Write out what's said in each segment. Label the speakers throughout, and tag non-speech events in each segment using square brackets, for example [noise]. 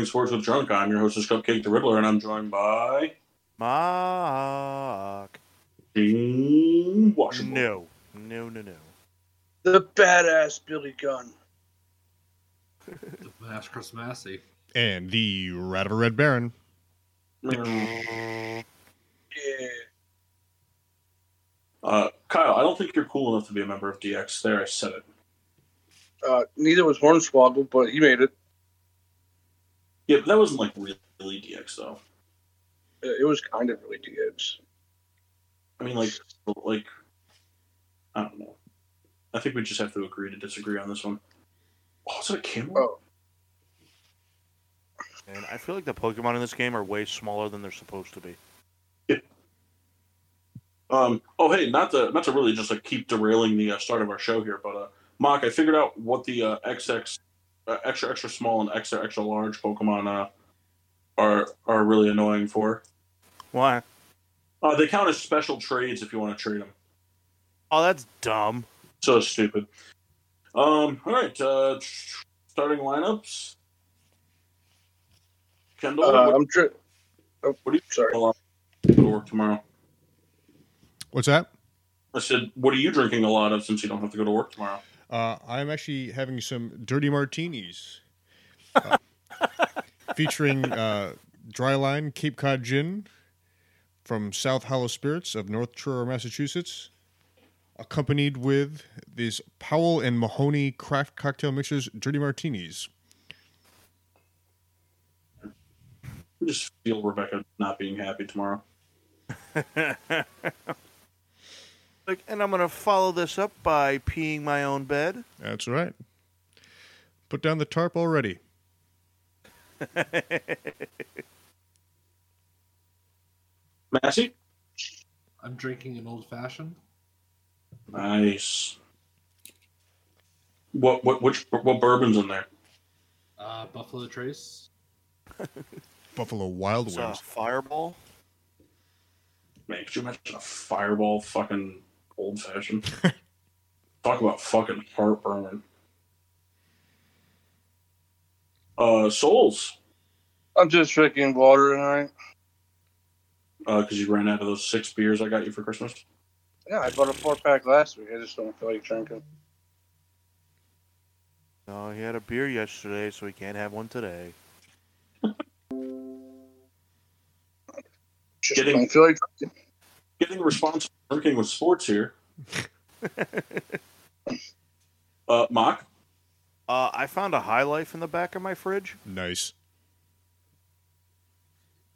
Speaker 1: Welcome Sports with Drunk. I'm your hostess, Cupcake the Riddler, and I'm joined by
Speaker 2: Mark.
Speaker 1: Dean Washington.
Speaker 2: No. No, no, no.
Speaker 3: The badass Billy Gunn.
Speaker 4: The Mass Chris Massey.
Speaker 5: And the Rat of a Red Baron.
Speaker 3: Yeah.
Speaker 1: Uh, Kyle, I don't think you're cool enough to be a member of DX. There, I said it.
Speaker 3: Uh, neither was Hornswoggle, but he made it.
Speaker 1: Yeah, but that wasn't like really, really DX though.
Speaker 3: It was kind of really DX.
Speaker 1: I mean, like, like, I don't know. I think we just have to agree to disagree on this one. Oh, is that a camera?
Speaker 3: Oh,
Speaker 2: And I feel like the Pokemon in this game are way smaller than they're supposed to be. Yeah.
Speaker 1: Um. Oh, hey, not to not to really just like keep derailing the uh, start of our show here, but uh, Mock, I figured out what the uh, XX uh, extra extra small and extra extra large Pokemon uh, are are really annoying for.
Speaker 2: Why?
Speaker 1: Uh, they count as special trades if you want to trade them.
Speaker 2: Oh, that's dumb.
Speaker 1: So stupid. Um. All right. Uh, starting lineups. Kendall,
Speaker 3: uh,
Speaker 1: what,
Speaker 3: I'm tri- oh,
Speaker 1: what do you
Speaker 3: sorry.
Speaker 1: go to work tomorrow?
Speaker 5: What's that?
Speaker 1: I said, what are you drinking a lot of since you don't have to go to work tomorrow?
Speaker 5: Uh, I'm actually having some dirty martinis uh, featuring uh, Dryline Cape Cod Gin from South Hollow Spirits of North Truro, Massachusetts, accompanied with these Powell and Mahoney craft cocktail mixers dirty martinis.
Speaker 1: I just feel Rebecca not being happy tomorrow. [laughs]
Speaker 2: Like, and I'm gonna follow this up by peeing my own bed.
Speaker 5: That's right. Put down the tarp already. [laughs]
Speaker 1: Massey,
Speaker 4: I'm drinking an old fashioned.
Speaker 1: nice. What what which what bourbon's in there?
Speaker 4: Uh, Buffalo Trace. [laughs]
Speaker 5: Buffalo Wild
Speaker 2: It's a
Speaker 5: Wings.
Speaker 2: fireball.
Speaker 1: Man, could you imagine a fireball fucking old fashioned? [laughs] Talk about fucking heartburn. Uh, souls.
Speaker 3: I'm just drinking water tonight.
Speaker 1: Uh, because you ran out of those six beers I got you for Christmas.
Speaker 3: Yeah, I bought a four pack last week. I just don't feel like drinking.
Speaker 2: No, he had a beer yesterday, so he can't have one today.
Speaker 3: Just
Speaker 1: Getting-
Speaker 3: don't feel like drinking.
Speaker 1: Getting responsible drinking with sports here. [laughs] uh, Mock.
Speaker 2: Uh, I found a High Life in the back of my fridge.
Speaker 5: Nice.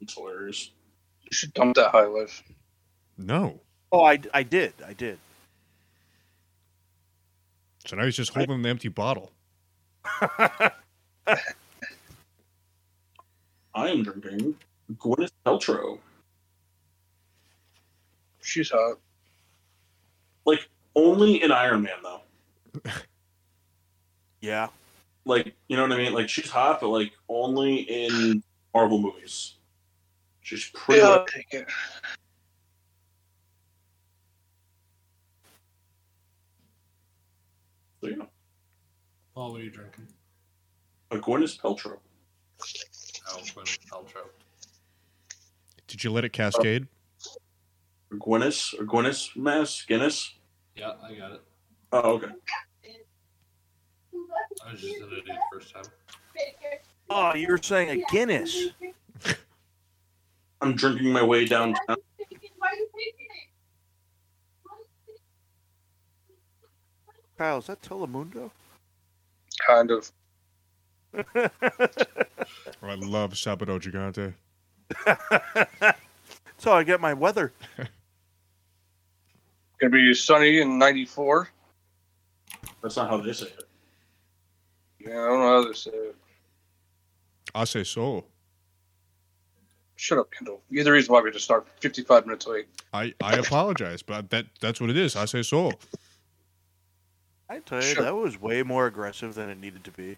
Speaker 1: It's hilarious.
Speaker 3: You should dump that high life.
Speaker 5: No.
Speaker 2: Oh, I, I did. I did.
Speaker 5: So now he's just holding the empty bottle. [laughs]
Speaker 1: I am drinking Gwyneth Paltrow.
Speaker 3: She's hot.
Speaker 1: Like only in Iron Man though. [laughs]
Speaker 2: Yeah.
Speaker 1: Like you know what I mean? Like she's hot, but like only in Marvel movies. She's pretty.
Speaker 3: Yeah, I'll take it.
Speaker 1: So, yeah,
Speaker 4: Paul, what are you drinking?
Speaker 1: a Gwyneth Paltrow.
Speaker 4: Oh, Gwyneth Paltrow.
Speaker 5: Did you let it cascade?
Speaker 1: Or Gwyneth or Gwyneth Mass Guinness.
Speaker 4: Yeah, I got it.
Speaker 1: Oh, okay.
Speaker 4: I was just gonna do it first time.
Speaker 2: Oh, you were saying a Guinness.
Speaker 1: I'm drinking my way downtown.
Speaker 2: Kyle, is that Telemundo?
Speaker 3: Kind of.
Speaker 5: Oh, I love Sabado Gigante. [laughs]
Speaker 2: That's how I get my weather. [laughs]
Speaker 3: Gonna be sunny in '94.
Speaker 1: That's not how they say it.
Speaker 3: Yeah, I don't know how to say it.
Speaker 5: I say so.
Speaker 3: Shut up, Kendall. You're the reason why we just start 55 minutes late.
Speaker 5: I, I apologize, but that that's what it is. I say so.
Speaker 2: I tell you,
Speaker 3: Sure.
Speaker 2: that was way more aggressive than it needed to be.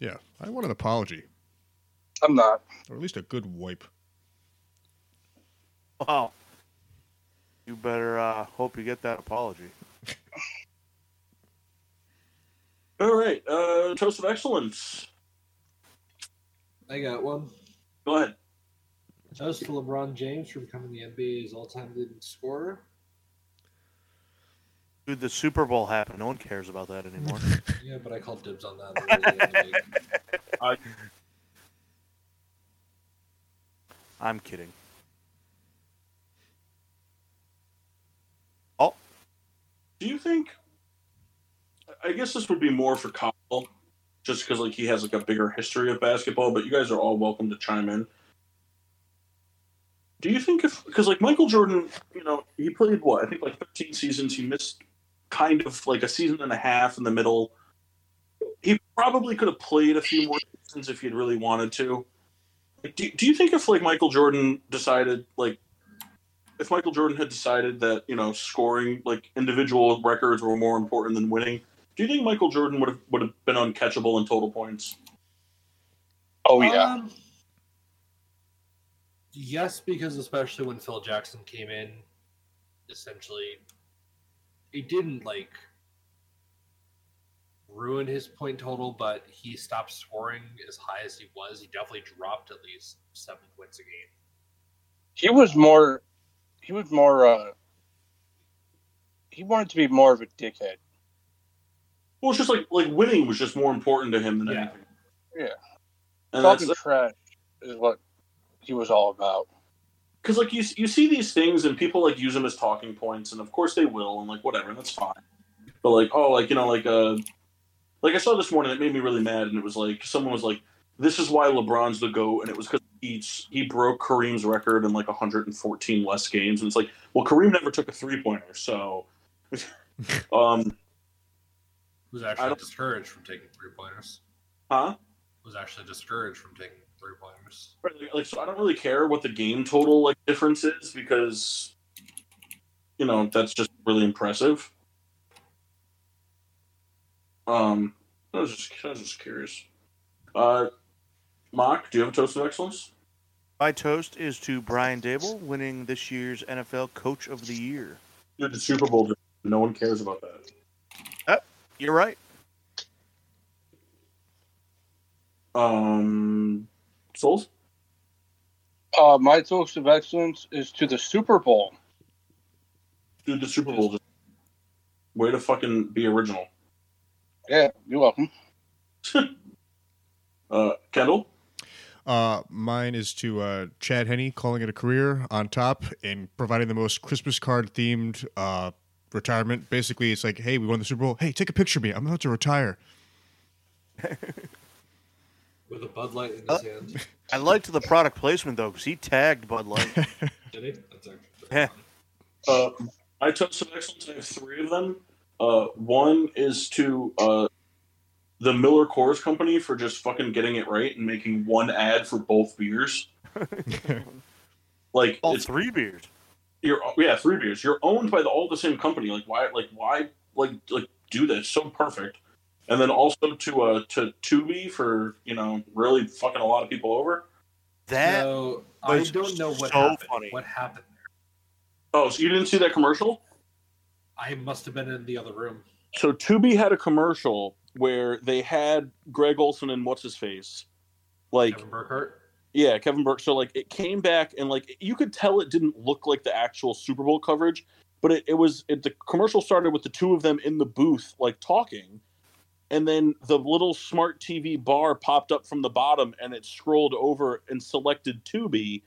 Speaker 5: Yeah, I want an apology,
Speaker 3: I'm not.
Speaker 5: or at least a good wipe.
Speaker 2: Wow. You better uh, hope you get that apology. [laughs]
Speaker 1: All right, uh, toast of excellence.
Speaker 4: I got one.
Speaker 1: Go ahead.
Speaker 4: Toast to LeBron James for becoming the NBA's all-time leading scorer.
Speaker 2: Dude, the Super Bowl happened. No one cares about that anymore. [laughs]
Speaker 4: Yeah, but I called dibs on that. early in the week. [laughs]
Speaker 2: I'm kidding.
Speaker 1: Do you think? I guess this would be more for Kyle, just because like he has like a bigger history of basketball. But you guys are all welcome to chime in. Do you think if because like Michael Jordan, you know, he played what I think like 13 seasons. He missed kind of like a season and a half in the middle. He probably could have played a few more seasons if he'd really wanted to. Like, do, do you think if like Michael Jordan decided like if Michael Jordan had decided that you know scoring like individual records were more important than winning, do you think Michael Jordan would have would have been uncatchable in total points?
Speaker 3: Oh, yeah.
Speaker 4: Um, yes, because especially when Phil Jackson came in, essentially, he didn't like ruin his point total, but he stopped scoring as high as he was. He definitely dropped at least seven points a game.
Speaker 3: he was more. He was more. uh He wanted to be more of a dickhead.
Speaker 1: Well, it's just like like winning was just more important to him than
Speaker 4: Yeah.
Speaker 1: anything.
Speaker 3: Yeah.
Speaker 1: and that's
Speaker 3: Talking trash is what he was all about.
Speaker 1: because like you you see these things and people like use them as talking points, and of course they will, and like whatever, and that's fine. But like oh, like you know, like uh, like I saw this morning, it made me really mad, and it was like someone was like, "This is why LeBron's the goat," and it was because he he broke Kareem's record in like 114 less games, and it's like, well, Kareem never took a three pointer, so. [laughs] um,
Speaker 4: Was actually discouraged from taking three pointers.
Speaker 1: huh?
Speaker 4: Was actually discouraged from taking three pointers.
Speaker 1: Right, like, like, so I don't really care what the game total like difference is because you know that's just really impressive. Um, I was just I was just curious. Uh, Mock, do you have a toast of excellence?
Speaker 2: My toast is to Brian Daboll winning this year's NFL Coach of the Year.
Speaker 1: Dude, the Super Bowl. No one cares about that.
Speaker 2: Oh, You're right.
Speaker 1: Um, Souls.
Speaker 3: Uh, my toast of excellence is to the Super Bowl.
Speaker 1: Dude, the Super Bowl. Just, way to fucking be original.
Speaker 3: Yeah, you're welcome. [laughs]
Speaker 1: Uh, Kendall.
Speaker 5: Uh, mine is to uh, Chad Henne calling it a career on top and providing the most Christmas card themed uh, retirement. Basically, it's like, hey, we won the Super Bowl. Hey, take a picture of me. I'm about to retire. [laughs]
Speaker 4: With a Bud Light in his
Speaker 2: Uh,
Speaker 4: hand. [laughs]
Speaker 2: I liked the product placement though, because he tagged Bud Light. [laughs]
Speaker 4: Did he? That's
Speaker 2: Yeah.
Speaker 1: Uh, I took some excellence. I have three of them. Uh, one is to uh, the Miller Coors Company for just fucking getting it right and making one ad for both beers. Like
Speaker 2: All
Speaker 1: it's
Speaker 2: three beers.
Speaker 1: you're yeah three beers. You're owned by the, all the same company. Like why like why like like do this so perfect. And then also to uh to Tubi for you know really fucking a lot of people over.
Speaker 2: That
Speaker 4: so I don't know what
Speaker 2: so
Speaker 4: happened.
Speaker 2: funny.
Speaker 4: What happened there?
Speaker 1: Oh, so you didn't see that commercial?
Speaker 4: I must have been in the other room.
Speaker 1: So Tubi had a commercial where they had Greg Olsen and what's his face, like
Speaker 4: Kevin Burkhardt.
Speaker 1: yeah, Kevin Burke. So like it came back and like you could tell it didn't look like the actual Super Bowl coverage, but it, it was it, the commercial started with the two of them in the booth like talking, and then the little smart TV bar popped up from the bottom and it scrolled over and selected Tubi.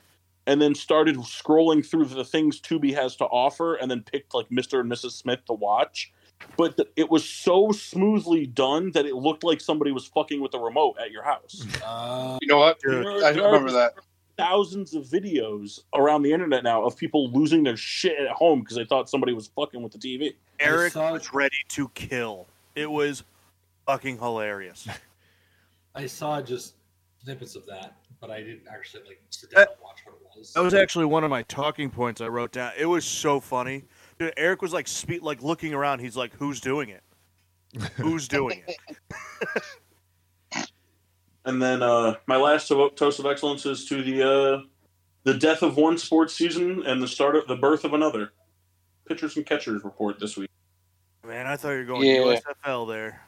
Speaker 1: And then started scrolling through the things Tubi has to offer, and then picked like Mr. and Mrs. Smith to watch but th- it was so smoothly done that it looked like somebody was fucking with the remote at your house. [laughs]
Speaker 4: Uh,
Speaker 3: You know what?
Speaker 1: There
Speaker 3: I
Speaker 1: there
Speaker 3: remember that.
Speaker 1: Thousands of videos around the internet now of people losing their shit at home because they thought somebody was fucking with the TV.
Speaker 2: Eric
Speaker 4: saw-
Speaker 2: was ready to kill. It was fucking hilarious. [laughs]
Speaker 4: I saw just snippets of that, but I didn't actually like sit down and watch what it was.
Speaker 2: That was actually one of my talking points I wrote down. It was so funny. Dude, Eric was like spe- like looking around. He's like, "Who's doing it? Who's doing it?" [laughs]
Speaker 1: And then uh, my last to- toast of excellence is to the uh, the death of one sports season and the start of the birth of another. Pitchers and catchers report this week.
Speaker 2: Man, I thought you were going
Speaker 3: Yeah.
Speaker 2: USFL there.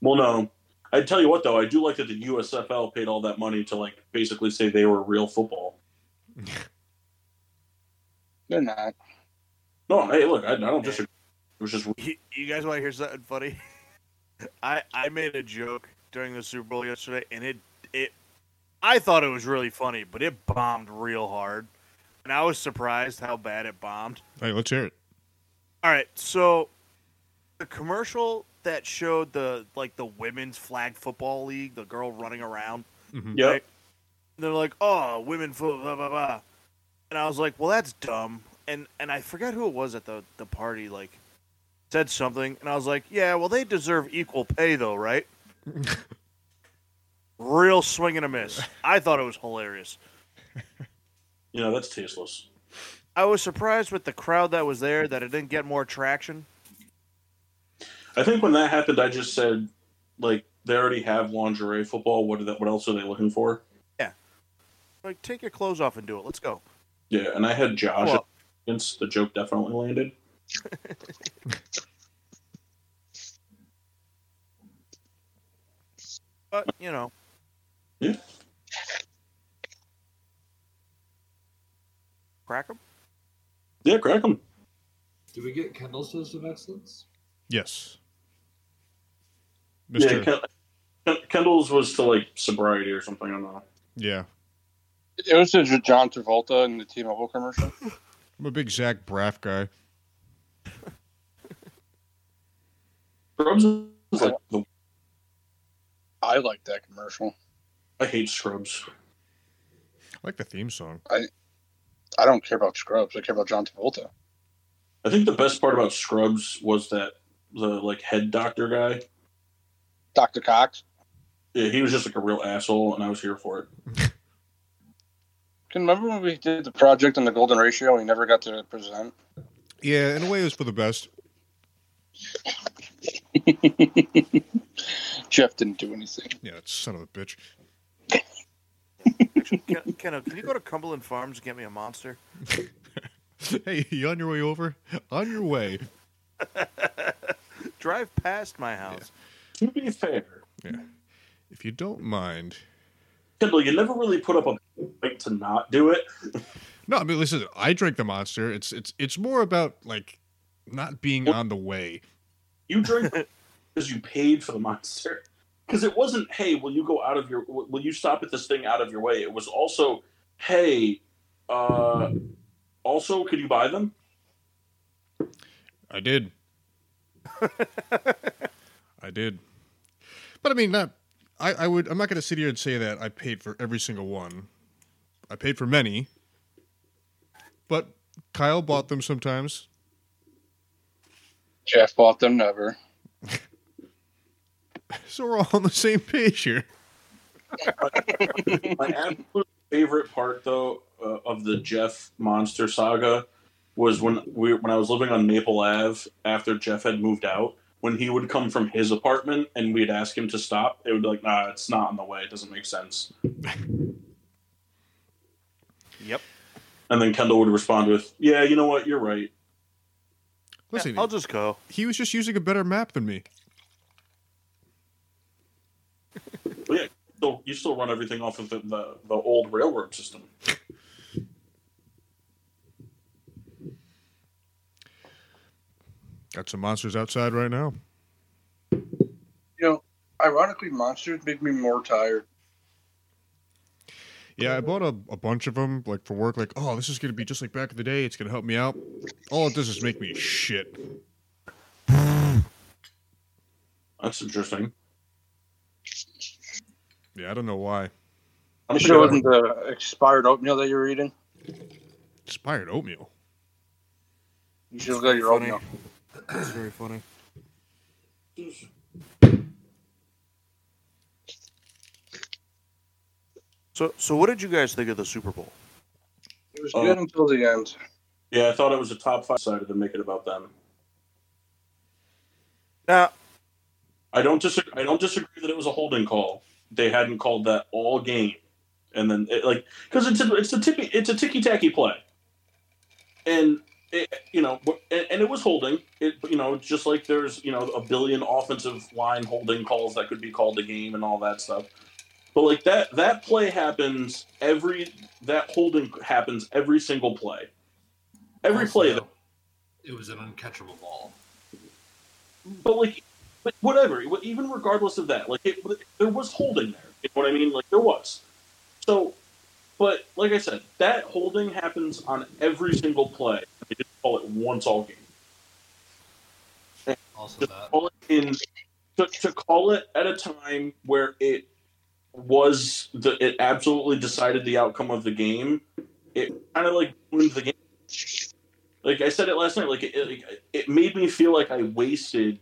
Speaker 1: Well, no, I tell you what though, I do like that the USFL paid all that money to like basically say they were real football.
Speaker 3: They're not.
Speaker 1: No, hey, look, I, I don't disagree. It was just
Speaker 2: You, you guys want to hear something funny? [laughs] I I made a joke during the Super Bowl yesterday, and it it I thought it was really funny, but it bombed real hard, and I was surprised how bad it bombed.
Speaker 5: Hey, let's hear it.
Speaker 2: All right, so the commercial that showed the like the women's flag football league, the girl running around.
Speaker 5: Mhm.
Speaker 1: Yep.
Speaker 2: Right? They're like, "Oh, women football, blah blah blah," and I was like, "Well, that's dumb." And and I forget who it was at the the party like said something, and I was like, "Yeah, well, they deserve equal pay, though, right?" [laughs] Real swing and a miss. I thought it was hilarious. [laughs]
Speaker 1: you know that's tasteless.
Speaker 2: I was surprised with the crowd that was there that it didn't get more traction.
Speaker 1: I think when that happened, I just said like they already have lingerie football. What that? What else are they looking for?
Speaker 2: Yeah, like, take your clothes off and do it. Let's go.
Speaker 1: Yeah, and I had Josh.
Speaker 2: Well-
Speaker 1: against the joke definitely landed. [laughs]
Speaker 2: But you know,
Speaker 1: Yeah.
Speaker 2: crack 'em.
Speaker 1: Yeah, crack them.
Speaker 4: Do we get Kendall's toast of excellence?
Speaker 5: Yes.
Speaker 1: Yeah,
Speaker 5: Mr.
Speaker 1: Ken- Ken- Kendall's was to like sobriety or something. I don't know.
Speaker 5: Yeah.
Speaker 3: It was a John Travolta in the T-Mobile commercial. [laughs]
Speaker 5: I'm a big Zach Braff guy.
Speaker 1: Scrubs is like the,
Speaker 3: I like that commercial.
Speaker 1: I hate Scrubs.
Speaker 5: I like the theme song.
Speaker 3: I I don't care about Scrubs. I care about John Travolta.
Speaker 1: I think the best part about Scrubs was that the like head doctor guy.
Speaker 3: Dr. Cox.
Speaker 1: Yeah, he was just like a real asshole, and I was here for it. [laughs]
Speaker 3: Can remember when we did the project on the golden ratio and we never got to present?
Speaker 5: Yeah, in a way, it was for the best. [laughs]
Speaker 3: Jeff didn't do anything.
Speaker 5: Yeah, that son of a bitch.
Speaker 2: Ken, Ken, can you go to Cumberland Farms and get me a monster? [laughs]
Speaker 5: Hey, you on your way over? On your way. [laughs]
Speaker 2: Drive past my house.
Speaker 1: To be fair,
Speaker 5: If you don't mind.
Speaker 1: Kendall, you never really put up a fight to not do it.
Speaker 5: No, I mean, listen. I drink the monster. It's it's it's more about like not being on the way.
Speaker 1: You drink because you paid for the monster. Because it wasn't, hey, will you go out of your, will you stop at this thing out of your way? It was also, hey, uh, also, could you buy them?
Speaker 5: I did. [laughs] I did. But I mean, not. I, I would. I'm not going to sit here and say that I paid for every single one. I paid for many. But Kyle bought them sometimes.
Speaker 3: Jeff bought them never. [laughs]
Speaker 5: So we're all on the same page here.
Speaker 1: My absolute favorite part, though, uh, of the Jeff monster saga was when we when I was living on Maple Ave after Jeff had moved out. When he would come from his apartment and we'd ask him to stop, it would be like, "Nah, it's not on the way. It doesn't make sense."
Speaker 2: Yep.
Speaker 1: And then Kendall would respond with, "Yeah, you know what? You're right."
Speaker 5: Listen,
Speaker 2: I'll just go.
Speaker 5: he was just using a better map than me.
Speaker 1: Yeah, you still run everything off of the, the, the old railroad system. [laughs]
Speaker 5: Got some monsters outside right now.
Speaker 3: You know, ironically, monsters make me more tired.
Speaker 5: Yeah, I bought a, a bunch of them, like for work. Like, oh, this is gonna be just like back in the day. It's gonna help me out. All it does is make me shit.
Speaker 1: That's interesting.
Speaker 5: Yeah, I don't know why.
Speaker 1: I'm
Speaker 3: You sure it wasn't the expired oatmeal that you were eating?
Speaker 5: Expired oatmeal.
Speaker 3: You should have got your own
Speaker 2: Funny.
Speaker 3: now.
Speaker 2: That's very funny. So, so what did you guys think of the Super Bowl?
Speaker 3: It was
Speaker 1: Oh.
Speaker 3: good until the end.
Speaker 1: Yeah, I thought it was a top five decided to make it about them.
Speaker 2: Now,
Speaker 1: I don't disagree. I don't disagree that it was a holding call. They hadn't called that all game, and then it, like because it's a, it's a ticky it's a ticky tacky play, and it, you know and, and it was holding. It you know just like there's you know a billion offensive line holding calls that could be called a game and all that stuff. But like that that play happens every that holding happens every single play. Every
Speaker 4: Also,
Speaker 1: play that
Speaker 4: It was an uncatchable ball.
Speaker 1: but like, but whatever. Even regardless of that, like, it, there was holding there. You know what I mean? Like, there was. So, but like I said, that holding happens on every single play. They just call it once all game.
Speaker 4: Also,
Speaker 1: call it in to, to call it at a time where it was the it absolutely decided the outcome of the game. It kind of like ruined the game. Like I said it last night, like it, it, like, it made me feel like I wasted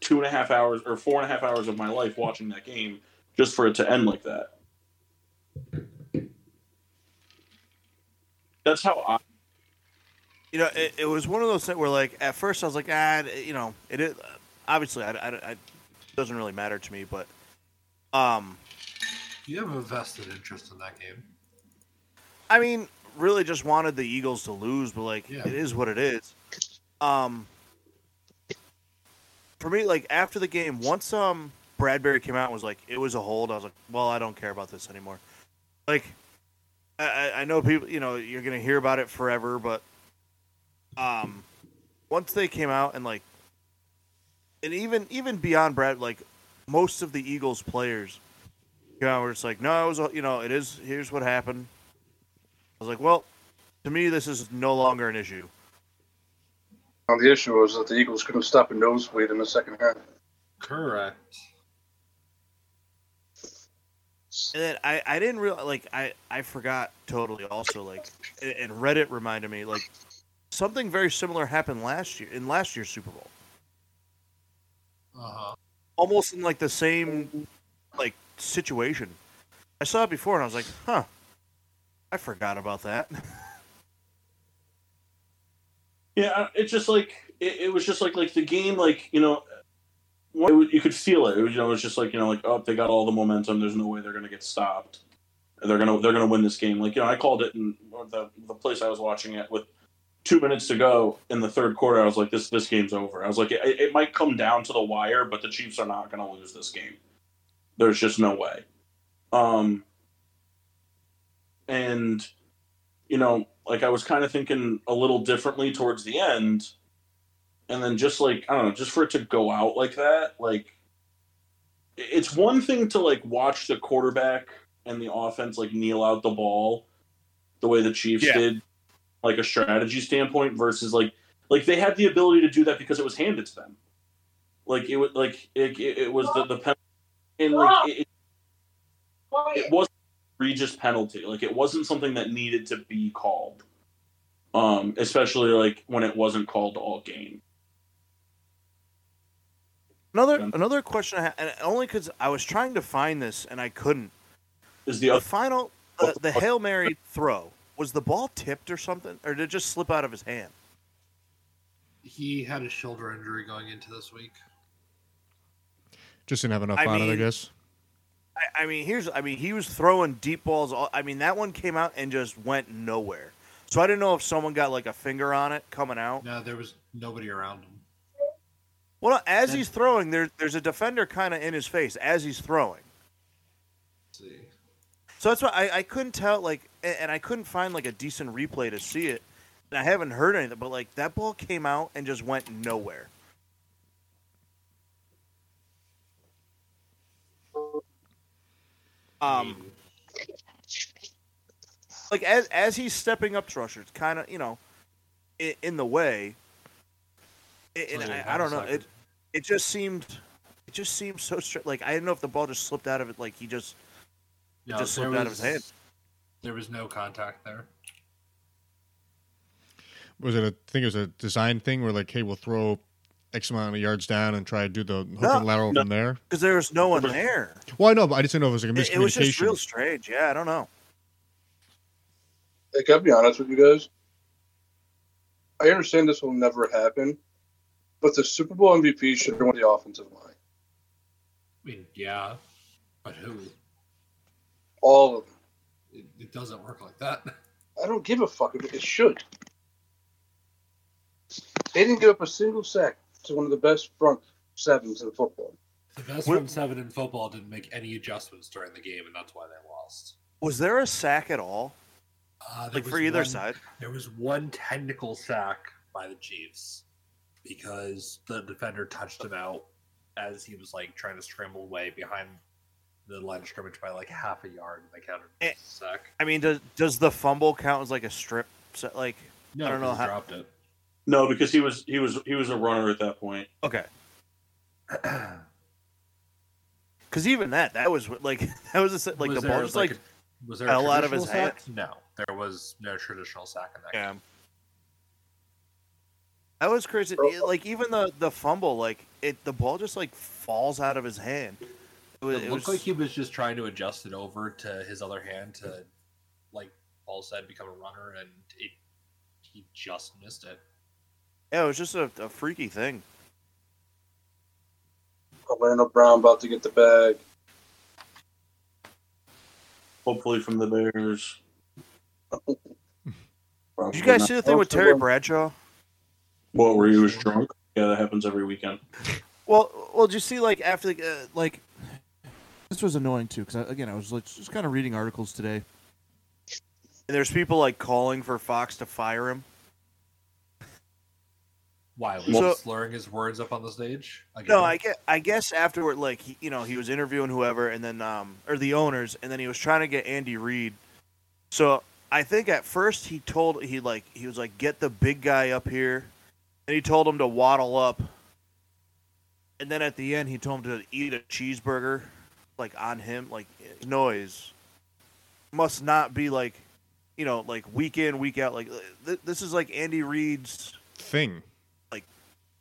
Speaker 1: two and a half hours or four and a half hours of my life watching that game just for it to end like that. That's how I.
Speaker 2: you know, it, it was one of those things where, like, at first I was like, ah, you know, it is obviously, I, I, I- it doesn't really matter to me, but, um,
Speaker 4: You have a vested interest in that game.
Speaker 2: I mean, really just wanted the Eagles to lose, but like,
Speaker 4: Yeah.
Speaker 2: it is what it is. Um, for me, like after the game, once um Bradberry came out and was like, it was a hold. I was like, well, I don't care about this anymore. Like, I, I- I know people, you know, you're gonna hear about it forever, but um, once they came out and like, and even even beyond Brad, like most of the Eagles players, you know, were just like, no, it was, you know, it is. Here's what happened. I was like, well, to me, this is no longer an issue.
Speaker 3: Now, the issue was that the Eagles couldn't stop a nosebleed in the second half.
Speaker 4: Correct.
Speaker 2: And then I, I didn't real like I, I forgot totally also like and- Reddit reminded me like something very similar happened last year in last year's Super Bowl.
Speaker 4: Uh huh.
Speaker 2: Almost in like the same like situation. I saw it before and I was like, huh. I forgot about that. [laughs]
Speaker 1: Yeah, it's just like it, it was just like like the game, like you know, was, you could feel it. It was, you know, it was just like you know, like oh, they got all the momentum. There's no way they're gonna get stopped. They're gonna they're gonna win this game. Like you know, I called it in the the place I was watching it with two minutes to go in the third quarter. I was like, this this game's over. I was like, it, it might come down to the wire, but the Chiefs are not gonna lose this game. There's just no way. Um, and you know, like I was kind of thinking a little differently towards the end, and then just like I don't know, just for it to go out like that, like it's one thing to like watch the quarterback and the offense like kneel out the ball the way the Chiefs
Speaker 2: Yeah.
Speaker 1: did, like a strategy standpoint, versus like like they had the ability to do that because it was handed to them. Like it was like it, it, it was the the pen- and like it, it wasn't an egregious penalty. Like it wasn't something that needed to be called. Um, especially like when it wasn't called all game.
Speaker 2: Another
Speaker 1: Yeah.
Speaker 2: another question I had, and only because I was trying to find this and I couldn't.
Speaker 1: Is the
Speaker 2: The
Speaker 1: other
Speaker 2: final, uh, the hail mary throw was the ball tipped or something, or did it just slip out of his hand?
Speaker 4: He had a shoulder injury going into this week.
Speaker 5: Just didn't have enough
Speaker 2: I
Speaker 5: on it, I guess.
Speaker 2: I, I mean, here's, I mean, he was throwing deep balls. All, I mean, that one came out and just went nowhere. So I didn't know if someone got like a finger on it coming out.
Speaker 4: No, there was nobody around him.
Speaker 2: Well, as
Speaker 4: Then-
Speaker 2: he's throwing, there, there's a defender kind of in his face as he's throwing.
Speaker 4: Let's see.
Speaker 2: So that's why I, I couldn't tell, like, a- and I couldn't find like a decent replay to see it. And I haven't heard anything, but like that ball came out and just went nowhere. Um, like as as he's stepping up to Rusher, it's kind of you know, in, in the way. It, and I, I don't know.
Speaker 4: half
Speaker 2: It it just seemed, it just seemed so straight. Like I didn't know if the ball just slipped out of it. Like he just
Speaker 4: no,
Speaker 2: just
Speaker 4: there
Speaker 2: slipped out of his hand.
Speaker 4: There was no contact there.
Speaker 5: was it a I think it was a design thing where like, hey, we'll throw X amount of yards down and try to do the hook
Speaker 2: No,
Speaker 5: and lateral
Speaker 1: no.
Speaker 5: from there.
Speaker 2: because there was no one there.
Speaker 5: Well, I know, but I just didn't know if it was like a
Speaker 2: It, it was just
Speaker 5: miscommunication.
Speaker 2: real strange. Yeah, I don't know.
Speaker 3: Like, I'll be honest with you guys. I understand this will never happen, but the Super Bowl MVP should have won the offensive line.
Speaker 4: I mean, yeah, but who?
Speaker 3: All of them.
Speaker 4: It, it doesn't work like that.
Speaker 3: I don't give a fuck if it should. They didn't give up a single sack to one of the best front sevens in football.
Speaker 4: The best front seven in football didn't make any adjustments during the game, and that's why they lost.
Speaker 2: Was there a sack at all,
Speaker 4: Uh,
Speaker 2: like for either
Speaker 4: one-
Speaker 2: side?
Speaker 4: There was one technical sack by the Chiefs because the defender touched him out as he was like trying to scramble away behind the line of scrimmage by like half a yard, and they counted
Speaker 2: Eh.
Speaker 4: it as a sack.
Speaker 2: I mean, does does the fumble count as like a strip? Set? Like,
Speaker 4: No,
Speaker 2: I don't know
Speaker 4: because he
Speaker 2: how-
Speaker 4: dropped it.
Speaker 1: No, because he was he was he was a runner at that point.
Speaker 2: okay, [clears throat] because even that, that was like [laughs] that was a, like
Speaker 4: Was
Speaker 2: the ball
Speaker 4: there,
Speaker 2: just like
Speaker 4: a- was there
Speaker 2: fell
Speaker 4: a
Speaker 2: out of his
Speaker 4: traditional sack? No, there was no traditional sack in that
Speaker 2: yeah.
Speaker 4: game.
Speaker 2: That was crazy.
Speaker 3: Bro.
Speaker 2: Like even the the fumble, like it, the ball just like falls out of his hand. It, was,
Speaker 4: It,
Speaker 2: it was
Speaker 4: like he was just trying to adjust it over to his other hand to, like Paul said, become a runner, and it, he just missed it.
Speaker 2: yeah, it was just a, a freaky thing.
Speaker 3: Orlando Brown about to get the bag.
Speaker 1: Hopefully from the Bears. [laughs]
Speaker 2: Did you guys see the thing with Terry Bradshaw?
Speaker 1: What where he was drunk? Yeah, that happens every weekend.
Speaker 2: Well, well, did you see like after the, uh, like this was annoying too because again I was like just kind of reading articles today, and there's people like calling for Fox to fire him.
Speaker 4: Why was
Speaker 2: So-
Speaker 4: slurring his words up on the stage? Again?
Speaker 2: No, I guess I guess afterward, like he, you know, he was interviewing whoever, and then um or the owners, and then he was trying to get Andy Reid. So I think at first he told he like he was like get the big guy up here, and he told him to waddle up. And then at the end, he told him to eat a cheeseburger, like on him, like noise. Must not be like, you know, like week in week out. Like th- this is like Andy Reid's
Speaker 5: Thing.
Speaker 2: like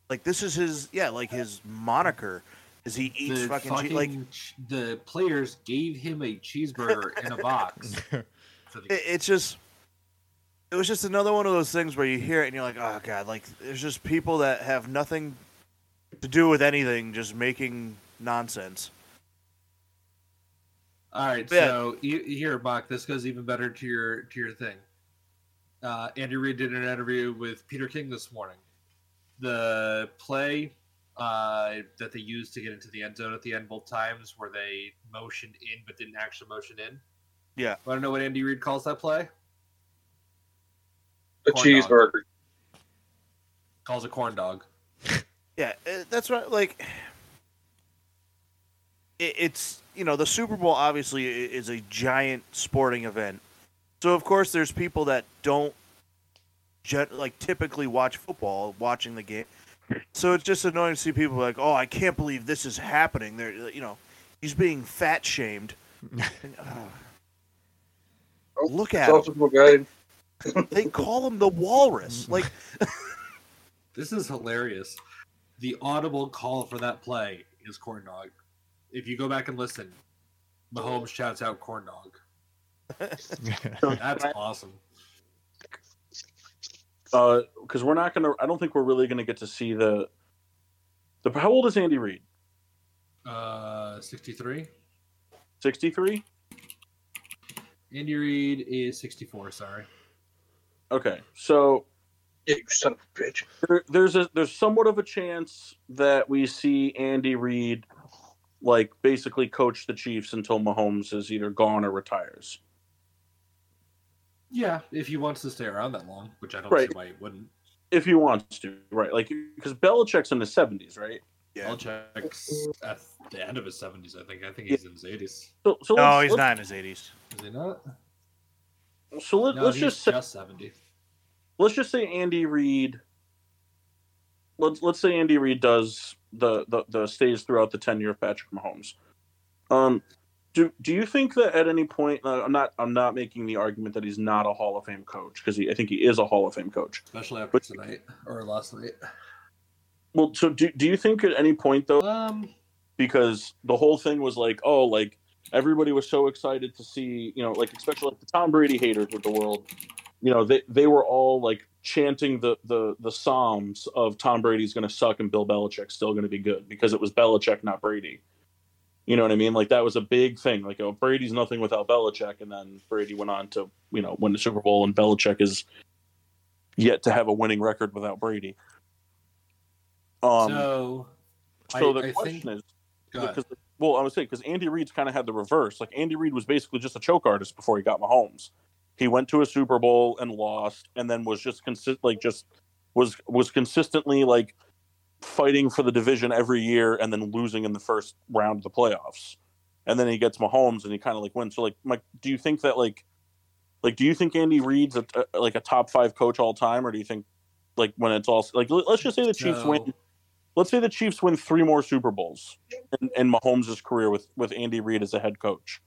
Speaker 2: like this is his yeah like his moniker is he eats
Speaker 4: the
Speaker 2: fucking,
Speaker 4: fucking,
Speaker 2: che- like
Speaker 4: the players gave him a cheeseburger in a box. [laughs] For the,
Speaker 2: it, it's just it was just another one of those things where you hear it and you're like oh god like there's just people that have nothing to do with anything just making nonsense
Speaker 4: All right,
Speaker 2: Yeah.
Speaker 4: so you, here, Bach, this goes even better to your to your thing. Uh, Andy Reid did an interview with Peter King this morning. The play uh, that they used to get into the end zone at the end both times, where they motioned in but didn't actually motion in.
Speaker 2: Yeah.
Speaker 4: Want to know what Andy Reid calls that play?
Speaker 3: A
Speaker 4: Corn dog.
Speaker 3: cheeseburger.
Speaker 4: Calls a corn dog. [laughs]
Speaker 2: yeah uh, that's right like it, it's you know the super bowl obviously is a giant sporting event so of course there's people that don't gen- like typically watch football watching the game so it's just annoying to see people like oh i can't believe this is happening there you know he's being fat shamed [laughs] And, uh,
Speaker 3: Oh,
Speaker 2: look at
Speaker 3: It's
Speaker 2: him
Speaker 3: guy.
Speaker 2: They call him the walrus like [laughs]
Speaker 4: This is hilarious. The audible call for that play is corn dog. If you go back and listen, Mahomes shouts out corn dog. [laughs] That's awesome.
Speaker 1: because we're not gonna. I don't think we're really gonna get to see the. The how old is Andy Reid?
Speaker 4: Uh, 63.
Speaker 1: Sixty three.
Speaker 4: Andy Reid is 64. Sorry.
Speaker 1: Okay, so
Speaker 3: Yeah, you son of a bitch.
Speaker 1: there, there's a there's somewhat of a chance that we see Andy Reid like basically coach the Chiefs until Mahomes is either gone or retires.
Speaker 4: Yeah, if he wants to stay around that long, which I don't
Speaker 1: Right.
Speaker 4: see why he wouldn't.
Speaker 1: If he wants to, right? Like because Belichick's in the seventies, right?
Speaker 2: yeah.
Speaker 4: Belichick's at the end of his 70s, I think. I think he's in his 80s.
Speaker 1: So, so
Speaker 2: no he's not in his 80s
Speaker 4: Is he not?
Speaker 1: So let,
Speaker 4: No, he's
Speaker 1: just say,
Speaker 4: just 70.
Speaker 1: let's just say Andy Reid. Let's let's say Andy Reid does the, the the stays throughout the tenure of Patrick Mahomes. Um, Do Do you think that at any point, uh, I'm not I'm not making the argument that he's not a Hall of Fame coach because I think he is a Hall of Fame coach.
Speaker 4: especially after
Speaker 1: But-
Speaker 4: tonight or last night.
Speaker 1: Well, so do do you think at any point though,
Speaker 4: Um,
Speaker 1: because the whole thing was like, oh, like everybody was so excited to see, you know, like especially like the Tom Brady haters of the world, you know, they they were all like chanting the the the psalms of Tom Brady's going to suck and Bill Belichick's still going to be good because it was Belichick, not Brady. You know what I mean? Like that was a big thing. Like, oh, Brady's nothing without Belichick, and then Brady went on to you know win the Super Bowl, and Belichick is yet to have a winning record without Brady. Um,
Speaker 4: so
Speaker 1: so
Speaker 4: I-
Speaker 1: the
Speaker 4: I
Speaker 1: question
Speaker 4: think-
Speaker 1: is,
Speaker 4: ahead.
Speaker 1: Well, I would say because Andy Reid's kind of had the reverse. Like Andy Reid was basically just a choke artist before he got Mahomes. He went to a Super Bowl and lost, and then was just consist like just was was consistently like fighting for the division every year, and then losing in the first round of the playoffs. And then he gets Mahomes, and he kind of like wins. So like, Mike, do you think that like, like, do you think Andy Reid's a, a- like a top five coach all time, or do you think like when it's all like let's just say the Chiefs
Speaker 4: So-
Speaker 1: win let's say the Chiefs win three more Super Bowls in, in Mahomes' career with with Andy Reid as a head coach.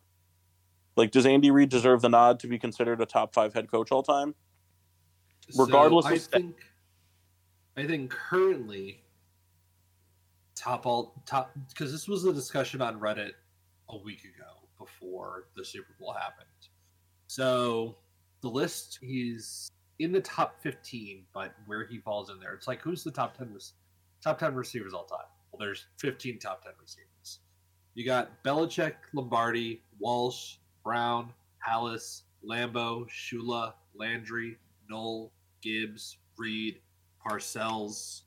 Speaker 1: Like, does Andy Reid deserve the nod to be considered a top five head coach all time? regardless
Speaker 4: I
Speaker 1: of-
Speaker 4: think, I think currently top all top because this was a discussion on Reddit a week ago before the Super Bowl happened. So the list he's in the top 15, but where he falls in there, it's like who's the top 10 rec- top 10 receivers all time? Well, there's 15 top 10 receivers. You got Belichick, Lombardi, Walsh, Brown, Halas, Lambo, Shula, Landry, Noll, Gibbs, Reid, Parcells.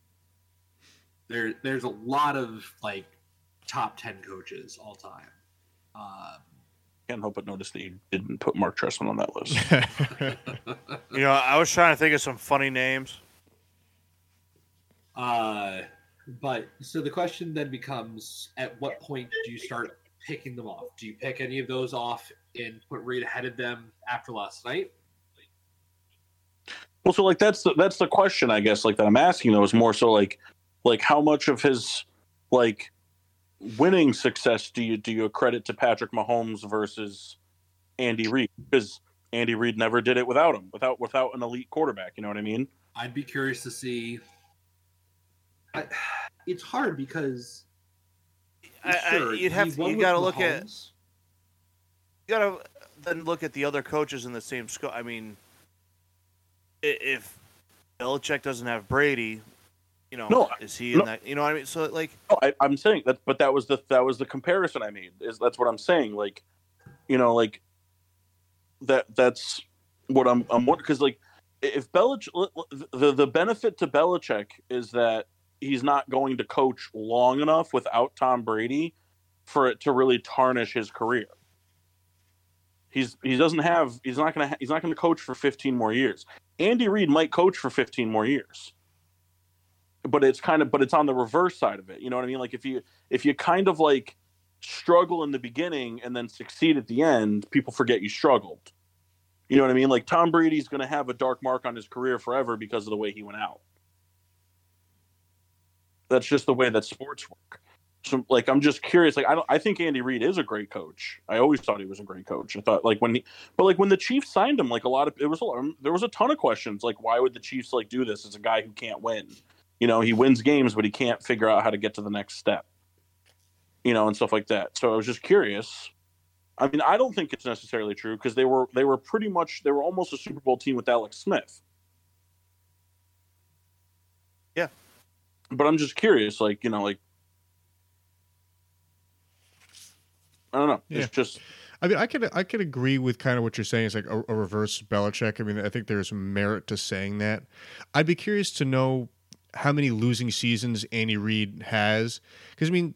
Speaker 4: There, there's a lot of like top 10 coaches all time. Um,
Speaker 1: Can't help but notice that you didn't put Marc Trestman on that list. [laughs]
Speaker 2: You know, I was trying to think of some funny names.
Speaker 4: Uh, but so the question then becomes: At what point do you start picking them off? Do you pick any of those off and put Reid ahead of them after last night?
Speaker 1: Well, so like that's the that's the question I guess like that I'm asking though is more so like like how much of his like winning success do you do you credit to Patrick Mahomes versus Andy Reid because Andy Reid never did it without him without without an elite quarterback. You know what I mean?
Speaker 4: I'd be curious to see. I, [sighs] it's hard because
Speaker 2: I,
Speaker 4: sure,
Speaker 2: I, you'd have
Speaker 4: won
Speaker 2: you got to look at you got to then look at the other coaches in the same scope. I mean, if Belichick doesn't have Brady, you know,
Speaker 1: No,
Speaker 2: is he in
Speaker 1: no.
Speaker 2: that? You know what I mean? So like,
Speaker 1: No, I, I'm saying that, but that was the that was the comparison I made. Is that's what I'm saying? Like, you know, like that. That's what I'm. I'm because like if Belich the the benefit to Belichick is that he's not going to coach long enough without Tom Brady for it to really tarnish his career. He's he doesn't have he's not gonna ha- he's not gonna coach for 15 more years. Andy Reid might coach for 15 more years. But it's kind of but it's on the reverse side of it you know what i mean? Like if you if you kind of like struggle in the beginning and then succeed at the end people forget you struggled. You know what i mean? Like tom brady's going to have a dark mark on his career forever because of the way he went out that's just the way that sports work. So like i'm just curious like i don't i think andy reid is a great coach. I always thought he was a great coach. I thought like when he but like when the chiefs signed him like a lot of it was a lot, there was a ton of questions like why would the chiefs like do this as a guy who can't win? You know he wins games but he can't figure out how to get to the next step you know and stuff like that. So i was just curious. I mean i don't think it's necessarily true because they were they were pretty much they were almost a super bowl team with alex smith.
Speaker 2: Yeah.
Speaker 1: But i'm just curious like you know like i don't know
Speaker 5: Yeah.
Speaker 1: it's just
Speaker 5: I mean, I could I could agree with kind of what you're saying. It's like a, a reverse Belichick. I mean, I think there's merit to saying that. I'd be curious to know how many losing seasons Andy Reid has, because I mean,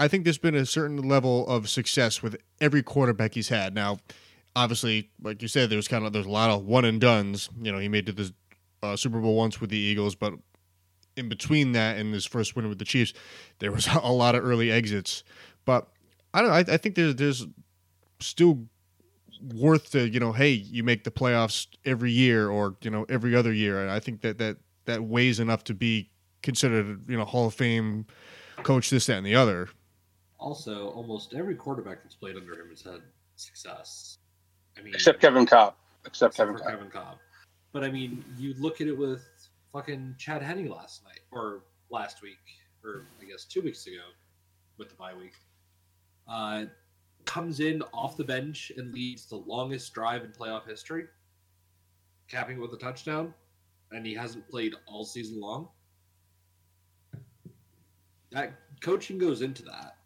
Speaker 5: I think there's been a certain level of success with every quarterback he's had. Now, obviously, like you said, there's kind of there's a lot of one and duns. You know, he made it to the uh, Super Bowl once with the Eagles, but in between that and his first win with the Chiefs, there was [laughs] a lot of early exits. But I don't know. I, I think there's there's still worth to you know hey you make the playoffs every year or you know every other year and i think that that that weighs enough to be considered you know hall of fame coach this that and the other
Speaker 4: also almost every quarterback that's played under him has had success. I mean,
Speaker 3: Except Kevin Kolb. Except
Speaker 4: except
Speaker 3: Kevin
Speaker 4: for
Speaker 3: Kolb.
Speaker 4: Kevin Kolb. But I mean, you look at it with fucking Chad Henne last night or last week, or I guess two weeks ago with the bye week. Uh, comes in off the bench and leads the longest drive in playoff history, capping it with a touchdown, and he hasn't played all season long. That coaching goes into that.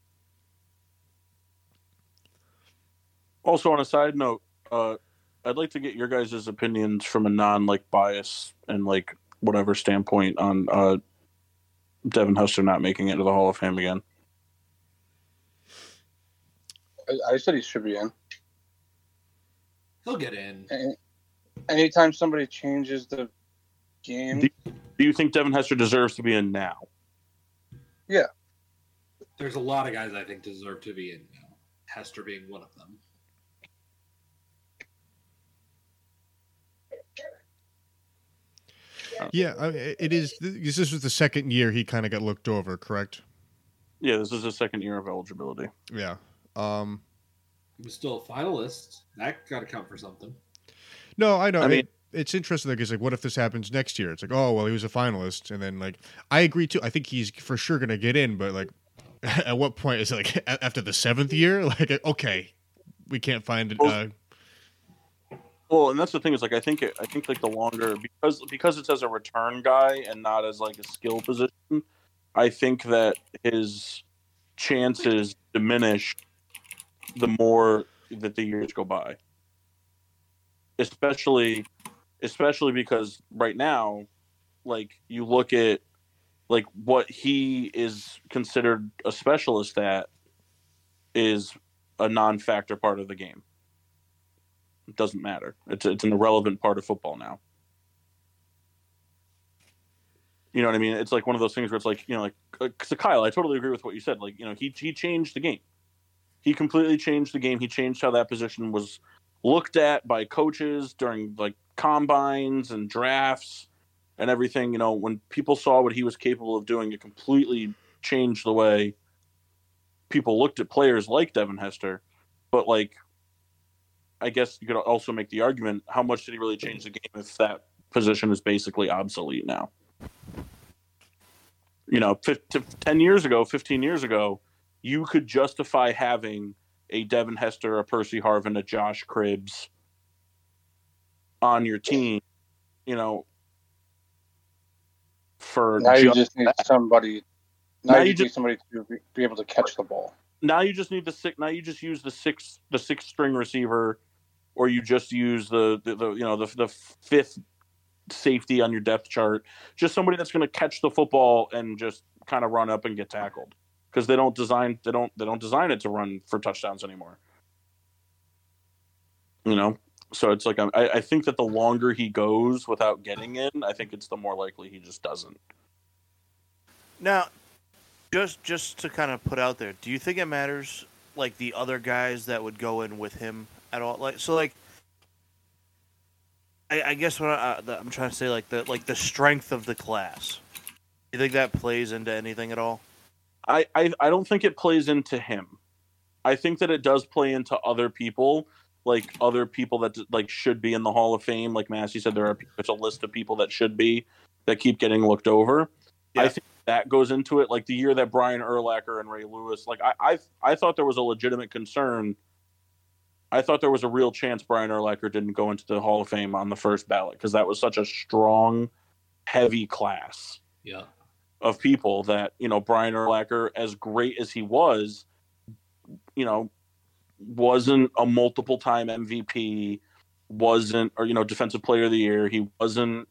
Speaker 1: Also, on a side note, uh, I'd like to get your guys' opinions from a non like bias and like whatever standpoint on uh, Devin Hester not making it to the Hall of Fame again.
Speaker 3: I, I said he should be in.
Speaker 4: He'll get in.
Speaker 3: Any- Anytime somebody changes the game,
Speaker 1: Do you think Devin Hester deserves to be in now? Yeah.
Speaker 4: There's a lot of guys I think deserve to be in now. Hester being one of them.
Speaker 5: Yeah, I, it is. This was the second year he kind of got looked over, correct?
Speaker 1: Yeah, this is his second year of eligibility.
Speaker 5: Yeah. Um,
Speaker 4: He was still a finalist. That got to count for something.
Speaker 5: no, I know.
Speaker 1: I mean-
Speaker 5: it, it's interesting because like, what if this happens next year? It's like, oh well, he was a finalist, and then like, I agree too. I think he's for sure gonna get in, but like, [laughs] at what point is it like after the seventh year? [laughs] Like, okay, we can't find it. Uh,
Speaker 1: Well, and that's the thing is like I think it, I think like the longer because because it's as a return guy and not as like a skill position, I think that his chances diminish the more that the years go by. Especially especially because right now like you look at like what he is considered a specialist at is a non-factor part of the game. It doesn't matter. It's it's an irrelevant part of football now. You know what I mean? It's like one of those things where it's like you know, like uh, so Kyle, I totally agree with what you said. Like you know, he he changed the game. He completely changed the game. He changed how that position was looked at by coaches during like combines and drafts and everything. You know, when people saw what he was capable of doing, it completely changed the way people looked at players like Devin Hester. But like I guess you could also make the argument: how much did he really change the game if that position is basically obsolete now? You know, 50, ten years ago, fifteen years ago, you could justify having a Devin Hester, a Percy Harvin, a Josh Cribbs on your team. You know, for
Speaker 3: now you just need somebody. Now,
Speaker 1: Now
Speaker 3: you,
Speaker 1: you
Speaker 3: need somebody to be able to catch the ball.
Speaker 1: Now you just need the six. Now you just use the six, the six string receiver, or you just use the the, the you know the the fifth safety on your depth chart. Just somebody that's going to catch the football and just kind of run up and get tackled because they don't design they don't they don't design it to run for touchdowns anymore. You know, so it's like I, I think that the longer he goes without getting in, I think it's the more likely he just doesn't.
Speaker 2: Now, just just to kind of put out there, do you think it matters like the other guys that would go in with him at all? Like so, like I, I guess what I, uh, I'm trying to say, like the like the strength of the class. Do you think that plays into anything at all?
Speaker 1: I, I I don't think it plays into him. I think that it does play into other people, like other people that like should be in the Hall of Fame. Like Massey said, there are there's a list of people that should be that keep getting looked over. I think that goes into it. Like the year that Brian Urlacher and Ray Lewis, like I I, I thought there was a legitimate concern. I thought there was a real chance Brian Urlacher didn't go into the Hall of Fame on the first ballot because that was such a strong, heavy class
Speaker 4: Yeah.
Speaker 1: of people that you know Brian Urlacher, as great as he was, you know, wasn't a multiple time MVP, wasn't or you know defensive player of the year. He wasn't,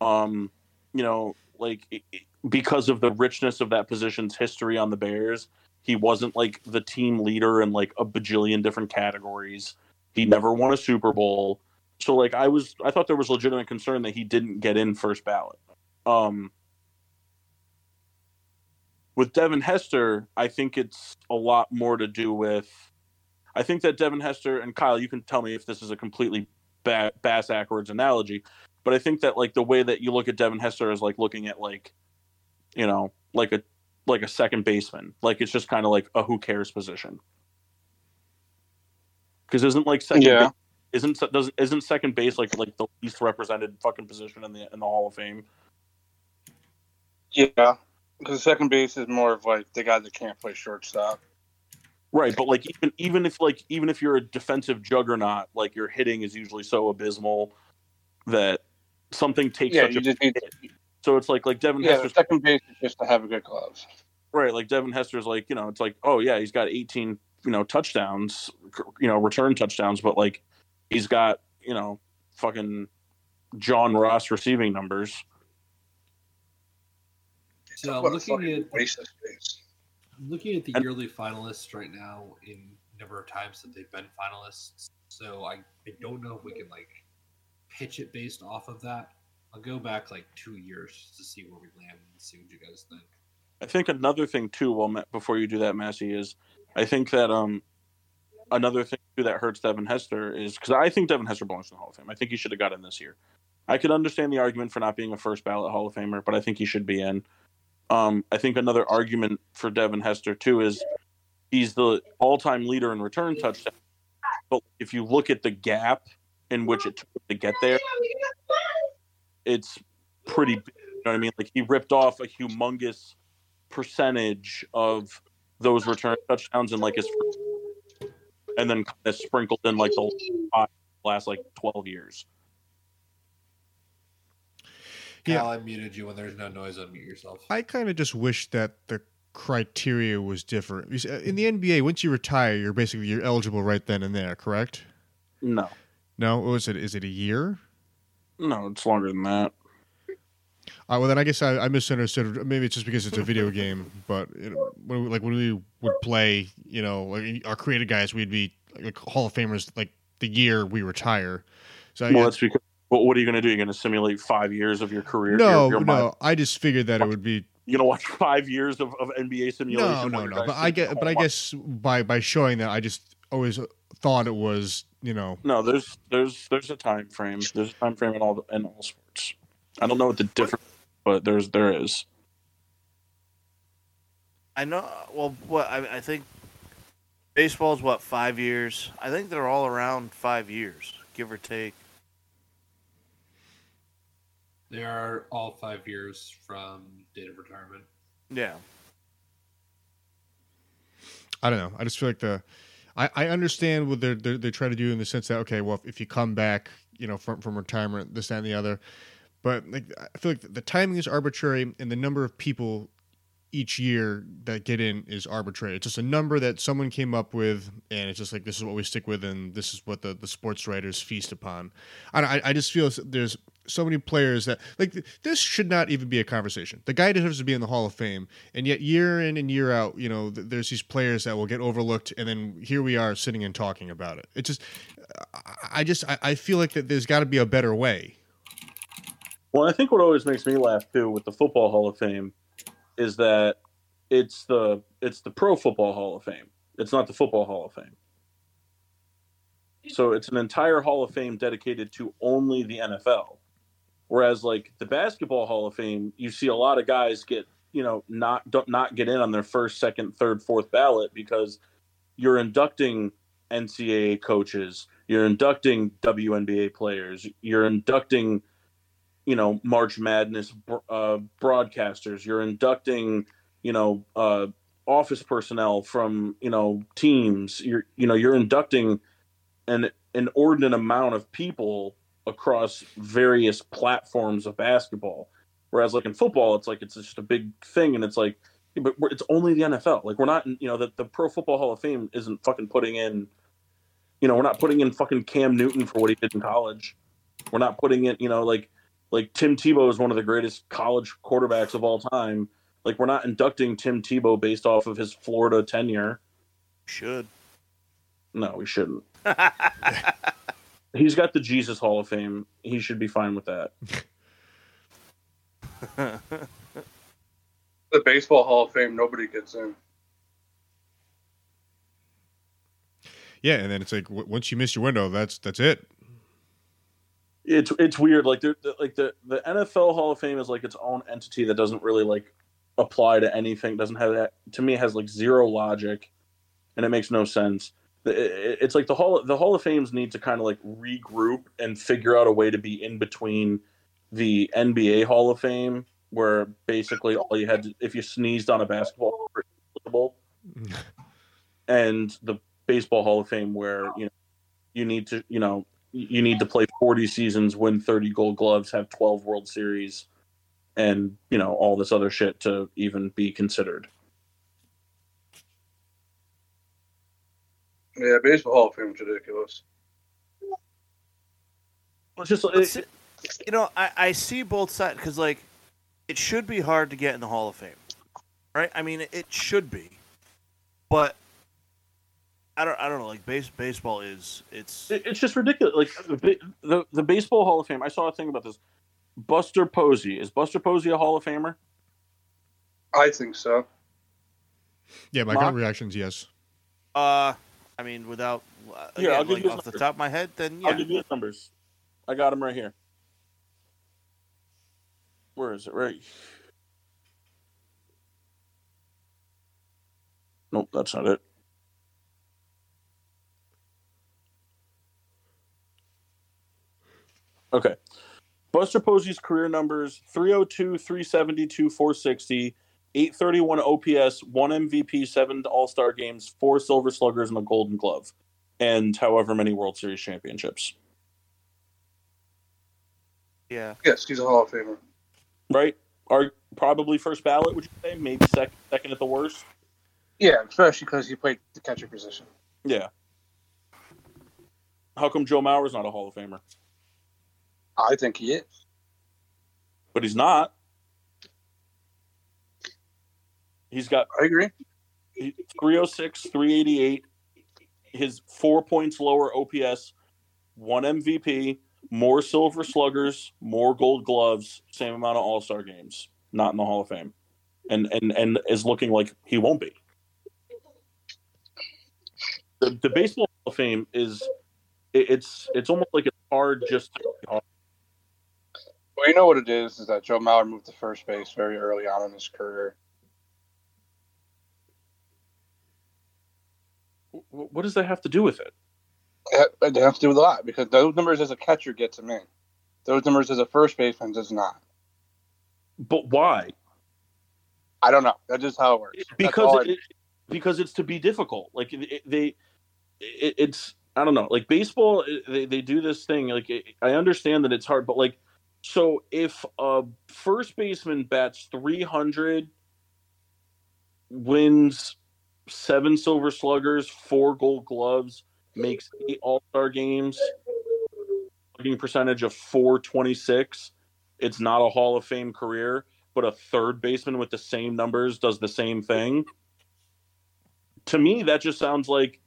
Speaker 1: um, you know, like it- because of the richness of that position's history on the Bears, he wasn't like the team leader in like a bajillion different categories. He never won a Super Bowl. So like I was I thought there was legitimate concern that he didn't get in first ballot. Um with Devin Hester, I think it's a lot more to do with. I think that Devin Hester and Kyle, you can tell me if this is a completely ba- bass backwards analogy, but I think that like the way that you look at Devin Hester is like looking at like, you know, like a like a second baseman. Like it's just kind of like a who cares position. Because isn't like second
Speaker 3: Yeah.
Speaker 1: base, isn't doesn't isn't second base like like the least represented fucking position in the in the Hall of Fame?
Speaker 3: Yeah, because second base is more of like the guy that can't play shortstop.
Speaker 1: Right, but like even even if like even if you're a defensive juggernaut, like your hitting is usually so abysmal that something takes
Speaker 3: Yeah,
Speaker 1: such
Speaker 3: you
Speaker 1: a
Speaker 3: just need.
Speaker 1: So it's like like Devin
Speaker 3: Yeah,
Speaker 1: Hester
Speaker 3: the second base is just to have a good gloves.
Speaker 1: Right, like Devin Hester's like, you know, it's like, oh yeah, he's got 18, you know, touchdowns, you know, return touchdowns, but like he's got, you know, fucking John Ross receiving numbers.
Speaker 4: So I'm looking at
Speaker 3: waste of space.
Speaker 4: looking at the
Speaker 1: And-
Speaker 4: yearly finalists right now in number of times that they've been finalists. So I, I don't know if we can like pitch it based off of that. I'll go back like two years to see where we land and see what you guys think.
Speaker 1: I think another thing too, well, before you do that, Massey, is I think that um another thing too that hurts Devin Hester is because I think Devin Hester belongs in the Hall of Fame. I think he should have got in this year. I could understand the argument for not being a first ballot Hall of Famer, but I think he should be in. Um, I think another argument for Devin Hester too is he's the all-time leader in return touchdown. But if you look at the gap in which it took to get there, it's pretty. You know what I mean? Like he ripped off a humongous percentage of those return touchdowns in like his first, and then kind of sprinkled in like the last like 12 years.
Speaker 5: Yeah.
Speaker 4: Cal, I muted you when there's no noise. Unmute yourself.
Speaker 5: I kind of just wish that the criteria was different. Because, uh, In the NBA, once you retire, you're basically you're eligible right then and there. Correct?
Speaker 1: No,
Speaker 5: No, what was it? Is it a year?
Speaker 1: No, it's longer than that.
Speaker 5: Uh, well, then I guess I, I misunderstood. Maybe it's just because it's a video [laughs] game. But you know, when we, like when we would play, you know, like our creative guys, we'd be like Hall of Famers like the year we retire. So I
Speaker 1: Well,
Speaker 5: guess-
Speaker 1: that's because. What, what are you going to do? You're going to simulate five years of your career?
Speaker 5: no,
Speaker 1: You're, you're,
Speaker 5: no. I just figured that it would be
Speaker 1: You're going to watch five years of, of NBA simulation?
Speaker 5: no, no, no. But I get,
Speaker 1: "Oh,
Speaker 5: but I guess by by showing that, I just always thought it was, you know,
Speaker 1: No, there's there's there's a time frame. There's a time frame in all in all sports. I don't know what the difference, but there's there is.
Speaker 2: I know. Well, what I, I think baseball's what five years. I think they're all around five years, give or take.
Speaker 4: They are all five years from date of retirement.
Speaker 2: Yeah.
Speaker 5: I don't know. I just feel like the, I, I understand what they're, they're they try to do in the sense that okay, well, if you come back, you know, from from retirement, this that, and the other, but like I feel like the timing is arbitrary and the number of people each year that get in is arbitrary. It's just a number that someone came up with, and it's just like this is what we stick with, and this is what the, the sports writers feast upon. I I just feel there's so many players that like this should not even be a conversation. The guy deserves to be in the Hall of Fame, and yet year in and year out, you know, th- there's these players that will get overlooked, and then here we are sitting and talking about it. It just, I- just, I, I feel like that there's got to be a better way.
Speaker 1: Well, I think what always makes me laugh too with the Football Hall of Fame is that it's the it's the Pro Football Hall of Fame. It's not the Football Hall of Fame. So it's an entire Hall of Fame dedicated to only the NFL. Whereas like the Basketball Hall of Fame, you see a lot of guys get, you know, not don't not get in on their first, second, third, fourth ballot because you're inducting NCAA coaches, you're inducting WNBA players, you're inducting you know March Madness uh, broadcasters. You're inducting you know uh, office personnel from you know teams. You're you know you're inducting an inordinate amount of people across various platforms of basketball. Whereas like in football, it's like it's just a big thing, and it's like, but we're, it's only the NFL. Like we're not, you know, that the Pro Football Hall of Fame isn't fucking putting in, you know, we're not putting in fucking Cam Newton for what he did in college. We're not putting in, you know, like like Tim Tebow is one of the greatest college quarterbacks of all time. Like we're not inducting Tim Tebow based off of his Florida tenure.
Speaker 2: Should.
Speaker 1: No, we shouldn't. [laughs] He's got the Jesus Hall of Fame. He should be fine with that. [laughs]
Speaker 3: The Baseball Hall of Fame, nobody gets in.
Speaker 5: Yeah, and then it's like w- once you miss your window, that's that's it.
Speaker 1: It's it's weird. Like the like the the NFL Hall of Fame is like its own entity that doesn't really like apply to anything. Doesn't have that to me. Has like zero logic, and it makes no sense. It- it- It's like the hall the Hall of Fames need to kind of like regroup and figure out a way to be in between the NBA Hall of Fame, where basically all you had to, if you sneezed on a basketball court, it was applicable, and the Baseball Hall of Fame, where you know you need to you know you need to play 40 seasons, win 30 Gold Gloves, have 12 World Series, and you know all this other shit to even be considered.
Speaker 3: Yeah, baseball Hall of Fame is ridiculous.
Speaker 1: It's just
Speaker 2: It's-
Speaker 1: it,
Speaker 2: you know, I, I see both sides because like it should be hard to get in the Hall of Fame, right? I mean, it should be, but I don't I don't know. Like base baseball is it's
Speaker 1: it's just ridiculous. Like the, the the Baseball Hall of Fame. I saw a thing about this. Buster Posey is Buster Posey a Hall of Famer?
Speaker 3: I think so.
Speaker 5: Yeah, my
Speaker 1: Mark?
Speaker 5: gut reaction's yes.
Speaker 2: uh I mean without uh,
Speaker 1: Here,
Speaker 2: again,
Speaker 1: I'll give
Speaker 2: like
Speaker 1: you
Speaker 2: off the top of my head, then
Speaker 1: I'll give you his numbers. I got him right here. Where is it? Right. Nope, that's not it. Okay. Buster Posey's career numbers 302, 372, 460, 831 OPS, one MVP, seven All Star games, four Silver Sluggers, and a Golden Glove, and however many World Series championships.
Speaker 2: yeah.
Speaker 3: Yes, he's a Hall of Famer.
Speaker 1: right? Are probably first ballot, would you say? Maybe second, second at the worst.
Speaker 3: Yeah, especially because he played the catcher position.
Speaker 1: Yeah. How come Joe Mauer's not a Hall of Famer?
Speaker 3: I think he is.
Speaker 1: But he's not. He's got
Speaker 3: I agree.
Speaker 1: 306, 388. His four points lower OPS, one MVP, more Silver Sluggers, more Gold Gloves, same amount of All Star games. Not in the Hall of Fame, and and and is looking like he won't be. The, the baseball Hall of Fame is it, it's it's almost like it's hard just. To,
Speaker 3: Well, you know what it is, is that Joe Mauer moved to first base very early on in his career.
Speaker 1: What does that have to do with it?
Speaker 3: It has to do with a lot because those numbers as a catcher gets him in. Those numbers as a first baseman does not.
Speaker 1: But why?
Speaker 3: I don't know. That's just how it works.
Speaker 1: Because it, it- because it's to be difficult. Like it, they, it, it's I don't know. Like baseball, eh, they they do this thing. Like it, I understand that it's hard, but like so if a first baseman bats three hundred, wins seven Silver Sluggers, four Gold Gloves, makes [laughs] eight All Star games, slugging percentage of four twenty six. It's not a Hall of Fame career but a third baseman with the same numbers does the same thing. To me, that just sounds like.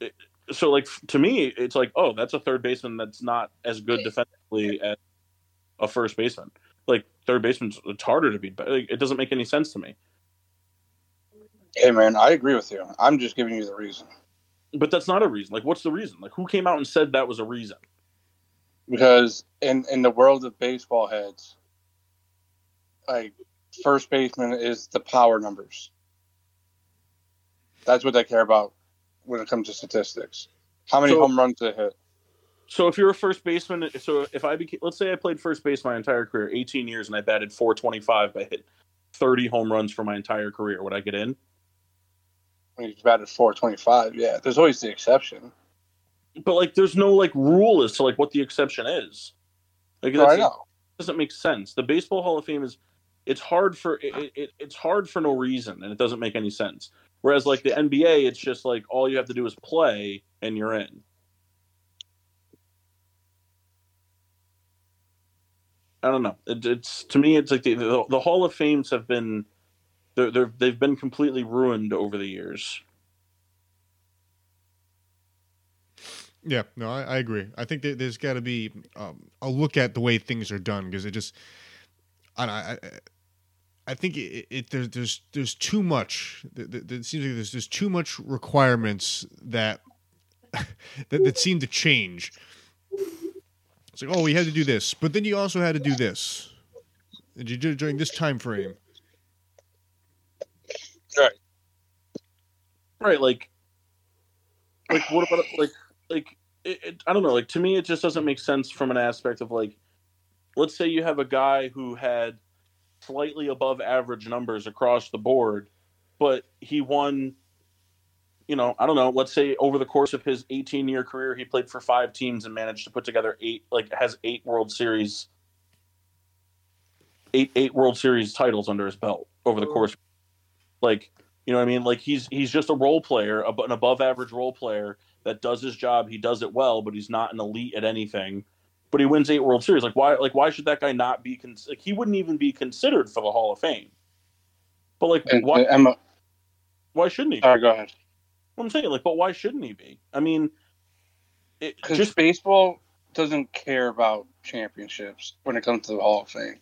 Speaker 1: Eh, so, like to me, it's like, oh, that's a third baseman that's not as good defensively as a first baseman. Like third baseman, it's harder to beat. Like, it doesn't make any sense to me.
Speaker 3: Hey man, I agree with you. I'm just giving you the reason
Speaker 1: But that's not a reason. Like, what's the reason? Like, who came out and said that was a reason?
Speaker 3: because in in the world of baseball heads, like first baseman is the power numbers. That's what they care about when it comes to statistics. How many
Speaker 1: So-
Speaker 3: home runs they hit?
Speaker 1: So if you're a first baseman, so if I became, let's say I played first base my entire career, 18 years, and I batted 425, but hit 30 home runs for my entire career, would I get in?
Speaker 3: When he's batted 425, yeah. There's always the exception.
Speaker 1: but like there's no like rule as to like what the exception is like
Speaker 3: No, I know.
Speaker 1: doesn't make sense the baseball hall of fame is it's hard for it, it, it's hard for no reason and it doesn't make any sense whereas like the nba it's just like all you have to do is play and you're in i don't know it, it's to me it's like the, the, the hall of fames have been they're, they're they've been completely ruined over the years
Speaker 5: Yeah, no, I, I agree. I think that there's got to be um, a look at the way things are done because it just, I, I, I- think it, it there's there's there's too much. It seems like there's there's too much requirements that [laughs] that, that seem to change. It's like, oh, we had to do this, but then you also had to do this, and you did it during this time frame.
Speaker 3: Right.
Speaker 1: Right, like, like what about like, like it, it, I don't know. Like to me, it just doesn't make sense from an aspect of like, let's say you have a guy who had slightly above average numbers across the board, but he won. You know, I don't know. Let's say over the course of his 18 year career, he played for five teams and managed to put together eight, like has eight World Series, eight eight World Series titles under his belt over the mm. course. Like, you know what I mean? Like he's he's just a role player, an above average role player that does his job. He does it well, but he's not an elite at anything. But he wins eight World Series. Like why? Like why should that guy not be? Cons- like he wouldn't even be considered for the Hall of Fame. But like
Speaker 3: And,
Speaker 1: why?
Speaker 3: and
Speaker 1: Why shouldn't he?
Speaker 3: sorry, go ahead.
Speaker 1: I'm saying like, but why shouldn't he be? I mean, it,
Speaker 3: Because
Speaker 1: just
Speaker 3: baseball doesn't care about championships when it comes to the Hall of Fame.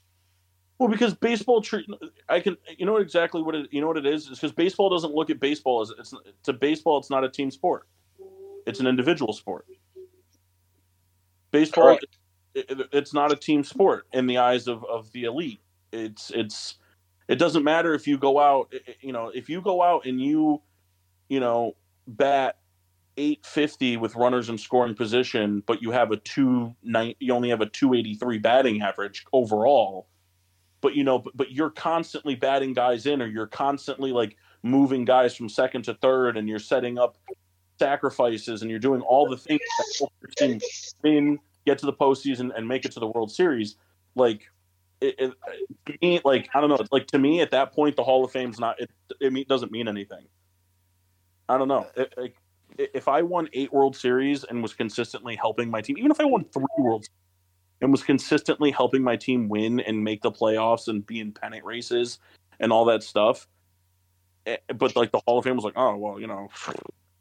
Speaker 1: Well because baseball treat I can you know exactly what it you know what it is is because baseball doesn't look at baseball as it's to baseball it's not a team sport. It's an individual sport. Baseball, it, it- it's not a team sport in the eyes of, of the elite. It's it's it doesn't matter if you go out, you know, if you go out and you, you know, bat 850 with runners in scoring position, but you have a two nine, you only have a 283 batting average overall. But you know, but, but you're constantly batting guys in, or you're constantly like moving guys from second to third, and you're setting up sacrifices, and you're doing all the oh things that help your team win, get to the postseason, and make it to the World Series. Like, it, it, to me, like I don't know, like to me at that point, the Hall of Fame's not. It, it mean- doesn't mean anything. I don't know. It, like, if I won eight World Series and was consistently helping my team, even if I won three World Series and was consistently helping my team win and make the playoffs and be in pennant races and all that stuff, eh, but like the Hall of Fame was like, oh well, you know,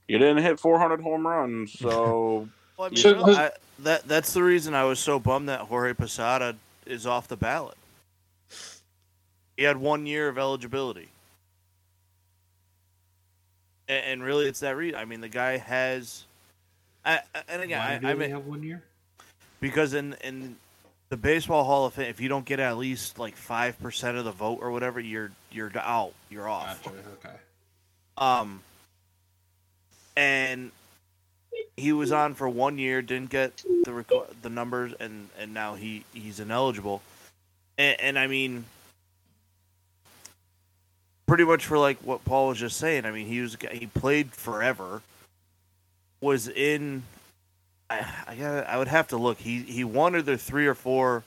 Speaker 1: you didn't hit 400 home runs, so [laughs]
Speaker 2: Well, I mean,
Speaker 3: So-
Speaker 2: no, I, that that's the reason I was so bummed that Jorge Posada is off the ballot. He had one year of eligibility, and, and really, it's that reason. I mean, the guy has, I, I- and again,
Speaker 4: Why
Speaker 2: I,
Speaker 4: do
Speaker 2: I
Speaker 4: they
Speaker 2: mean,
Speaker 4: have one year?
Speaker 2: Because in in the baseball Hall of Fame, if you don't get at least like five percent of the vote or whatever, you're you're out. You're off.
Speaker 4: Gotcha. Okay.
Speaker 2: Um, and he was on for one year, didn't get the reco- the numbers, and and now he he's ineligible. And, and I mean, pretty much for like what Paul was just saying. I mean, he was he played forever. Was in. I I got I would have to look. He he won either three or four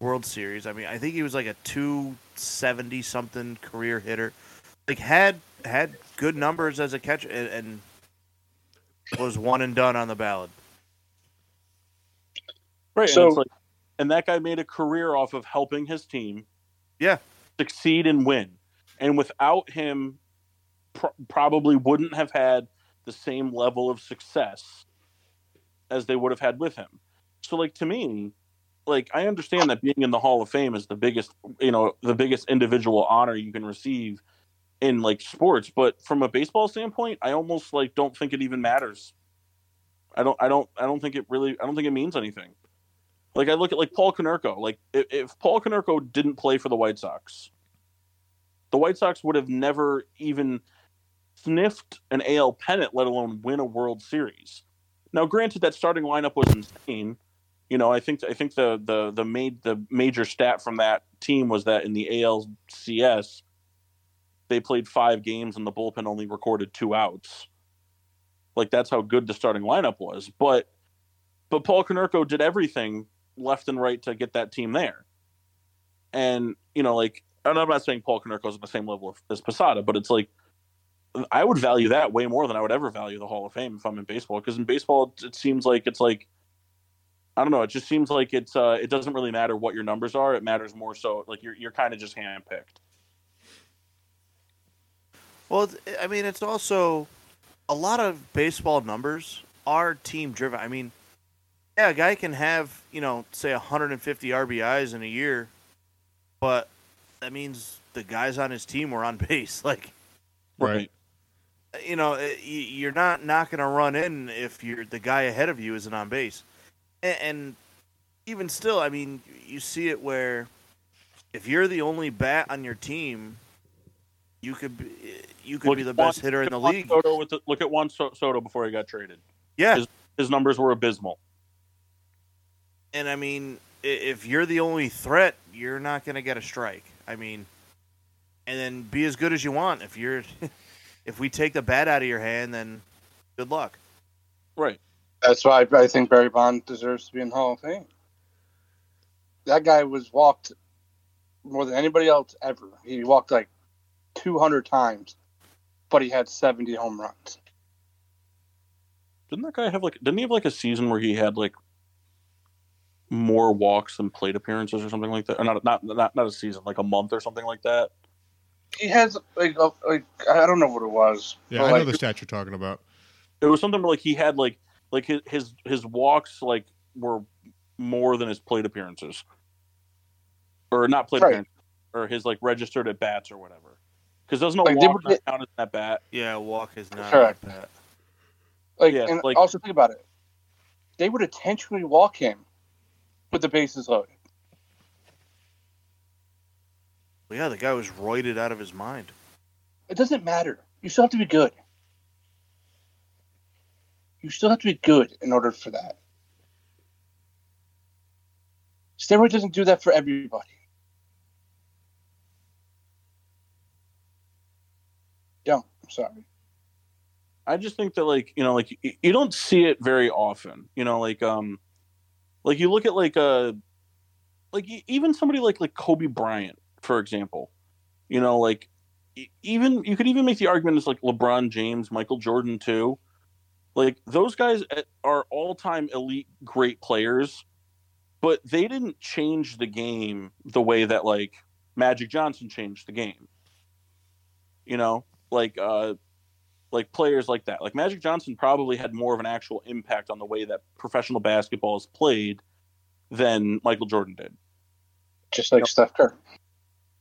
Speaker 2: World Series. I mean, I think he was like a two seventy something career hitter. Like had had good numbers as a catcher and, and was one and done on the ballot.
Speaker 1: right.
Speaker 3: So-
Speaker 1: and, it's like, and that guy made a career off of helping his team,
Speaker 2: Yeah.
Speaker 1: succeed and win. And without him, pr- probably wouldn't have had the same level of success as they would have had with him. So, like to me, like I understand that being in the Hall of Fame is the biggest, you know, the biggest individual honor you can receive in like sports. But from a baseball standpoint, I almost like don't think it even matters. I don't, I don't, I don't think it really, I don't think it means anything. Like I look at like Paul Konerko. Like if, if Paul Konerko didn't play for the White Sox, the White Sox would have never even sniffed an AL pennant, let alone win a World Series. Now, granted, that starting lineup was insane. You know, I think I think the the the made the major stat from that team was that in the ALCS, they played five games and the bullpen only recorded two outs. Like that's how good the starting lineup was. But but Paul Konerko did everything left and right to get that team there. And you know, like, and I'm not saying Paul Konerko's at the same level as Posada, but it's like I would value that way more than I would ever value the Hall of Fame if I'm in baseball. Because in baseball, it, it seems like it's like I don't know. It just seems like it's uh, it doesn't really matter what your numbers are. It matters more so like you're you're kind of just handpicked.
Speaker 2: Well, I mean, it's also a lot of baseball numbers are team driven. I mean, yeah, a guy can have you know say 150 RBIs in a year, but that means the guys on his team were on [laughs] base. Like
Speaker 5: Right.
Speaker 2: You know, eh, you're not not going to run in if you're the guy ahead of you isn't on base, and, and even still, I mean, you see it where if you're the only bat on your team, you could be you could
Speaker 1: Look
Speaker 2: be the best hitter in the league.
Speaker 1: Soto with the, look at Juan Soto before he got traded.
Speaker 2: Yeah,
Speaker 1: His numbers were abysmal.
Speaker 2: and I mean, if you're the only threat, you're not going to get a strike. I mean, and then be as good as you want. If you're, [laughs] if we take the bat out of your hand, then good luck.
Speaker 1: Right.
Speaker 3: That's why I think Barry Bond deserves to be in the Hall of Fame. That guy was walked more than anybody else ever. He walked like 200 times, but he had 70 home runs.
Speaker 1: Didn't that guy have like? Didn't he have like a season where he had like more walks than plate appearances or something like that? Or not not not not a season, like a month or something like that.
Speaker 3: He has like a, like I don't know what it was.
Speaker 5: Yeah,
Speaker 3: but,
Speaker 5: I know the stat you're talking about.
Speaker 1: It was something where, like he had like like his his his walks like were more than his plate appearances, or not plate
Speaker 3: Right.
Speaker 1: appearances, or his like registered at bats or whatever. Because doesn't a
Speaker 3: Like, they
Speaker 1: walk
Speaker 3: would
Speaker 1: not
Speaker 3: get-
Speaker 1: count as that bat?
Speaker 2: Yeah, walk is not
Speaker 3: Correct.
Speaker 2: like that.
Speaker 3: Like,
Speaker 1: Yeah,
Speaker 3: and
Speaker 1: like-
Speaker 3: also think about it. They would intentionally walk him with the bases loaded.
Speaker 2: Well, yeah, the guy was roided out of his mind.
Speaker 3: It doesn't matter. You still have to be good. You still have to be good in order for that. Steroid doesn't do that for everybody. Don't. I'm sorry.
Speaker 1: I just think that like you know like y- you don't see it very often. You know like um like you look at like uh like even somebody like like Kobe Bryant for example. You know like even you could even make the argument as like LeBron James, Michael Jordan too. Like those guys uh, are all-time elite great players, but they didn't change the game the way that like Magic Johnson changed the game. You know, like uh like players like that. Like Magic Johnson probably had more of an actual impact on the way that professional basketball is played than Michael Jordan did.
Speaker 3: Just like Steph Curry.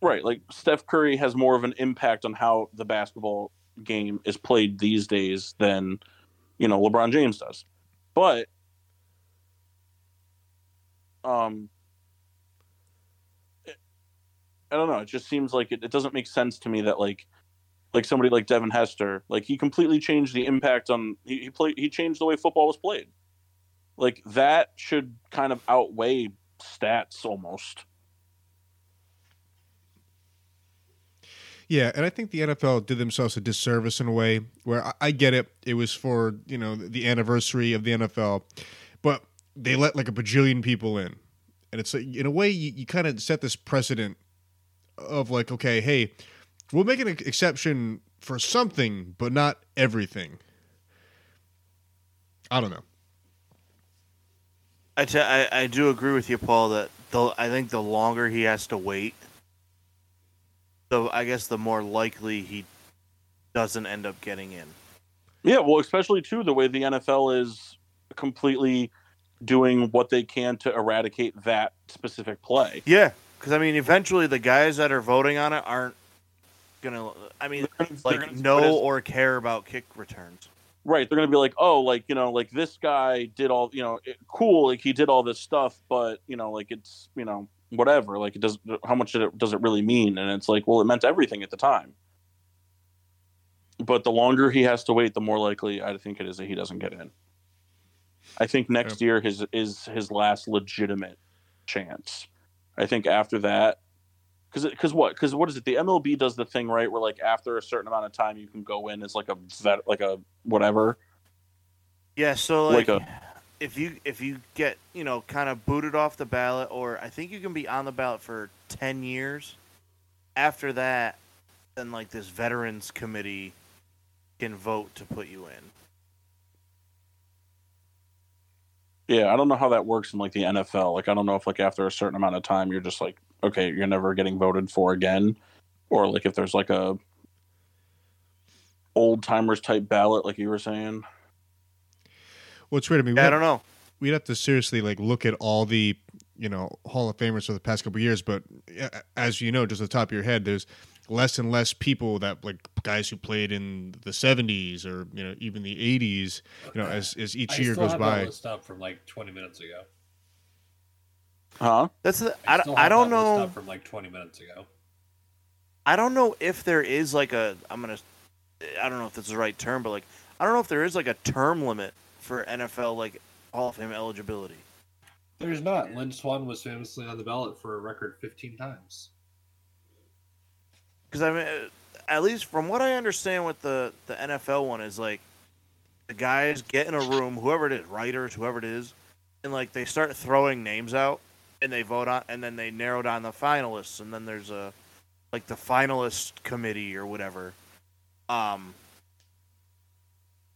Speaker 1: Right. Like Steph Curry has more of an impact on how the basketball game is played these days than, you know, LeBron James does. But um it- I don't know, it just seems like it, it doesn't make sense to me that like like somebody like Devin Hester, like he completely changed the impact on he, he played he changed the way football was played. Like that should kind of outweigh stats almost.
Speaker 5: Yeah, and I think the NFL did themselves a disservice in a way where I, I get it. It was for you know the anniversary of the NFL, but they let like a bajillion people in, and it's like, in a way you, you kind of set this precedent of like, okay, hey, we'll make an exception for something, but not everything. I don't know.
Speaker 2: I, t- I, I do agree with you, Paul. That the I think the longer he has to wait, the I guess the more likely he doesn't end up getting in.
Speaker 1: Yeah, well, especially too the way the NFL is completely doing what they can to eradicate that specific play.
Speaker 2: Yeah, because I mean, eventually the guys that are voting on it aren't gonna. I mean,
Speaker 1: They're gonna-
Speaker 2: like
Speaker 1: they're gonna-
Speaker 2: know or care about kick returns.
Speaker 1: right? They're going to be like, oh, like you know, like this guy did all, you know, it, cool, like he did all this stuff, but you know, like it's, you know, whatever. Like it does. How much did it, does it really mean? And it's like, well, it meant everything at the time. But the longer he has to wait, the more likely I think it is that he doesn't get in. I think next year his is his last legitimate chance. I think after that, because because what because what is it? The MLB does the thing right where like after a certain amount of time you can go in as like a vet like a whatever.
Speaker 2: Yeah, so
Speaker 1: Like
Speaker 2: like,
Speaker 1: a-
Speaker 2: if you if you get you know kind of booted off the ballot, or I think you can be on the ballot for ten years. After that, then like this veterans committee can vote to put you in.
Speaker 1: Yeah, I don't know how that works in like the NFL. Like I don't know if like after a certain amount of time you're just like okay you're never getting voted for again, or like if there's like a old timers type ballot like you were saying.
Speaker 5: Well, it's weird. I mean,
Speaker 2: Yeah, I don't know.
Speaker 5: we'd have to seriously like look at all the you know Hall of Famers for the past couple of years. But as you know, just at the top of your head, there's less and less people that like guys who played in the 70s or you know even the 80s. You know, as as each
Speaker 4: I
Speaker 5: year
Speaker 4: still
Speaker 5: goes
Speaker 4: have
Speaker 5: by.
Speaker 4: That list up from like 20 minutes ago.
Speaker 1: Huh?
Speaker 2: That's the, I,
Speaker 4: still
Speaker 2: I don't
Speaker 4: that list
Speaker 2: know.
Speaker 4: up from like 20 minutes ago.
Speaker 2: I don't know if there is like a I'm gonna I don't know if that's the right term, but like I don't know if there is like a term limit for NFL like Hall of Fame eligibility.
Speaker 4: There's not. Lynn Swann was famously on the ballot for a record 15 times.
Speaker 2: Because I mean, at least from what I understand, with the the NFL one is like the guys get in a room, whoever it is, writers, whoever it is, and like they start throwing names out, and they vote on, and then they narrow down the finalists, and then there's a like the finalist committee or whatever. Um.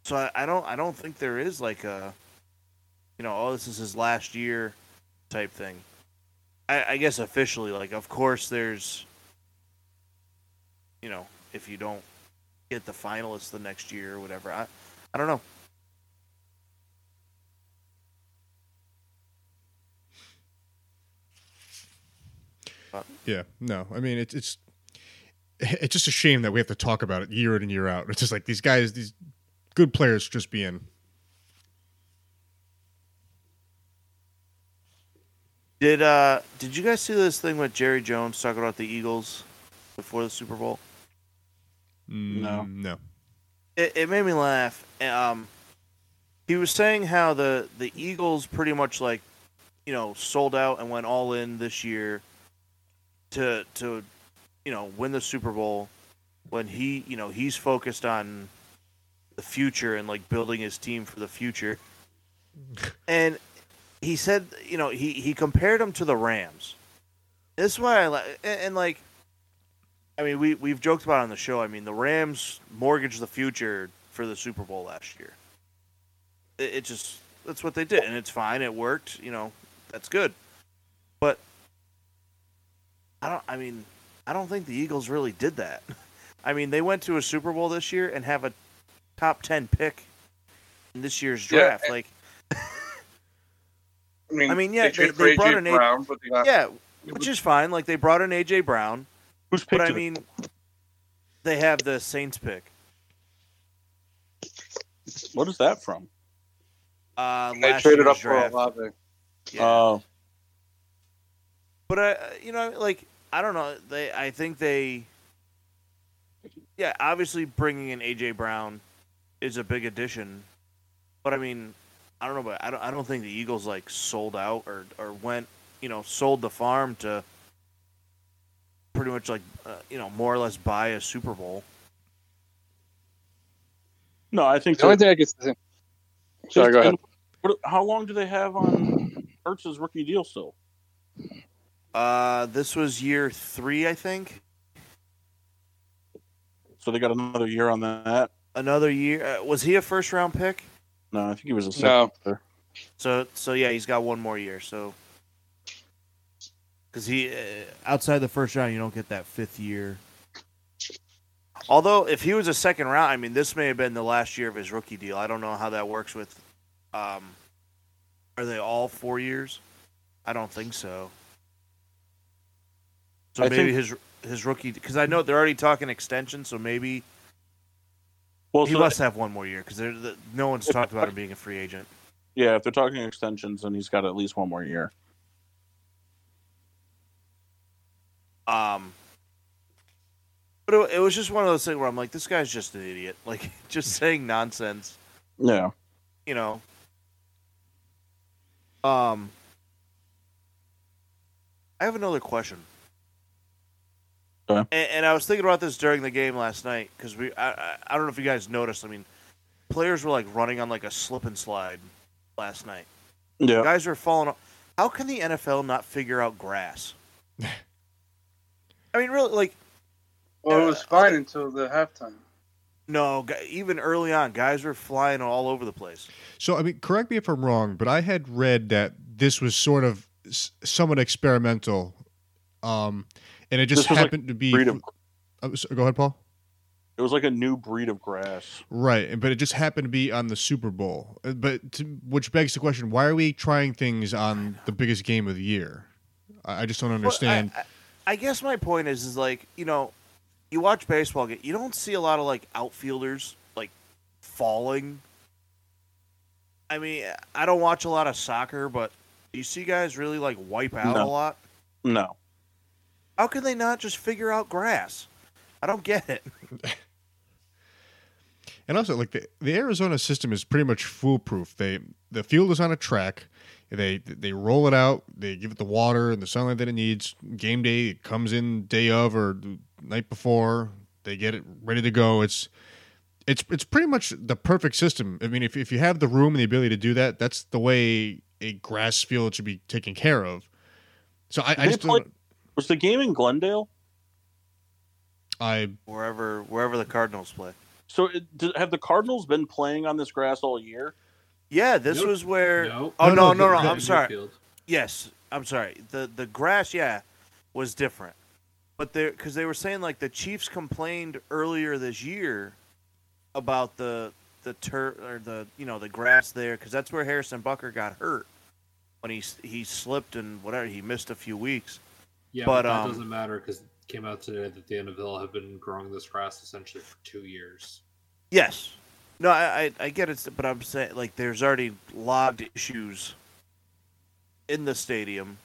Speaker 2: So I, I don't I don't think there is like a, you know, oh this is his last year, type thing. I, I guess officially, like of course there's you know, if you don't get the finalists the next year or whatever. I, I don't know.
Speaker 5: Yeah, no. I mean, it's it's [laughs] it's just a shame that we have to talk about it year in and year out. It's just like these guys, these good players, just being.
Speaker 2: Did uh did you guys see this thing with Jerry Jones talking about the Eagles before the Super Bowl?
Speaker 1: No.
Speaker 5: Mm, no.
Speaker 2: It, it made me laugh. Um, he was saying how the the Eagles pretty much like, you know, sold out and went all in this year to to, you know, win the Super Bowl. When he, you know, he's focused on the future and like building his team for the future. [laughs] and he said, you know, he he compared him to the Rams. This is why I like, and, and like, I mean, we we've joked about on the show. I mean, the Rams mortgaged the future for the Super Bowl last year. It, it just that's what they did, and it's fine. It worked. You know, that's good. But I don't. I mean, I don't think the Eagles really did that. [laughs] I mean, they went to a Super Bowl this year and have a top ten pick in this year's draft.
Speaker 3: and-
Speaker 2: like,
Speaker 3: I mean,
Speaker 2: I mean, yeah,
Speaker 3: they traded
Speaker 2: they- they brought
Speaker 3: AJ
Speaker 2: an A-
Speaker 3: Brown, but they got,
Speaker 2: yeah, which is fine. Like they brought in AJ Brown,
Speaker 1: Who's
Speaker 2: but I
Speaker 1: it?
Speaker 2: mean, they have the Saints pick.
Speaker 1: what is that from?
Speaker 2: Uh,
Speaker 3: they
Speaker 2: last
Speaker 3: traded
Speaker 2: year's
Speaker 3: up for
Speaker 2: draft.
Speaker 3: Olave.
Speaker 2: Yeah.
Speaker 1: Oh,
Speaker 2: But I, you know, like I don't know. They, I think they, yeah, obviously bringing in AJ Brown is a big addition. But I mean, I don't know, but I don't, I don't think the Eagles like sold out or or went, you know, sold the farm to pretty much like, uh, you know, more or less buy a Super Bowl.
Speaker 1: no, I think
Speaker 3: The only thing I could think. Sorry, go ahead.
Speaker 1: What, how long do they have on Hurts' rookie deal still?
Speaker 2: Uh, this was year three, I think.
Speaker 1: So they got another year on that.
Speaker 2: Another year. Uh, was he a first round pick?
Speaker 1: No, I think he was a second.
Speaker 3: No.
Speaker 1: second.
Speaker 2: So so yeah, he's got one more year. So because he uh, outside the first round, you don't get that fifth year. Although if he was a second round, I mean, this may have been the last year of his rookie deal. I don't know how that works with. Um, are they all four years? I don't think so. So
Speaker 1: I
Speaker 2: maybe
Speaker 1: think-
Speaker 2: his his rookie because I know they're already talking extension. So maybe
Speaker 1: Well,
Speaker 2: he
Speaker 1: so
Speaker 2: must have one more year because no one's talked about him being a free agent.
Speaker 1: yeah, if they're talking extensions, then he's got at least one more year.
Speaker 2: Um, but it, it was just one of those things where I'm like, this guy's just an idiot. [laughs] Like, just saying nonsense,
Speaker 1: Yeah.
Speaker 2: you know. Um, I have another question.
Speaker 1: Okay.
Speaker 2: And, and I was thinking about this during the game last night because we, I, I, I don't know if you guys noticed. I mean, players were like running on like a slip and slide last night.
Speaker 1: Yeah.
Speaker 2: Guys were falling. off. How can the NFL not figure out grass? [laughs] I mean, really, like.
Speaker 3: Well, it was fine until the halftime.
Speaker 2: No, even early on, guys were flying all over the place.
Speaker 5: So, I mean, correct me if I'm wrong, but I had read that this was sort of somewhat experimental, um, and it just
Speaker 1: This was like
Speaker 5: happened to be.
Speaker 1: breed of-
Speaker 5: Oh, go ahead, Paul.
Speaker 1: It was like a new breed of grass.
Speaker 5: Right, but it just happened to be on the Super Bowl. Uh, But to, which begs the question: Why are we trying things on the biggest game of the year? I, I just don't
Speaker 2: Well,
Speaker 5: understand.
Speaker 2: I, I, I guess my point is, is like you know, you watch baseball, get you don't see a lot of like outfielders like falling. I mean, I don't watch a lot of soccer, but do you see guys really like wipe out
Speaker 1: No.
Speaker 2: a lot.
Speaker 1: No.
Speaker 2: How can they not just figure out grass? I don't get it. [laughs]
Speaker 5: And also, like the, the Arizona system is pretty much foolproof. They the field is on a track. They they roll it out. They give it the water and the sunlight that it needs. Game day it comes in day of or night before. They get it ready to go. It's it's it's pretty much the perfect system. I mean, if if you have the room and the ability to do that, that's the way a grass field should be taken care of. So I, I just
Speaker 1: play-
Speaker 5: don't,
Speaker 1: Was the game in Glendale?
Speaker 5: I
Speaker 2: Wherever wherever the Cardinals play.
Speaker 1: So it, did, have the Cardinals been playing on this grass all year?
Speaker 2: Yeah, this
Speaker 4: Nope.
Speaker 2: was where.
Speaker 4: No.
Speaker 2: Oh
Speaker 5: No,
Speaker 2: no,
Speaker 5: no,
Speaker 2: no, no!
Speaker 5: the-
Speaker 2: I'm sorry.
Speaker 4: field.
Speaker 2: Yes, I'm sorry. The the grass, yeah, was different, but they because they were saying like the Chiefs complained earlier this year about the the tur or the you know the grass there because that's where Harrison Butker got hurt when he he slipped and whatever he missed a few weeks.
Speaker 4: Yeah,
Speaker 2: But,
Speaker 4: but, that
Speaker 2: um,
Speaker 4: doesn't matter because it came out today that the NFL have been growing this grass essentially for two years.
Speaker 2: Yes, no, I I, I get it, but I'm saying like there's already logged issues in the stadium.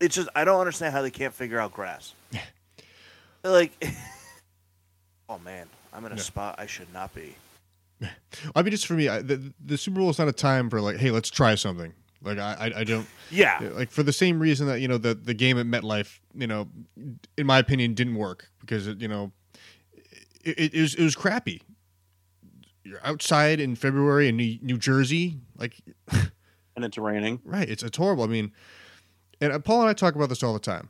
Speaker 2: It's just I don't understand how they can't figure out grass. [laughs] like, [laughs] oh man, I'm in a
Speaker 5: Yeah.
Speaker 2: spot I should not be. [laughs]
Speaker 5: I mean, just for me, I, the the Super Bowl is not a time for like, hey, let's try something. Like I I, I don't.
Speaker 2: Yeah,
Speaker 5: Yeah, like for the same reason that you know the the game at MetLife, you know, in my opinion, didn't work because it, you know, it, it, was it was crappy. You're outside in February in New, New Jersey, like
Speaker 1: And it's raining.
Speaker 5: right, it's it's horrible. I mean, and uh, Paul and I talk about this all the time.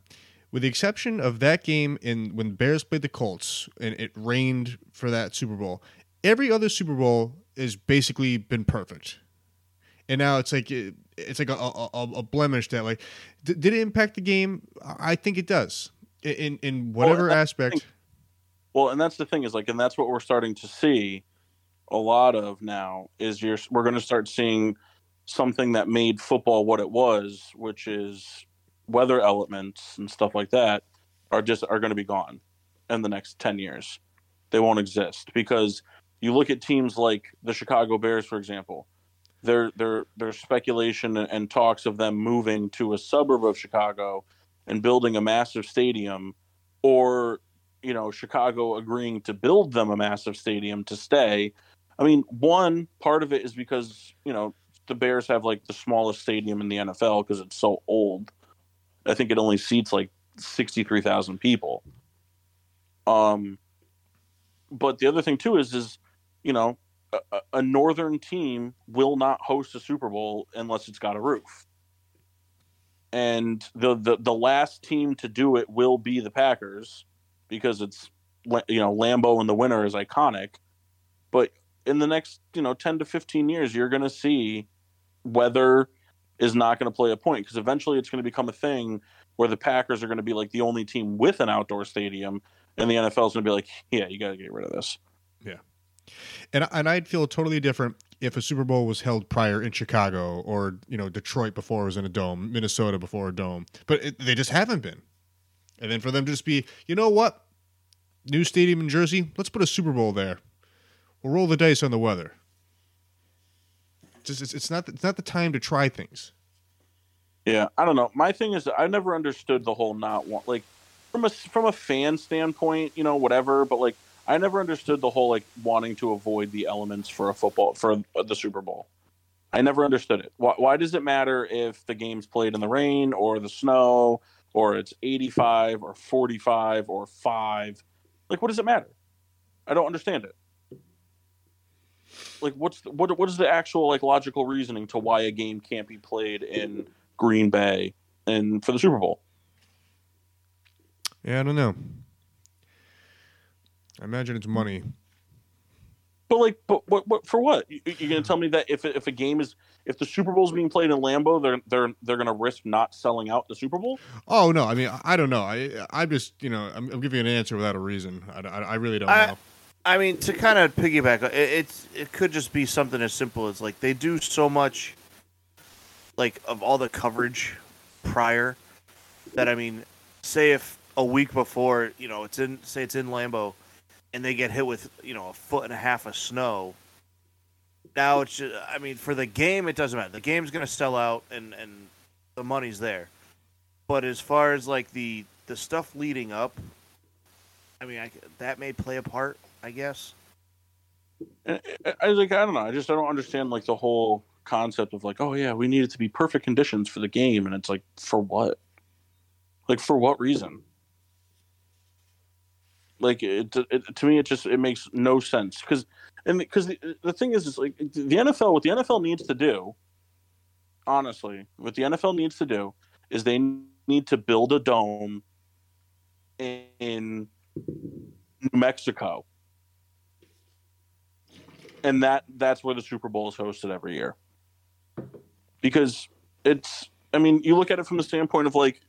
Speaker 5: With the exception of that game in when the Bears played the Colts and it rained for that Super Bowl, every other Super Bowl has basically been perfect. And now it's like it, it's like a, a, a- blemish that like d- did it impact the game? I think it does in in, whatever
Speaker 1: the
Speaker 5: aspect.
Speaker 1: Well, and that's the thing is like, and that's what we're starting to see a lot of now is you're we're going to start seeing something that made football what it was, which is weather elements and stuff like that are just are going to be gone in the next 10 years. They won't exist because you look at teams like the Chicago Bears for example. There there there's speculation and, talks of them moving to a suburb of Chicago and building a massive stadium or you know Chicago agreeing to build them a massive stadium to stay. I mean, one part of it is because you know the Bears have like the smallest stadium in the NFL because it's so old. I think it only seats like sixty three thousand people. Um, but the other thing too is is you know a, northern team will not host a Super Bowl unless it's got a roof. And the, the the last team to do it will be the Packers because it's you know Lambeau in the winter is iconic, but in the next you know ten to fifteen years, you're going to see weather is not going to play a point because eventually it's going to become a thing where the Packers are going to be like the only team with an outdoor stadium, and the NFL is going to be like, yeah, you got to get rid of this.
Speaker 5: And and I'd feel totally different if a Super Bowl was held prior in Chicago or you know Detroit before it was in a dome, Minnesota before a dome, but it, they just haven't been. And then for them to just be, you know what, new stadium in Jersey, let's put a Super Bowl there. We'll roll the dice on the weather. Just it's, it's not it's not the time to try things.
Speaker 1: Yeah, I don't know. My thing is, I never understood the whole not want like from a from a fan standpoint, you know, whatever. But like, I never understood the whole like wanting to avoid the elements for a football for the Super Bowl. I never understood it. Why, why does it matter if the game's played in the rain or the snow or it's eighty five or forty five or five? Like, what does it matter? I don't understand it. Like, what's the, what what is the actual like logical reasoning to why a game can't be played in Green Bay and for the Super Bowl.
Speaker 5: Yeah, I don't know. I imagine it's money.
Speaker 1: But like, but what, what for what? You, you're going to tell me that if if a game is if the Super Bowl is being played in Lambeau, they're they're they're going to risk not selling out the Super Bowl?
Speaker 5: Oh no, I mean I- I don't know. I I'm just you know I'm, I'm giving you an answer without a reason. I, I, I really don't
Speaker 2: I-
Speaker 5: know.
Speaker 2: I mean, to kind of piggyback, it, it's it could just be something as simple as like they do so much, like of all the coverage prior, that I mean, say if a week before, you know, it's in say it's in Lambeau, and they get hit with you know a foot and a half of snow. Now it's just, I mean, for the game, it doesn't matter. The game's gonna sell out, and and the money's there. But as far as like the the stuff leading up, I mean, I, that may play a part, I guess.
Speaker 1: I, I like I don't know. I just I don't understand like the whole concept of like, oh yeah, we need it to be perfect conditions for the game, and it's like for what? Like for what reason? Like it, it to me, it just it makes no sense because and because the, the thing is, is like the NFL. What the NFL needs to do, honestly, what the NFL needs to do is they need to build a dome in New Mexico and that that's where the Super Bowl is hosted every year. Because it's I mean, you look at it from the standpoint of like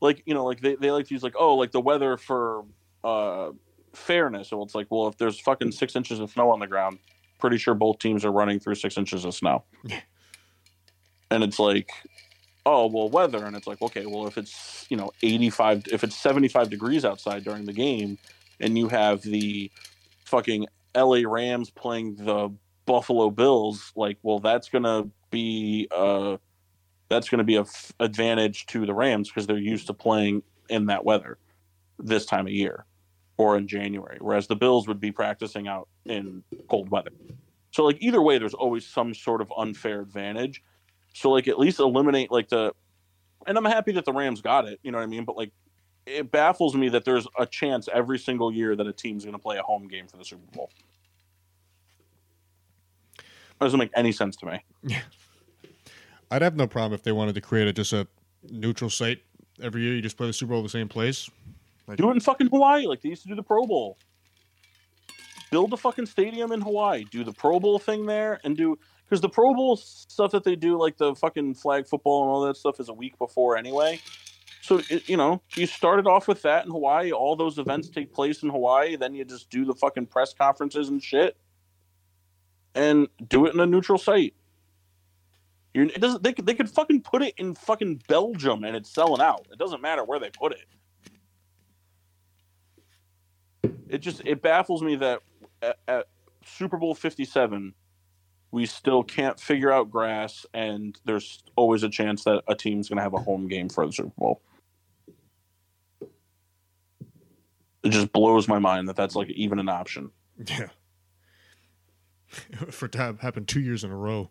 Speaker 1: like, you know, like they, they like to use like, oh, like the weather for uh fairness. So it's like, well, if there's fucking six inches of snow on the ground, pretty sure both teams are running through six inches of snow. and it's like, oh well weather and it's like okay well if it's you know 85 if it's 75 degrees outside during the game and you have the fucking LA Rams playing the Buffalo Bills, like, well, that's gonna be uh, that's gonna be a f- advantage to the Rams because they're used to playing in that weather this time of year or in January, whereas the Bills would be practicing out in cold weather. So, like, either way, there's always some sort of unfair advantage. So, like, at least eliminate like the, and I'm happy that the Rams got it. You know what I mean? But like, it baffles me that there's a chance every single year that a team's going to play a home game for the Super Bowl. That doesn't make any sense to me.
Speaker 5: Yeah. [laughs] I'd have no problem if they wanted to create a, just a neutral site every year. You just play the Super Bowl the same place.
Speaker 1: Do it in fucking Hawaii like they used to do the Pro Bowl. Build a fucking stadium in Hawaii. Do the Pro Bowl thing there and do because the Pro Bowl stuff that they do, like the fucking flag football and all that stuff, is a week before anyway. So it, you know, you started off with that in Hawaii. All those events take place in Hawaii. Then you just do the fucking press conferences and shit, and do it in a neutral site. You're, it doesn't. They could, they could fucking put it in fucking Belgium and it's selling out. It doesn't matter where they put it. It just it baffles me that at, at Super Bowl Fifty Seven, we still can't figure out grass, and there's always a chance that a team's going to have a home game for the Super Bowl. It just blows my mind that that's like even an option.
Speaker 5: Yeah. [laughs] For it to have happened two years in a row.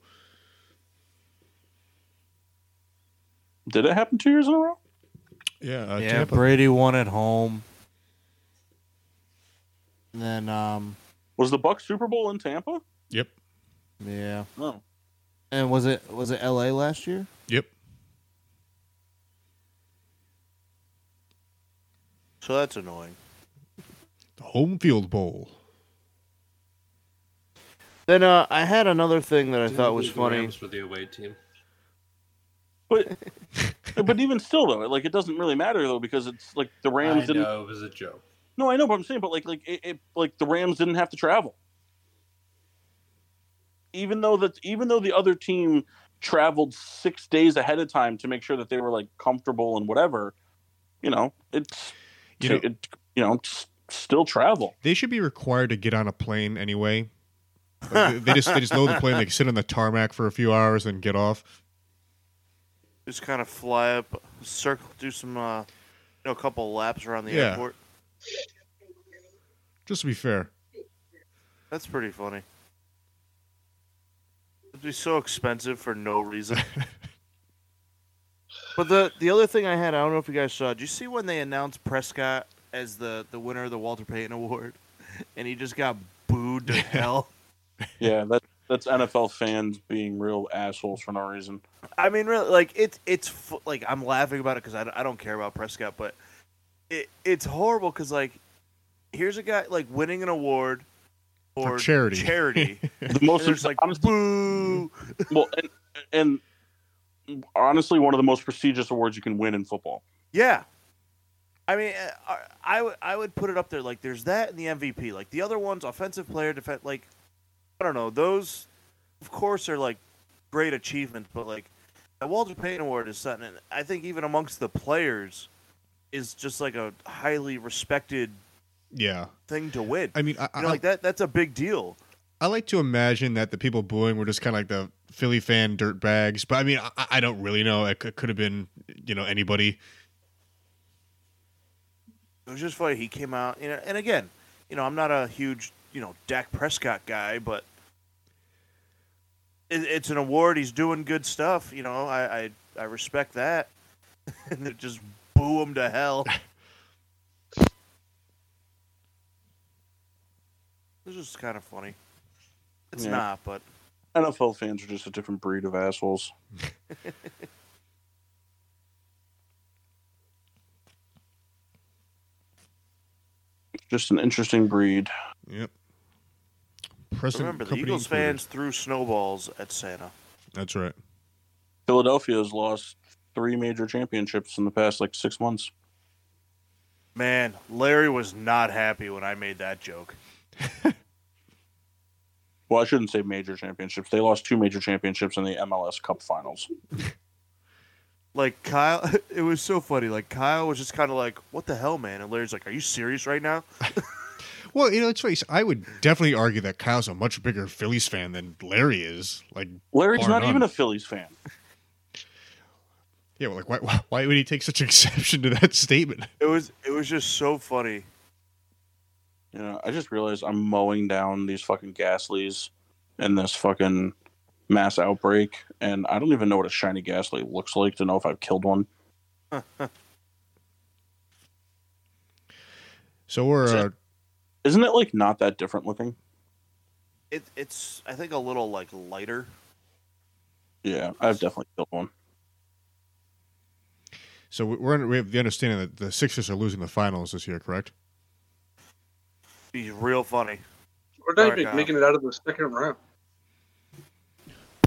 Speaker 1: Did it happen two years in a row?
Speaker 5: Yeah. Uh,
Speaker 2: yeah,
Speaker 5: Tampa.
Speaker 2: Brady won at home. And then, um,
Speaker 1: Was the Buck Super Bowl in Tampa?
Speaker 5: Yep.
Speaker 2: yeah.
Speaker 1: No.
Speaker 2: And was it was it L.A. last year?
Speaker 5: Yep.
Speaker 2: So that's annoying.
Speaker 5: The home field bowl.
Speaker 2: Then uh, I had another thing that I thought was
Speaker 4: The
Speaker 2: funny.
Speaker 4: Rams for the away team.
Speaker 1: But [laughs] but even still though, like it doesn't really matter though because it's like the Rams
Speaker 4: I
Speaker 1: didn't.
Speaker 4: know it was a joke.
Speaker 1: No, I know, but I'm saying, but like like it, it like the Rams didn't have to travel. Even though that even though the other team traveled six days ahead of time to make sure that they were like comfortable and whatever, you know, it's
Speaker 5: You know-
Speaker 1: it, you know s- still travel.
Speaker 5: They should be required to get on a plane anyway. Like, they- they just they just load the plane. They sit on the tarmac for a few hours and get off.
Speaker 2: Just kind of fly up, circle, do some, uh, you know, a couple laps around the
Speaker 5: Yeah.
Speaker 2: airport.
Speaker 5: Just to be fair.
Speaker 2: That's pretty funny. It'd be so expensive for no reason. [laughs] but the the other thing I had, I don't know if you guys saw. Did you see when they announced Prescott as the the winner of the Walter Payton Award, [laughs] and he just got booed to hell? [laughs]
Speaker 1: Yeah, that that's NFL fans being real assholes for no reason.
Speaker 2: I mean, really, like it's it's like I'm laughing about it because I, don't- I don't care about Prescott, but it it's horrible because like here's a guy like winning an award
Speaker 5: For charity.
Speaker 2: charity. [laughs]
Speaker 1: The most
Speaker 2: and there's like
Speaker 1: honestly,
Speaker 2: boo.
Speaker 1: well, and, and honestly, one of the most prestigious awards you can win in football.
Speaker 2: Yeah. I mean, uh, I would I would put it up there. Like, there's that and the MVP. Like the other ones, offensive player, defense. Like, I don't know. Those, of course, are like great achievements. But like, the Walter Payton Award is something. I think even amongst the players, is just like a highly respected
Speaker 5: Yeah.
Speaker 2: thing to win.
Speaker 5: I mean, I,
Speaker 2: you
Speaker 5: I,
Speaker 2: know, like that. That's a big deal.
Speaker 5: I like to imagine that the people booing were just kind of like the Philly fan dirt bags. But I mean, I, I don't really know. It could, could have been, you know, anybody.
Speaker 2: it was just funny. He came out, you know, and again, you know, I'm not a huge, you know, Dak Prescott guy, but it, it's an award. He's doing good stuff. You know, I I, I respect that. [laughs] and they just boo him to hell. [laughs] This is kind of funny. It's
Speaker 1: Yeah.
Speaker 2: not, but
Speaker 1: NFL fans are just a different breed of assholes. [laughs] just an interesting breed.
Speaker 5: Yep. Present
Speaker 2: remember the Eagles
Speaker 5: included.
Speaker 2: fans threw snowballs at Santa.
Speaker 5: That's right.
Speaker 1: Philadelphia has lost three major championships in the past like six months.
Speaker 2: Man, Larry was not happy when I made that joke. [laughs]
Speaker 1: Well, I shouldn't say major championships. They lost two major championships in the MLS Cup Finals. [laughs]
Speaker 2: Like Kyle, [laughs] it was so funny. Like Kyle was just kind of like, "What the hell, man?" And Larry's like, "Are you serious right now?"
Speaker 5: Well, you know, it's funny. I would definitely argue that Kyle's a much bigger Phillies fan than Larry is. Like,
Speaker 1: Larry's not
Speaker 5: none.
Speaker 1: even a Phillies fan.
Speaker 5: yeah, well, like why, why, why would he take such exception to that statement?
Speaker 2: It was it was just so funny.
Speaker 1: You know, I just realized I'm mowing down these fucking Gastlys in this fucking mass outbreak, and I don't even know what a shiny Gastly looks like to know if I've killed one. [laughs]
Speaker 5: So we're
Speaker 1: Is it-
Speaker 5: uh,
Speaker 1: Isn't it like not that different looking?
Speaker 2: It it's I think a little like lighter.
Speaker 1: Yeah, I've definitely killed one.
Speaker 5: so we're under, we have the understanding that the Sixers are losing the finals this year, correct?
Speaker 2: He's real funny.
Speaker 3: We're not
Speaker 2: Sorry,
Speaker 3: even making uh, it out of the second round.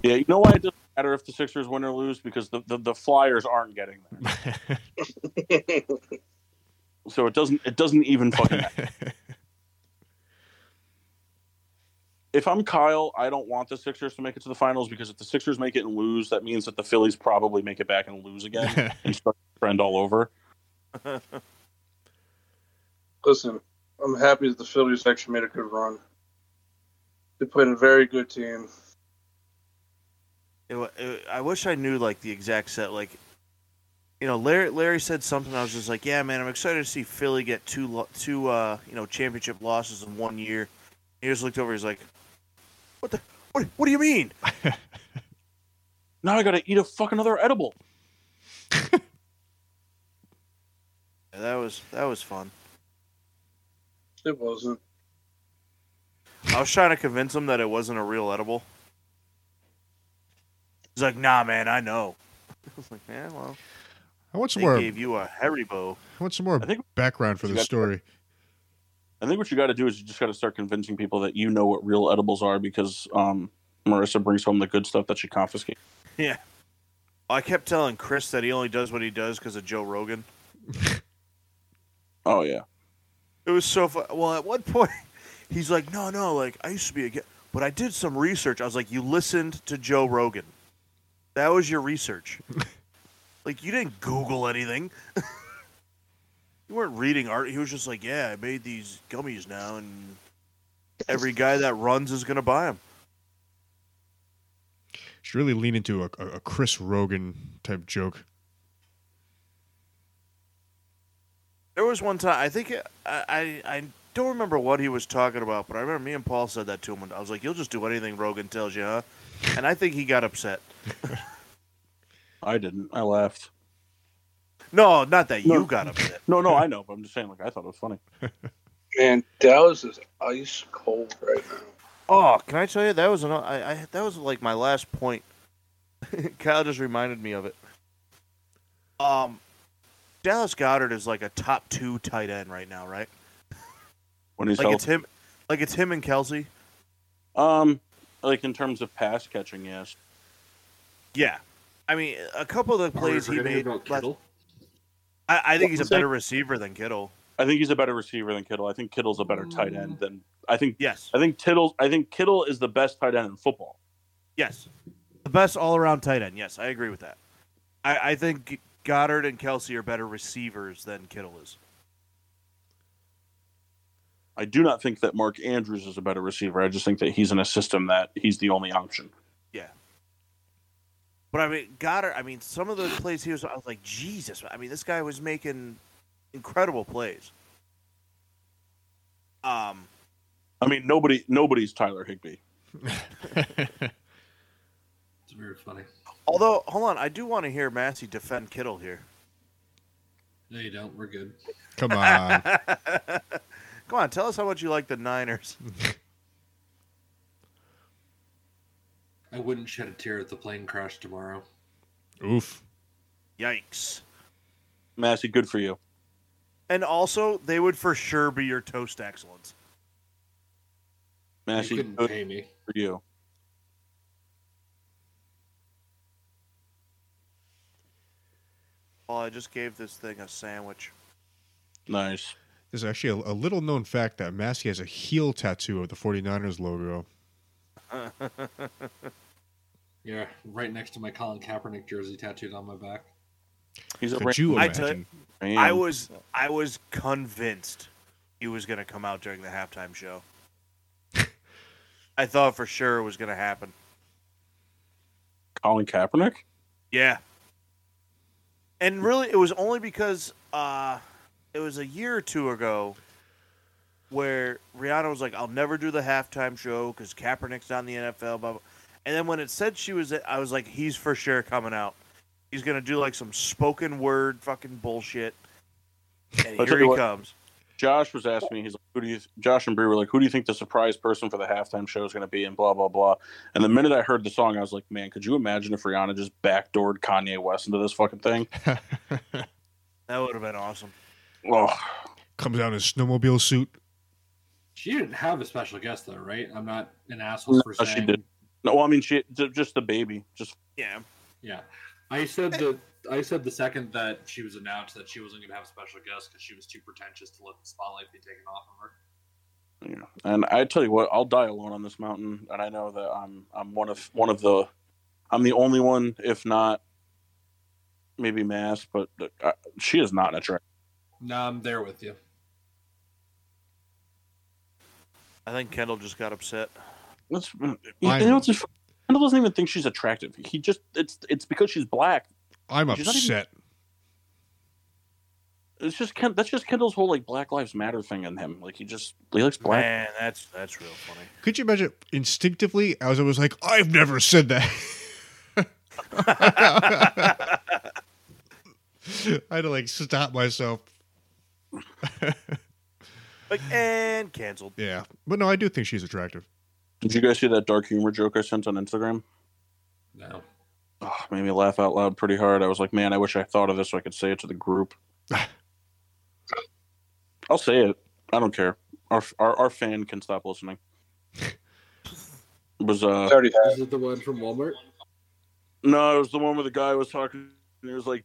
Speaker 1: Yeah, you know why it doesn't matter if the Sixers win or lose because the, the, the Flyers aren't getting there, [laughs] so it doesn't it doesn't even fucking matter. [laughs] if I'm Kyle, I don't want the Sixers to make it to the finals because if the Sixers make it and lose, that means that the Phillies probably make it back and lose again [laughs] and start the trend all over.
Speaker 3: Listen, I'm happy that the Phillies actually made a good run. They played a very good team.
Speaker 2: It, it, I wish I knew like the exact set. Like, you know, Larry Larry said something. I was just like, yeah, man, I'm excited to see Philly get two two uh you know championship losses in one year. He just looked over. He's like, what the what? What do you mean? [laughs]
Speaker 1: Now I got to eat a fucking another edible. [laughs]
Speaker 2: Yeah, that was that was fun.
Speaker 3: It wasn't.
Speaker 2: I was trying to convince him that it wasn't a real edible. He's like, nah, man, I know. [laughs] I was like, yeah, well,
Speaker 5: I want some
Speaker 2: they
Speaker 5: more.
Speaker 2: gave you a Haribo.
Speaker 5: I want some more
Speaker 1: I think-
Speaker 5: background for
Speaker 1: You
Speaker 5: the
Speaker 1: got-
Speaker 5: story.
Speaker 1: I think what you got to do is you just got to start convincing people that you know what real edibles are because um, Marissa brings home the good stuff that she confiscates.
Speaker 2: Yeah. I kept telling Chris that he only does what he does because of Joe Rogan. [laughs]
Speaker 1: Oh yeah,
Speaker 2: It was so fun. Well, at one [laughs] point, he's like, "No, no, like I used to be a, ga- but I did some research." I was like, "You listened to Joe Rogan? That was your research. [laughs] like you didn't Google anything. [laughs] you weren't reading art. He was just like, "Yeah, I made these gummies now, and every guy that runs is gonna buy them."
Speaker 5: Should really lean into a, a Chris Rogan type joke.
Speaker 2: There was one time I think I, I I don't remember what he was talking about, but I remember me and Paul said that to him. And I was like, "You'll just do anything Rogan tells you, huh?" And I think he got upset. [laughs]
Speaker 1: I didn't. I laughed.
Speaker 2: No, not that
Speaker 1: No.
Speaker 2: you got upset. [laughs]
Speaker 1: No, no, I know, but I'm just saying. Like I thought it was funny. [laughs]
Speaker 3: Man, Dallas is ice cold right now.
Speaker 2: Oh, can I tell you that was an I, I that was like my last point. Kyle just reminded me of it. Um, Dallas Goedert is like a top two tight end right now, right?
Speaker 1: When he's
Speaker 2: Like it's him, like it's him and Kelce.
Speaker 1: um, like in terms of pass catching, yes.
Speaker 2: Yeah, I mean a couple of the plays he made.
Speaker 4: about
Speaker 2: last-
Speaker 4: Kittle?
Speaker 2: I, I think he's a
Speaker 1: What's that?
Speaker 2: better receiver than Kittle.
Speaker 1: I think he's a better receiver than Kittle. I think Kittle's a better tight end than I think.
Speaker 2: Yes,
Speaker 1: I think Kittle. I think Kittle is the best tight end in football.
Speaker 2: yes, the best all-around tight end. Yes, I agree with that. I, I think Goedert and Kelce are better receivers than Kittle is.
Speaker 1: I do not think that Mark Andrews is a better receiver. I just think that he's in a system that he's the only option.
Speaker 2: Yeah. But I mean, Goedert. I mean, some of the plays he was. I was like, Jesus. I mean, this guy was making incredible plays. Um,
Speaker 1: I mean, nobody nobody's Tyler Higbee. [laughs]
Speaker 4: It's very funny.
Speaker 2: Although, hold on, I do want to hear Massey defend Kittle here.
Speaker 4: No, you don't. We're good.
Speaker 5: Come on. [laughs]
Speaker 2: Come on, tell us how much you like the Niners.
Speaker 4: I wouldn't shed a tear if the plane crashed tomorrow.
Speaker 5: Oof.
Speaker 2: Yikes.
Speaker 1: Massey, good for you.
Speaker 2: And also, they would for sure be your toast excellence.
Speaker 4: You
Speaker 1: Massey,
Speaker 4: couldn't pay me.
Speaker 1: for you.
Speaker 2: Well, I just gave this thing a sandwich.
Speaker 1: Nice.
Speaker 5: There's actually a, a little known fact that Massey has a heel tattoo of the 49ers logo. [laughs]
Speaker 4: Yeah, right next to my Colin Kaepernick jersey tattooed on my back.
Speaker 1: He's a
Speaker 5: Could you
Speaker 2: I
Speaker 5: imagine?
Speaker 1: man.
Speaker 2: I was I was convinced he was going to come out during the halftime show. [laughs] I thought for sure it was going to happen.
Speaker 1: Colin Kaepernick.
Speaker 2: Yeah. And really, it was only because uh, it was a year or two ago where Rihanna was like, "I'll never do the halftime show because Kaepernick's not in the NFL." Blah, blah. And then when it said she was, I was like, "He's for sure coming out. He's gonna do like some spoken word fucking bullshit." And here he
Speaker 1: what.
Speaker 2: comes.
Speaker 1: Josh was asking me, he's like, who do you, Josh and Bree were like, who do you think the surprise person for the halftime show is going to be? And blah, blah, blah. And the minute I heard the song, I was like, man, could you imagine if Rihanna just backdoored Kanye West into this fucking thing? [laughs]
Speaker 2: That would have been awesome.
Speaker 1: Oh,
Speaker 5: Comes out in a snowmobile suit.
Speaker 4: She didn't have a special guest though, right? I'm not an asshole for
Speaker 1: No,
Speaker 4: saying.
Speaker 1: she did. no, well, I mean, she just the baby. Just
Speaker 2: Yeah.
Speaker 4: Yeah, I said the I said the second that she was announced that she wasn't going to have a special guest because she was too pretentious to let the spotlight be taken off of her.
Speaker 1: Yeah. And I tell you what, I'll die alone on this mountain. And I know that I'm I'm one of one of the, I'm the only one, if not maybe Mass, but uh, she is not an attract.
Speaker 4: No, I'm there with you.
Speaker 2: I think Kendall just got upset.
Speaker 1: That's, you know, it's just, Kendall doesn't even think she's attractive. He just it's it's because she's black.
Speaker 5: I'm
Speaker 1: She's not even-
Speaker 5: upset.
Speaker 1: It's just Ken, that's just Kendall's whole like Black Lives Matter thing in him. Like he just he likes black.
Speaker 2: Man, that's that's real funny.
Speaker 5: Could you imagine instinctively? as I was like, I've never said that. [laughs] I had to like stop myself. [laughs]
Speaker 2: Like and canceled.
Speaker 5: Yeah, but no, I do think she's attractive.
Speaker 1: Did you guys see that dark humor joke I sent on Instagram?
Speaker 4: No,
Speaker 1: Oh, made me laugh out loud pretty hard. I was like, man, I wish I thought of this so I could say it to the group. [sighs] I'll say it. I don't care. Our our, our fan can stop listening. It was uh
Speaker 3: It's already had.
Speaker 4: is it the one from Walmart?
Speaker 1: no, it was the one where the guy was talking. He was like,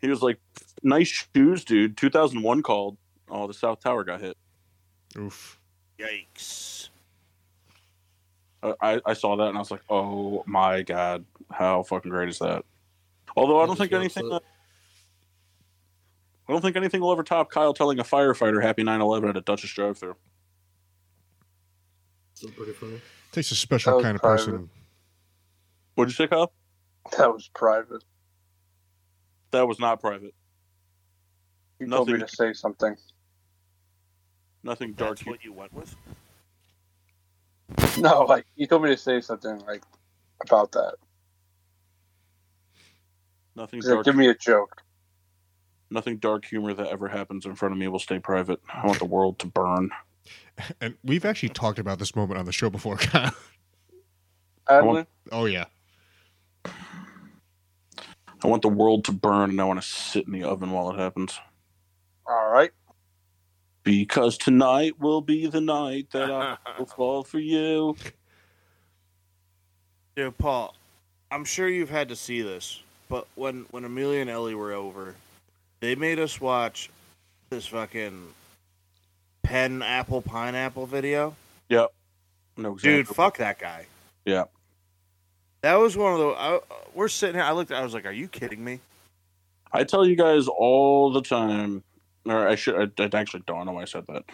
Speaker 1: he was like, nice shoes, dude. Two thousand one called. Oh, the South Tower got hit.
Speaker 5: Oof.
Speaker 2: Yikes.
Speaker 1: I, I- I saw that and I was like, oh my god, how fucking great is that? Although I
Speaker 4: I
Speaker 1: don't think anything.
Speaker 4: it.
Speaker 1: uh, I don't think anything will ever top Kyle telling a firefighter "Happy 9/11" at a Duchess drive-through.
Speaker 4: Still pretty funny.
Speaker 5: Takes a special
Speaker 3: That was
Speaker 5: kind of
Speaker 3: private.
Speaker 5: person.
Speaker 1: What'd you say, Kyle?
Speaker 3: That was private.
Speaker 1: That was not private.
Speaker 3: You told me to say something.
Speaker 1: Nothing dark.
Speaker 2: That's what you went with. [laughs]
Speaker 3: No, like you told me to say something like about that.
Speaker 1: Nothing dark.
Speaker 3: Give me a joke.
Speaker 1: Nothing dark humor that ever happens in front of me will stay private. I want the world to burn. [laughs]
Speaker 5: And we've actually talked about this moment on the show before, [laughs] Kyle.
Speaker 3: Adlin,
Speaker 5: oh yeah.
Speaker 1: I want the world to burn, and I want to sit in the oven while it happens.
Speaker 3: all right.
Speaker 1: Because tonight will be the night that I [laughs] will fall for you.
Speaker 2: Dude, Paul, I'm sure you've had to see this, but when when Amelia and Ellie were over, they made us watch this fucking pen apple pineapple video.
Speaker 1: Yep. No, exactly.
Speaker 2: Dude, fuck that guy.
Speaker 1: Yeah.
Speaker 2: That was one of the. I, we're sitting here. I looked. I was like, "Are you kidding me?"
Speaker 1: I tell you guys all the time, or I should. I, I actually don't know why I said that,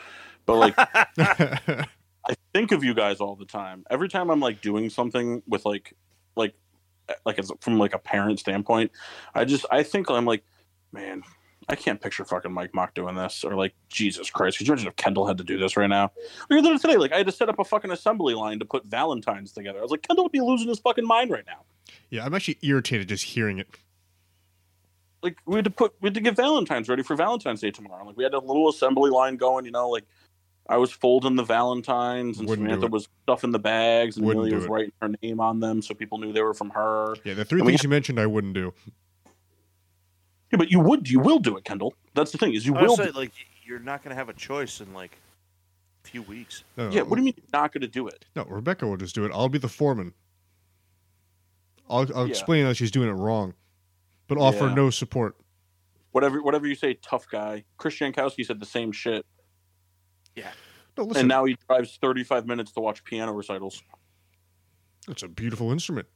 Speaker 1: but like [laughs] I think of you guys all the time. Every time I'm like doing something with like, like, like as from like a parent standpoint, I just I think I'm like, man, I can't picture fucking Mike Mock doing this or like Jesus Christ. Could you imagine if Kendall had to do this right now? The other today, like I had to set up a fucking assembly line to put Valentines together. I was like, Kendall would be losing his fucking mind right now.
Speaker 5: Yeah, I'm actually irritated just hearing it.
Speaker 1: Like we had to put we had to get Valentines ready for Valentine's Day tomorrow. Like we had a little assembly line going, you know, like I was folding the Valentines and
Speaker 5: Wouldn't
Speaker 1: Samantha was stuffing the bags and
Speaker 5: Wouldn't
Speaker 1: Amelia was
Speaker 5: it.
Speaker 1: writing her name on them so people knew they were from her.
Speaker 5: Yeah, the three
Speaker 1: And we
Speaker 5: things you mentioned, I wouldn't do.
Speaker 1: Yeah, but you would you will do it, Kendall. That's the thing, is you
Speaker 2: I
Speaker 1: will
Speaker 2: was
Speaker 1: do
Speaker 2: like you're not gonna have a choice in like a few weeks.
Speaker 5: No, no,
Speaker 1: Yeah, what do you mean you're not gonna do it?
Speaker 5: No, Rebecca will just do it. I'll be the foreman. I'll, I'll
Speaker 1: Yeah.
Speaker 5: explain that she's doing it wrong, but offer
Speaker 1: Yeah.
Speaker 5: no support.
Speaker 1: Whatever whatever you say, tough guy. Chris Jankowski said the same shit.
Speaker 5: No, listen,
Speaker 1: and now he drives 35 minutes to watch piano recitals.
Speaker 5: it's a beautiful instrument.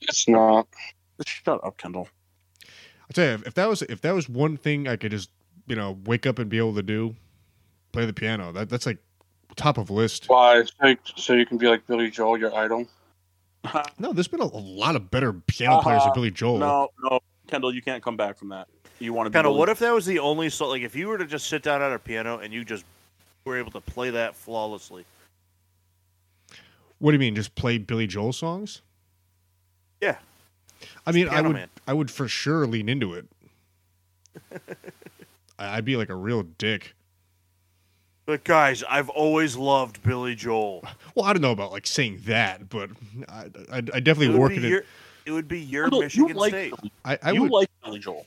Speaker 3: It's not.
Speaker 1: Shut up, Kendall.
Speaker 5: I tell you, if that was if that was one thing I could just you know wake up and be able to do, play the piano. That that's like top of list.
Speaker 3: Why? So so you can be like Billy Joel, your idol. [laughs]
Speaker 5: No, there's been a, a lot of better piano players than
Speaker 1: Uh-huh.
Speaker 5: Billy Joel.
Speaker 1: no, no, Kendall, you can't come back from that. You want to be
Speaker 2: Kind of.
Speaker 1: Billy-
Speaker 2: What if that was the only song? Like, if you were to just sit down at a piano and you just were able to play that flawlessly.
Speaker 5: What do you mean? Just play Billy Joel songs?
Speaker 2: Yeah.
Speaker 5: I mean, I would
Speaker 2: Man.
Speaker 5: I would for sure lean into it. [laughs] I'd be like a real dick.
Speaker 2: But guys, I've always loved Billy Joel.
Speaker 5: Well, I don't know about like saying that, but I, I, I definitely
Speaker 2: It would,
Speaker 5: work
Speaker 2: be
Speaker 5: in it.
Speaker 2: your, it would be your
Speaker 1: Kendall,
Speaker 2: Michigan
Speaker 1: you like
Speaker 2: State.
Speaker 1: Billy,
Speaker 5: I, I
Speaker 1: you
Speaker 5: would.
Speaker 1: like Billy Joel.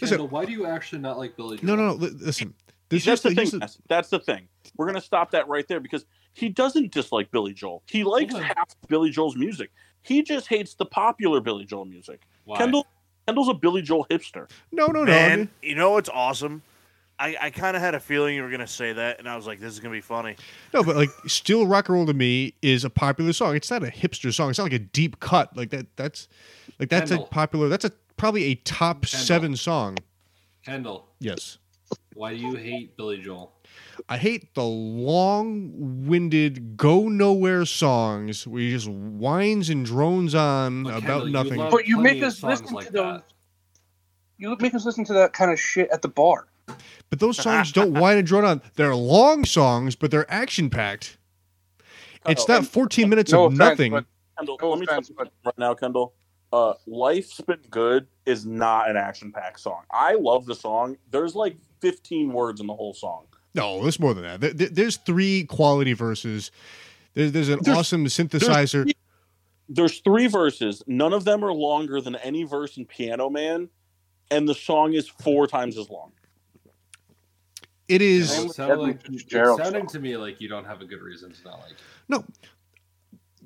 Speaker 5: Listen-
Speaker 4: Kendall, why do you actually not like Billy Joel?
Speaker 5: no, no. li- Listen, this
Speaker 1: That's the
Speaker 5: the,
Speaker 1: thing.
Speaker 5: here's the-
Speaker 1: That's the thing. We're gonna stop that right there because he doesn't dislike Billy Joel. He likes
Speaker 4: Hold
Speaker 1: half Billy Joel's music. He just hates the popular Billy Joel music.
Speaker 4: Why?
Speaker 1: Kendall, Kendall's a Billy Joel hipster.
Speaker 5: no, no, no.
Speaker 2: Man, you know what's awesome? I, I kind of had a feeling you were gonna say that, and I was like, "This is gonna be funny."
Speaker 5: No, but like "Still Rock and Roll" to me is a popular song. It's not a hipster song. It's not like a deep cut. Like that. That's like that's a popular. That's a probably a top
Speaker 4: Kendall.
Speaker 5: seven song.
Speaker 4: Kendall,
Speaker 5: Yes.
Speaker 4: why do you hate Billy Joel?
Speaker 5: I hate the long-winded, go nowhere songs where he just whines and drones on
Speaker 4: But
Speaker 5: about
Speaker 4: Kendall, you
Speaker 5: nothing.
Speaker 4: love-
Speaker 3: But you make us listen
Speaker 4: like
Speaker 3: to those.
Speaker 4: that.
Speaker 3: You make us listen to that kind of shit at the bar.
Speaker 5: But those songs don't [laughs] whine and drone on. They're long songs, but they're action-packed. It's
Speaker 1: Kendall,
Speaker 5: not 14 minutes
Speaker 3: No
Speaker 5: of
Speaker 3: offense,
Speaker 5: nothing.
Speaker 3: but
Speaker 1: Kendall,
Speaker 3: No
Speaker 1: let me tell
Speaker 3: offense,
Speaker 1: you
Speaker 3: but-
Speaker 1: right now, Kendall. Uh, "Life's Been Good" is not an action-packed song. I love the song. There's like 15 words in the whole song.
Speaker 5: No, there's more than that. There- there- there's three quality verses. There's, there's an
Speaker 1: There's-
Speaker 5: awesome synthesizer.
Speaker 1: three- There's three verses. None of them are longer than any verse in Piano Man, and the song is four times as long.
Speaker 5: It is.
Speaker 3: Same
Speaker 4: It sounded like, it's sounding
Speaker 3: song.
Speaker 4: to me like you don't have a good reason to not like it.
Speaker 5: No,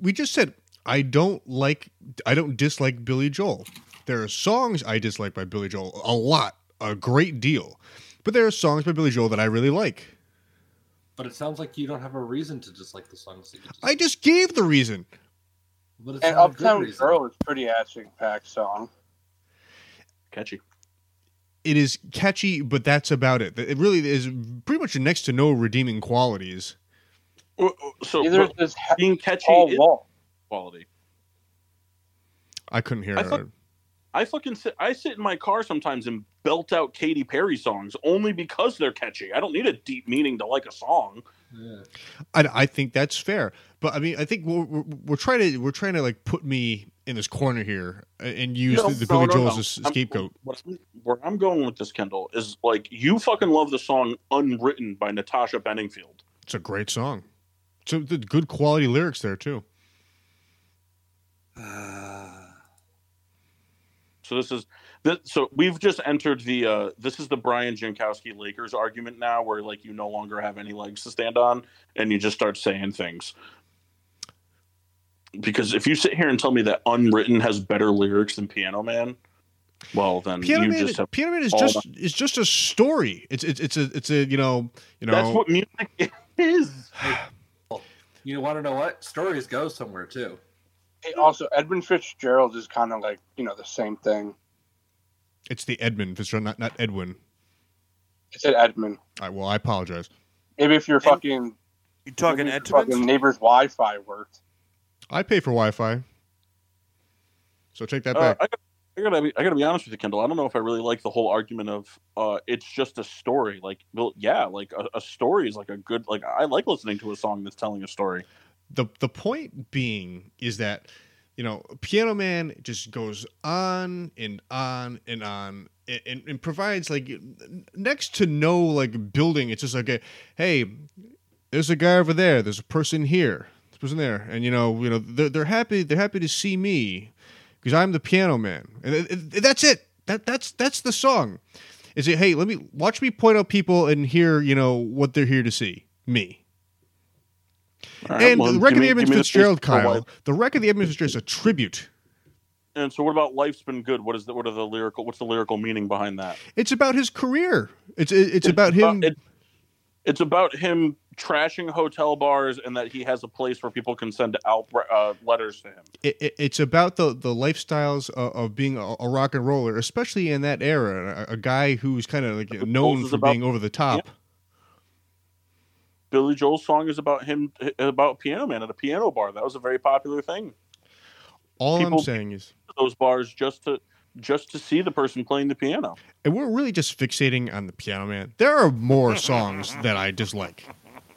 Speaker 5: we just said I don't like, I don't dislike Billy Joel. There are songs I dislike by Billy Joel a lot, a great deal, but there are songs by Billy Joel that I really like.
Speaker 4: But it sounds like you don't have a reason to dislike the songs. That you just,
Speaker 5: I just gave the reason.
Speaker 4: but it's
Speaker 3: and
Speaker 4: a
Speaker 3: Uptown. Girl is pretty action packed song.
Speaker 1: Catchy.
Speaker 5: It is catchy, but that's about it. It really is pretty much next to no redeeming qualities.
Speaker 1: Uh, so
Speaker 3: Either
Speaker 1: but
Speaker 3: is ha-
Speaker 1: being catchy
Speaker 3: Paul Wall.
Speaker 1: quality.
Speaker 5: I couldn't hear
Speaker 1: I
Speaker 5: it.
Speaker 1: thought- I fucking sit. I sit in my car sometimes and belt out Katy Perry songs only because they're catchy. I don't need a deep meaning to like a song.
Speaker 4: Yeah.
Speaker 5: I, I think that's fair, but I mean, I think we're, we're, we're trying to we're trying to like put me in this corner here and use
Speaker 1: No,
Speaker 5: the, the
Speaker 1: no,
Speaker 5: Billy
Speaker 1: no,
Speaker 5: Joel
Speaker 1: no.
Speaker 5: as a s-
Speaker 1: I'm-
Speaker 5: scapegoat.
Speaker 1: I'm, where I'm going with this, Kendall, is like you fucking love the song "Unwritten" by Natasha Bedingfield.
Speaker 5: It's a great song. So the good quality lyrics there too.
Speaker 1: So this is this, so we've just entered the uh this is the Brian Jankowski Lakers argument now, where like you no longer have any legs to stand on, and you just start saying things. Because if you sit here and tell me that "Unwritten" has better lyrics than Piano Man, well then
Speaker 5: Piano
Speaker 1: you
Speaker 5: Man,
Speaker 1: just have
Speaker 5: Piano Man is just is just a story. It's it's it's a it's a you know you know.
Speaker 1: That's what music [laughs] is. [sighs]
Speaker 4: You want to know what? Stories go somewhere too.
Speaker 3: Hey, also, Edmund Fitzgerald is kind of like you know the same thing.
Speaker 5: It's the Edmund Fitzgerald, not not Edwin.
Speaker 3: I said Edmund.
Speaker 5: All right, well, I apologize.
Speaker 3: Maybe if your fucking
Speaker 2: You talking
Speaker 3: maybe if
Speaker 2: Ed
Speaker 3: your fucking neighbor's Wi-Fi worked.
Speaker 5: I pay for Wi-Fi, so take that
Speaker 1: Uh,
Speaker 5: back.
Speaker 1: I, got, I I gotta be, I gotta be honest with you, Kendall. I don't know if I really like the whole argument of uh, it's just a story. Like, well, yeah, like a, a story is like a good. Like, I like listening to a song that's telling a story.
Speaker 5: the the point being is that you know piano man just goes on and on and on and, and, and provides like next to no like building it's just like a hey there's a guy over there there's a person here person there and you know you know they're, they're happy they're happy to see me because i'm the piano man and it- it- that's it that that's that's the song is it hey let me watch me point out people and hear you know what they're here to see me
Speaker 1: right,
Speaker 5: and
Speaker 1: well,
Speaker 5: the wreck of the
Speaker 1: me
Speaker 5: Fitzgerald, Kyle. The wreck of the Edmund Fitzgerald is a tribute.
Speaker 1: And so, what about "Life's Been Good"? What is the what are the lyrical? What's the lyrical meaning behind that?
Speaker 5: It's about his career. It's it's about him.
Speaker 1: it- it's about him trashing hotel bars and that he has a place where people can send out uh, letters to him.
Speaker 5: it, it- it's about the the lifestyles of, of being a, a rock and roller, especially in that era. A, a guy who's kind of like known for
Speaker 1: about-
Speaker 5: being over the top.
Speaker 1: Billy Joel's song is about him about Piano Man at a piano bar. That was a very popular thing.
Speaker 5: All I'm saying is,
Speaker 1: Those bars just to just to see the person playing the piano.
Speaker 5: and we're really just fixating on the piano man. There are more songs that I dislike.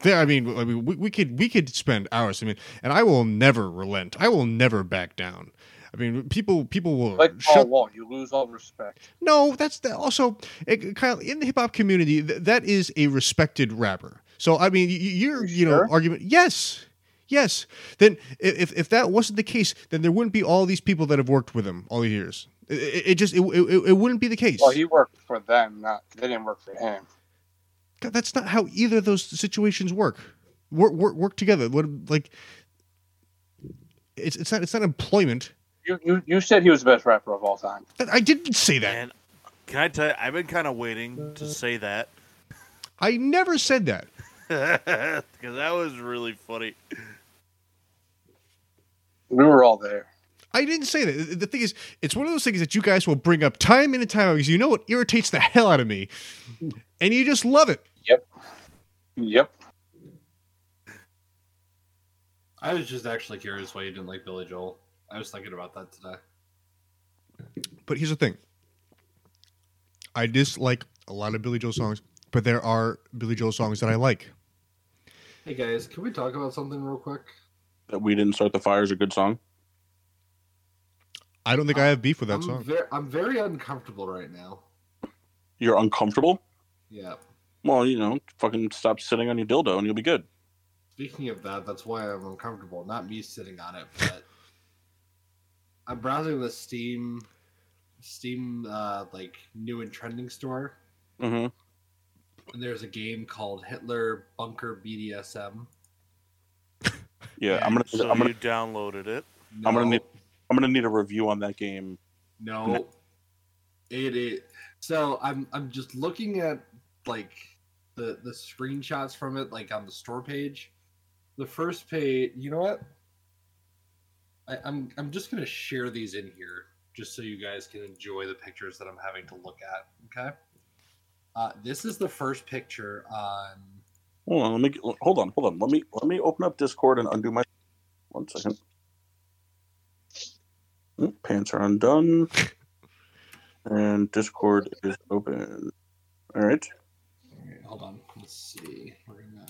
Speaker 5: There, I mean, I mean, we, we could we could spend hours. I mean, and I will never relent. I will never back down. I mean, people people will
Speaker 3: Like Paul
Speaker 5: shut
Speaker 3: Wall, you lose all respect.
Speaker 5: No, that's the, also it, Kyle in the hip hop community. Th- that is a respected rapper. So I mean, y- y- your
Speaker 3: You
Speaker 5: you know
Speaker 3: sure?
Speaker 5: argument, yes, yes. Then if if that wasn't the case, then there wouldn't be all these people that have worked with him all these years. It, it, it just it, it, it wouldn't be the case.
Speaker 3: Well, he worked for them, not they didn't work for him.
Speaker 5: God, that's not how either of those situations work. Work work, work together. What like it's it's not it's not employment.
Speaker 3: You, you you said he was the best rapper of all time.
Speaker 5: I didn't say that.
Speaker 2: And can I tell you, I've been kind of waiting to say that
Speaker 5: I never said that. [laughs]
Speaker 2: because that was really funny.
Speaker 3: We were all there.
Speaker 5: I didn't say that. The thing is, it's one of those things that you guys will bring up time in and time out because you know what irritates the hell out of me, and you just love it.
Speaker 3: Yep. Yep.
Speaker 4: I was just actually curious why you didn't like Billy Joel. I was thinking about that today.
Speaker 5: But here's the thing: I dislike a lot of Billy Joel songs, but there are Billy Joel songs that I like.
Speaker 4: Hey guys, can we talk about something real quick?
Speaker 1: That we didn't start the fire is a good song.
Speaker 5: I don't think I have beef with that
Speaker 4: I'm,
Speaker 5: song.
Speaker 4: ver- I'm very uncomfortable right now.
Speaker 1: You're uncomfortable.
Speaker 4: Yeah.
Speaker 1: Well, you know, fucking stop sitting on your dildo and you'll be good.
Speaker 4: Speaking of that, that's why I'm uncomfortable. Not me sitting on it, but [laughs] I'm browsing the Steam, Steam uh, like new and trending store,
Speaker 1: hmm
Speaker 4: and there's a game called Hitler Bunker BDSM.
Speaker 1: Yeah, I'm gonna,
Speaker 2: So
Speaker 1: I'm gonna,
Speaker 2: you downloaded it.
Speaker 4: No,
Speaker 1: I'm gonna need, I'm gonna need a review on that game.
Speaker 4: no, it is. So I'm I'm just looking at like the the screenshots from it, like on the store page. The first page, you know what? I, I'm I'm just gonna share these in here just so you guys can enjoy the pictures that I'm having to look at. Okay. Uh, this is the first picture on.
Speaker 1: Hold on, let me hold on, hold on. Let me let me open up Discord and undo my. One second. Pants are undone, [laughs] and Discord is open. All right.
Speaker 4: All right, hold on. Let's see. We're gonna.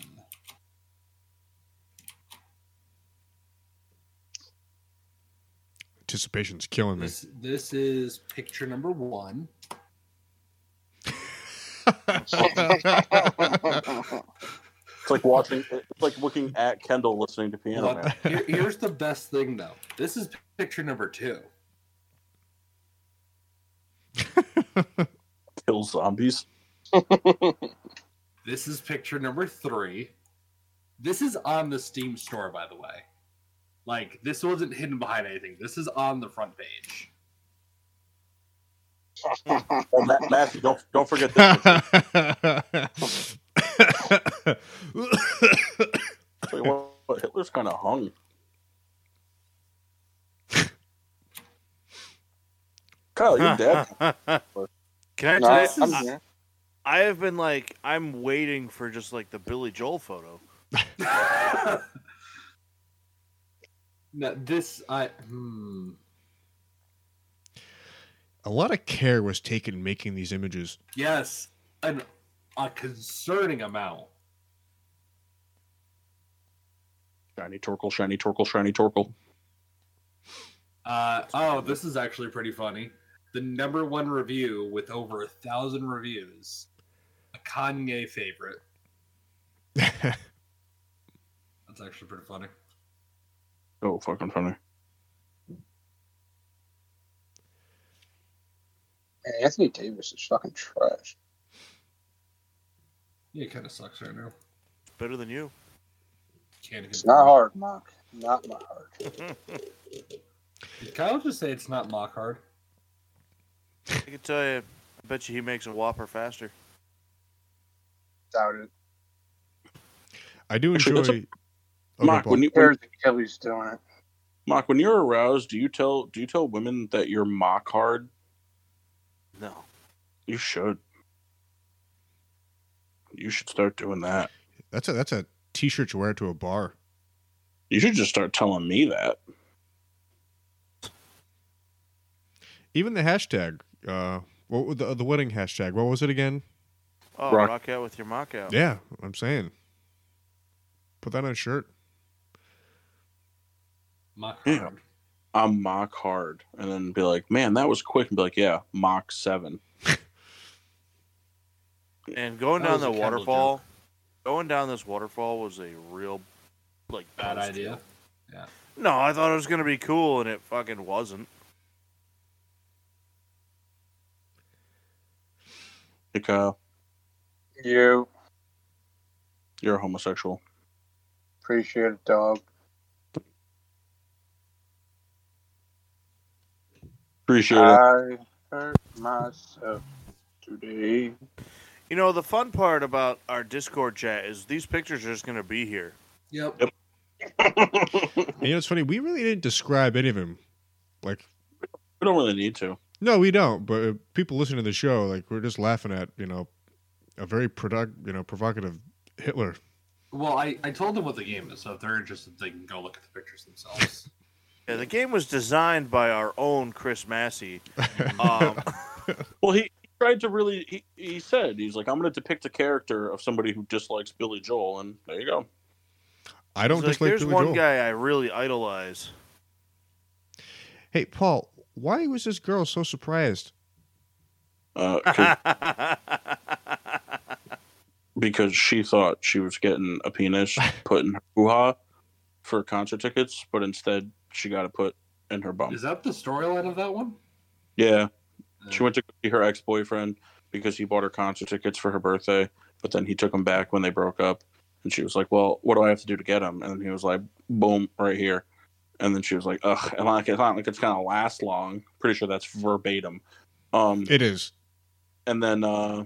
Speaker 5: Anticipation's killing me.
Speaker 4: This this is picture number one. [laughs] [laughs]
Speaker 1: It's like watching. It's like looking at Kendall listening to Piano Man.
Speaker 4: Here- here's the best thing though. This is picture number two. [laughs]
Speaker 1: Kill zombies.
Speaker 4: This is picture number three. This is on the Steam store, by the way. Like this wasn't hidden behind anything. This is on the front page.
Speaker 1: Oh, Matthew, don't don't forget this. [laughs] [laughs] Tell you what, what, Hitler's kind of hung. Kyle, your dad. [laughs]
Speaker 2: Can I
Speaker 3: No,
Speaker 2: tell
Speaker 3: I-
Speaker 2: you?
Speaker 3: I'm
Speaker 2: I, I have been like, I'm waiting for just like the Billy Joel photo. [laughs]
Speaker 4: no, this I hmm.
Speaker 5: A lot of care was taken making these images.
Speaker 4: Yes, an, a concerning amount.
Speaker 1: Shiny Torkoal, shiny Torkoal, shiny Torkoal.
Speaker 4: Uh, oh, this is actually pretty funny. The number one review with over a thousand reviews, a Kanye favorite. [laughs] That's actually pretty funny.
Speaker 1: Oh, fucking funny.
Speaker 3: Man, Anthony Davis is fucking trash.
Speaker 4: Yeah, it kind of sucks right now.
Speaker 2: Better than you.
Speaker 4: Can't
Speaker 3: It's not hard, Mark. Not my hard. [laughs]
Speaker 4: Did Kyle just say it's not mock hard?
Speaker 2: I can tell you. I bet you he makes a Whopper faster.
Speaker 3: Doubt it.
Speaker 5: I do enjoy.
Speaker 1: that's
Speaker 5: Okay,
Speaker 1: Mark,
Speaker 5: Paul.
Speaker 1: when you when,
Speaker 3: There's doing it.
Speaker 1: Mark, when you're aroused, do you tell do you tell women that you're mock hard?
Speaker 2: No.
Speaker 1: You should. You should start doing that.
Speaker 5: That's a that's a t-shirt you wear to a bar.
Speaker 1: You should just start telling me that.
Speaker 5: Even the hashtag. Uh, what the the wedding hashtag? What was it again?
Speaker 2: Oh,
Speaker 1: Rock-
Speaker 2: rock, out with your mock out.
Speaker 5: Yeah, I'm saying. Put that on a shirt.
Speaker 4: Mock
Speaker 1: Yeah.
Speaker 4: hard.
Speaker 1: I'm mock hard, and then be like, "Man, that was quick," and be like, "Yeah, mock seven. [laughs]
Speaker 2: And going
Speaker 4: That
Speaker 2: down the waterfall, going down this waterfall was a real, like,
Speaker 4: Bad
Speaker 2: boost.
Speaker 4: Yeah.
Speaker 2: No, I thought it was gonna be cool, and it fucking wasn't.
Speaker 1: Like, uh,
Speaker 3: You
Speaker 1: you're a homosexual."
Speaker 3: appreciate it, dog.
Speaker 1: Appreciate it.
Speaker 3: I hurt myself today.
Speaker 2: You know, the fun part about our Discord chat is these pictures are just gonna be here.
Speaker 4: Yep.
Speaker 1: Yep. [laughs]
Speaker 5: You know, it's funny. We really didn't describe any of them. Like,
Speaker 1: we don't really need to.
Speaker 5: no, we don't. But uh, people listening to the show, like, we're just laughing at you know, a very product, you know, provocative Hitler.
Speaker 4: Well, I, I told them what the game is, so if they're interested, they can go look at the pictures themselves. [laughs]
Speaker 2: Yeah, the game was designed by our own Chris Massey. [laughs] Um,
Speaker 1: Well, he, he tried to really. He, he said he's like, "I'm going to depict a character of somebody who dislikes Billy Joel," and there you go.
Speaker 5: I don't
Speaker 2: he's like,
Speaker 5: dislike
Speaker 2: There's
Speaker 5: Billy
Speaker 2: one
Speaker 5: Joel.
Speaker 2: guy I really idolize.
Speaker 5: Hey, Paul, why was this girl so surprised?
Speaker 1: Uh, [laughs] 'cause- because she thought she was getting a penis [laughs] put in her hoo-ha for concert tickets, but instead she got it put in her bum.
Speaker 4: is that the storyline of that one?
Speaker 1: Yeah, she went to see her ex-boyfriend because he bought her concert tickets for her birthday, but then he took them back when they broke up, and she was like, "Well, what do I have to do to get them?" And then he was like, "Boom, right here." And then she was like, "Ugh, and like it's not like it's gonna last long." Pretty sure that's verbatim. Um,
Speaker 5: It is.
Speaker 1: and then uh,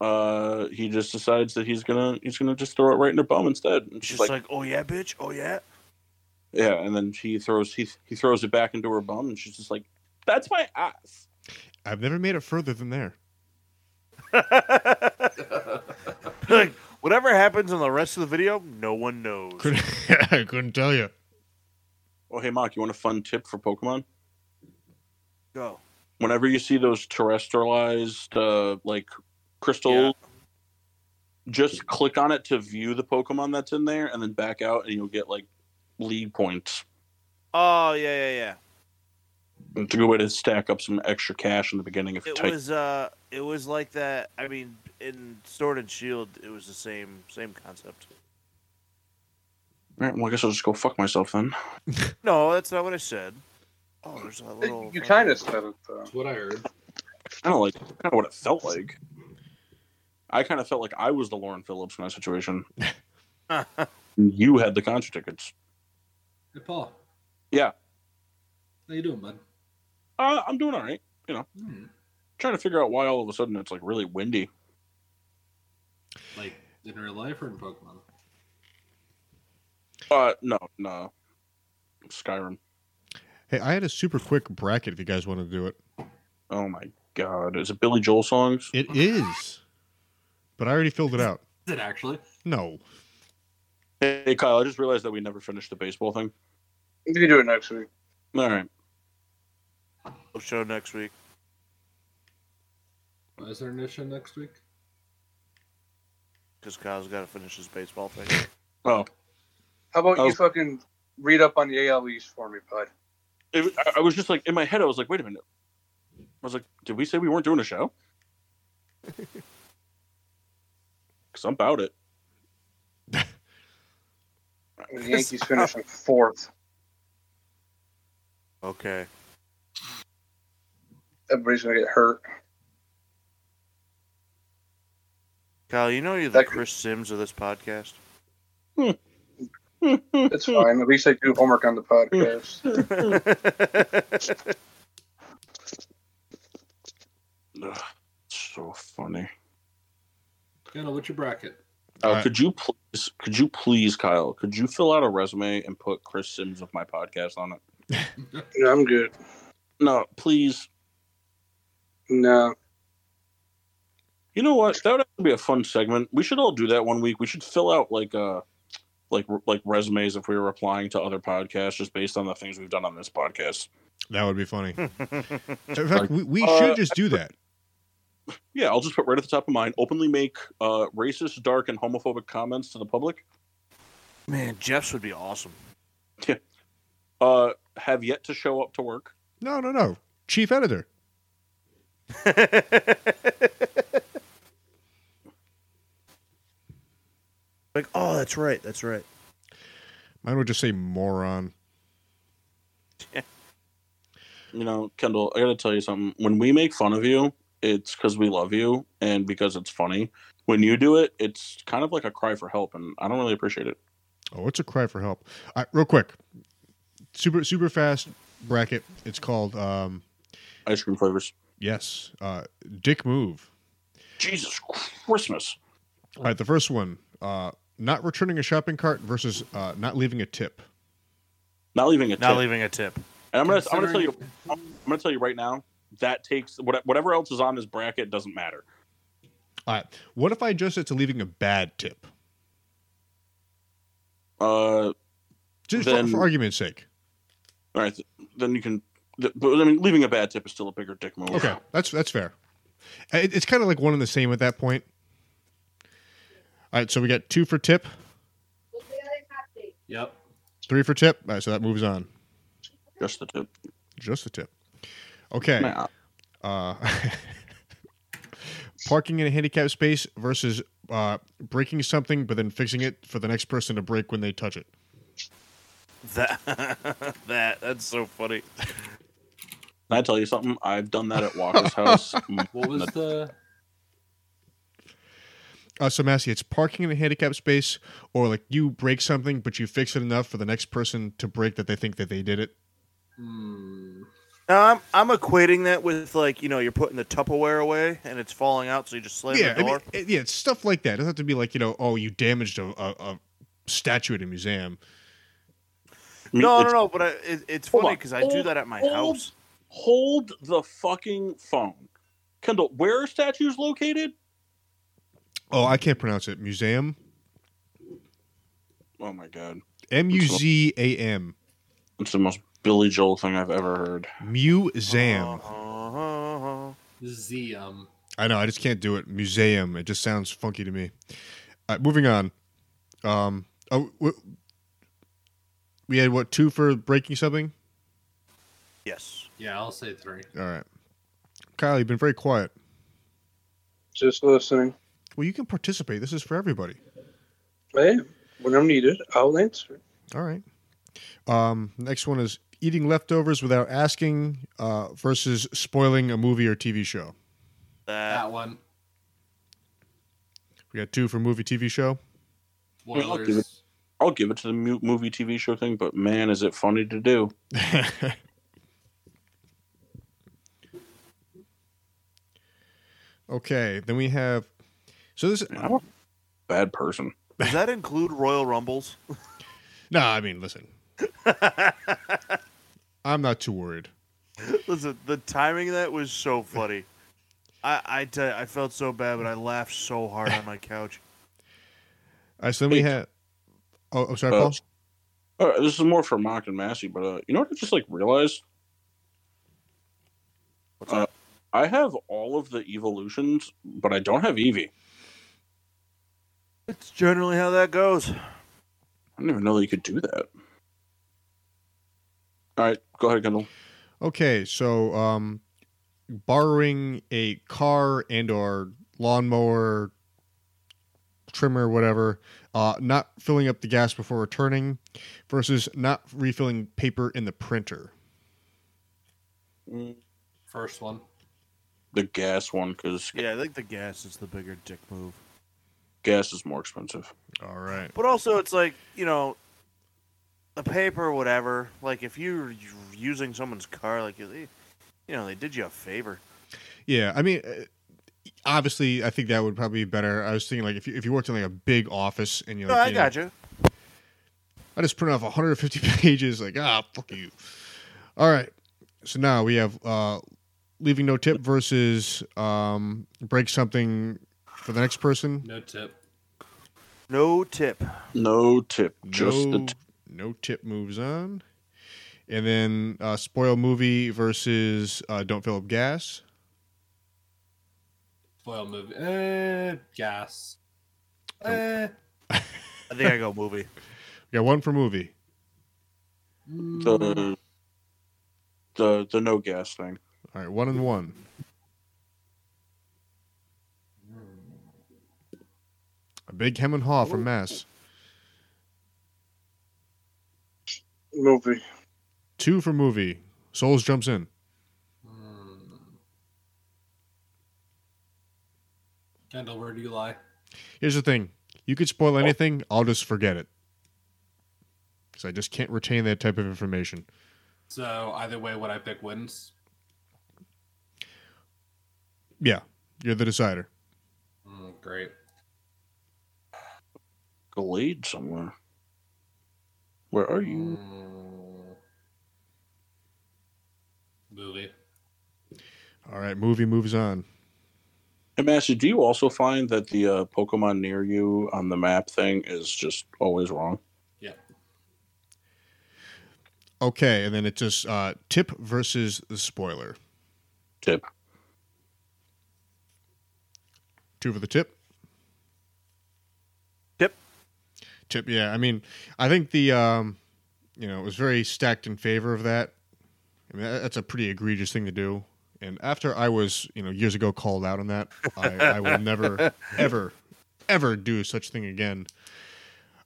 Speaker 1: uh, he just decides that he's gonna he's gonna just throw it right in her bum instead. And she's like,
Speaker 2: like, oh yeah, bitch, oh yeah.
Speaker 1: "Yeah," and then he throws he he throws it back into her bum, and she's just like, "That's my ass."
Speaker 5: I've never made it further than there. [laughs]
Speaker 2: like, whatever happens in the rest of the video, no one knows.
Speaker 5: Couldn't, [laughs] I couldn't tell you.
Speaker 1: Oh, hey, Mark, you want a fun tip for Pokemon?
Speaker 2: Go.
Speaker 1: Whenever you see those terastallized uh, like crystal,
Speaker 2: Yeah.
Speaker 1: just click on it to view the Pokemon that's in there, and then back out, and you'll get like league points.
Speaker 2: Oh yeah, yeah, yeah.
Speaker 1: It's a good way to stack up some extra cash in the beginning if you
Speaker 2: It
Speaker 1: type.
Speaker 2: was uh, it was like that. I mean, in Sword and Shield, it was the same same concept.
Speaker 1: All right, well, I guess I'll just go fuck myself then. [laughs]
Speaker 2: No, that's not what I said. Oh, there's a little.
Speaker 3: You kind of said it though.
Speaker 4: That's what I heard.
Speaker 1: kind of like kind of what it felt like. I kind of felt like I was the Lauren Phillips in that situation. [laughs] you had the concert tickets.
Speaker 4: Hey, Paul.
Speaker 1: Yeah.
Speaker 4: How you doing, bud?
Speaker 1: Uh, I'm doing all right.
Speaker 4: You know, hmm.
Speaker 1: Trying to figure out why all of a sudden it's like really windy.
Speaker 4: Like in real life or in Pokemon?
Speaker 1: Uh, no, no. Skyrim.
Speaker 5: Hey, I had a super quick bracket if you guys want to do it.
Speaker 1: Oh my god, is it Billy Joel songs?
Speaker 5: It is. But I already filled it out. [laughs]
Speaker 4: Is it actually?
Speaker 5: No.
Speaker 1: Hey, Kyle, I just realized that we never finished the baseball thing.
Speaker 3: You can do it next week.
Speaker 1: All right.
Speaker 2: Show next week.
Speaker 4: Why is there an issue next week?
Speaker 2: Because Kyle's got to finish his baseball thing.
Speaker 1: Oh,
Speaker 3: How about
Speaker 1: Oh.
Speaker 3: you fucking read up on the AL East for me, bud?
Speaker 1: it, I, I was just like in my head. I was like, wait a minute. I was like, did we say we weren't doing a show? [laughs] Because I'm about it.
Speaker 3: The Yankees finishing fourth.
Speaker 2: Okay.
Speaker 3: Everybody's gonna get hurt.
Speaker 2: Kyle, you know you're the
Speaker 3: That could-
Speaker 2: Chris Sims of this podcast. [laughs]
Speaker 3: It's fine. At least I do homework on the podcast. [laughs] [laughs]
Speaker 1: Ugh, so funny.
Speaker 4: You what's your bracket?
Speaker 1: Uh,
Speaker 5: Alright.
Speaker 1: Could you please, could you please, Kyle, could you fill out a resume and put Chris Sims of my podcast on it?
Speaker 3: no, I'm good.
Speaker 1: No, please.
Speaker 3: No.
Speaker 1: You know what? That would have be a fun segment. We should all do that one week. We should fill out like uh like like resumes if we were applying to other podcasts just based on the things we've done on this podcast.
Speaker 5: That would be funny. [laughs] In fact, we, we
Speaker 1: Uh,
Speaker 5: should just do that.
Speaker 1: Yeah, I'll just put right at the top of mine. Openly make uh, racist, dark, and homophobic comments to the public.
Speaker 2: Man, Jeff's would be awesome. [laughs] Yeah.
Speaker 1: Uh, have yet to show up to work.
Speaker 5: No, no, no. Chief editor. [laughs]
Speaker 2: like, oh, that's right. That's right.
Speaker 5: Mine would just say moron. [laughs]
Speaker 1: You know, Kendall, I got to tell you something. When we make fun of you, it's because we love you and because it's funny. When you do it, it's kind of like a cry for help, and I don't really appreciate it.
Speaker 5: Oh, it's a cry for help. All right, real quick. Super super fast bracket. It's called um
Speaker 1: Ice cream flavors.
Speaker 5: yes, uh Dick Move.
Speaker 1: Jesus Christmas.
Speaker 5: All right, the first one, uh not returning a shopping cart versus uh not leaving a tip.
Speaker 1: Not leaving a tip.
Speaker 2: Not leaving a tip.
Speaker 1: And I'm gonna, I'm gonna tell you, I'm, I'm gonna tell you right now. That takes whatever else is on this bracket doesn't matter.
Speaker 5: All right. What if I adjust it to leaving a bad tip?
Speaker 1: Uh,
Speaker 5: Just for,
Speaker 1: Then-
Speaker 5: for argument's sake.
Speaker 1: All right, then you can. But I mean, leaving a bad tip is still a bigger dick move.
Speaker 5: Okay, that's that's fair. It, it's kind of like one and the same at that point. All right, so we got two for tip,
Speaker 4: Yep.
Speaker 5: three for tip. All right, so that moves on.
Speaker 1: Just the tip.
Speaker 5: Just the tip. Okay.
Speaker 1: Nah.
Speaker 5: Uh, [laughs] parking in a handicap space versus uh, breaking something but then fixing it for the next person to break when they touch it.
Speaker 2: That [laughs] that that's so funny.
Speaker 1: Can I tell you something? I've done that at Walker's house. [laughs] Mm,
Speaker 4: What was the?
Speaker 5: Uh, so, Massey, it's parking in a handicap space, or like you break something but you fix it enough for the next person to break that they think that they did it.
Speaker 4: Hmm.
Speaker 2: No, I'm I'm equating that with like you know you're putting the Tupperware away and it's falling out, so you just slam
Speaker 5: yeah,
Speaker 2: the
Speaker 5: I mean,
Speaker 2: door.
Speaker 5: it- yeah, it's stuff like that. It doesn't have to be like you know, oh, you damaged a, a, a statue at a museum.
Speaker 1: I
Speaker 2: no, no, no. But I, it, it's
Speaker 1: Hold
Speaker 2: funny because I do that at my
Speaker 1: hold-
Speaker 2: house.
Speaker 1: Hold the fucking phone, Kendall. Where are statues located?
Speaker 5: Oh, I can't pronounce it. Museum.
Speaker 1: Oh my god,
Speaker 5: M U Z A M.
Speaker 1: it's the most Billy Joel thing I've ever heard.
Speaker 5: Museum.
Speaker 2: Uh-huh.
Speaker 4: Z um.
Speaker 5: I know. I just can't do it. Museum. It just sounds funky to me. All right, moving on. Um. Oh, w- we had what two for breaking something?
Speaker 2: Yes.
Speaker 4: Yeah, I'll say three.
Speaker 5: All right. Kyle, you've been very quiet.
Speaker 3: Just listening.
Speaker 5: Well, you can participate. This is for everybody.
Speaker 3: Hey, when I'm needed, I'll answer.
Speaker 5: All right. Um, next one is eating leftovers without asking uh, versus spoiling a movie or TV show.
Speaker 2: That
Speaker 4: That one.
Speaker 5: We got two for movie TV show.
Speaker 1: I'll give it-
Speaker 4: Boilers.
Speaker 1: I'll give it to the movie TV show thing, but man, is it funny to do. [laughs]
Speaker 5: okay, then we have. So this.
Speaker 1: I'm a bad person.
Speaker 2: does that include Royal Rumbles? [laughs]
Speaker 5: No, I mean, listen. [laughs] I'm not too worried.
Speaker 2: Listen, the timing of that was so funny. I I tell you, I felt so bad, but I laughed so hard on my couch.
Speaker 5: All right, so then we
Speaker 1: Hey.
Speaker 5: Have. Oh, I'm sorry,
Speaker 1: Uh,
Speaker 5: Paul.
Speaker 1: Uh, this is more for Mock and Massey, but uh, you know what I just like realized?
Speaker 2: What's
Speaker 1: Uh,
Speaker 2: that?
Speaker 1: I have all of the evolutions, but I don't have Eevee.
Speaker 2: It's generally how that goes.
Speaker 1: I didn't even know that you could do that. All right, go ahead, Kendall.
Speaker 5: Okay, so um, borrowing a car and or lawnmower, trimmer, whatever, uh, not filling up the gas before returning, versus not refilling paper in the printer.
Speaker 4: First one.
Speaker 1: The gas one, because
Speaker 2: Yeah, I think the gas is the bigger dick move.
Speaker 1: gas is more expensive.
Speaker 5: All right.
Speaker 2: But also, it's like you know, the paper, or whatever. Like if you're using someone's car, like they, you know, they did you a favor.
Speaker 5: Yeah, I mean, uh, obviously, I think that would probably be better. I was thinking like if you if you worked in like a big office and you're
Speaker 2: No, I
Speaker 5: you know,
Speaker 2: got you.
Speaker 5: I just print off 150 [laughs] pages. Like, ah, fuck you. All right. So now we have uh, leaving no tip versus um, break something for the next person.
Speaker 4: No tip.
Speaker 2: No tip.
Speaker 1: No tip, just
Speaker 5: no,
Speaker 1: the tip.
Speaker 5: no tip moves on. And then uh, spoil movie versus uh, don't fill up gas.
Speaker 4: Spoil movie. Eh, gas. Eh.
Speaker 2: I think I go movie. [laughs]
Speaker 5: We got one for movie.
Speaker 4: Mm,
Speaker 1: the the the no gas thing.
Speaker 5: All right, one and one. A big hem and haw from Mass.
Speaker 3: Movie.
Speaker 5: Two for movie. Souls jumps in.
Speaker 4: Kendall, where do you lie?
Speaker 5: Here's the thing: you could spoil anything, I'll just forget it because I just can't retain that type of information.
Speaker 4: So either way, what I pick wins.
Speaker 5: Yeah, you're the decider.
Speaker 4: Mm, great.
Speaker 1: Glade somewhere. Where are you?
Speaker 4: Mm. Movie.
Speaker 5: All right, movie moves on.
Speaker 1: Hey, Massey, do you also find that the uh, Pokemon near you on the map thing is just always wrong?
Speaker 4: Yeah.
Speaker 5: Okay, and then it just uh, tip versus the spoiler.
Speaker 1: Tip.
Speaker 5: Two for the tip.
Speaker 2: Tip.
Speaker 5: Tip. Yeah, I mean, I think the um, you know, it was very stacked in favor of that. I mean, that's a pretty egregious thing to do. And after I was, you know, years ago called out on that, I, I will never, [laughs] ever, ever do such thing again.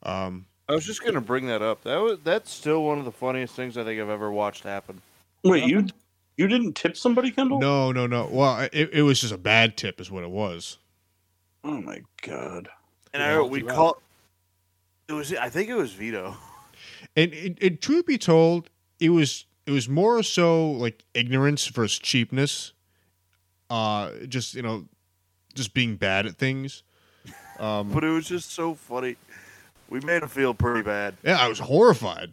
Speaker 5: Um,
Speaker 2: I was just gonna bring that up. That was that's still one of the funniest things I think I've ever watched happen.
Speaker 1: Wait, you you didn't tip somebody, Kendall?
Speaker 5: no, no, no. Well, it, it was just a bad tip, is what it was.
Speaker 1: Oh my god.
Speaker 2: And
Speaker 4: Yeah,
Speaker 2: I we
Speaker 4: do that.
Speaker 2: call it was I think it was Vito.
Speaker 5: And it, it, truth be told, it was it was more so like ignorance versus cheapness. Uh, just you know, just being bad at things. Um,
Speaker 2: But it was just so funny. We made him feel pretty bad.
Speaker 5: yeah, I was horrified.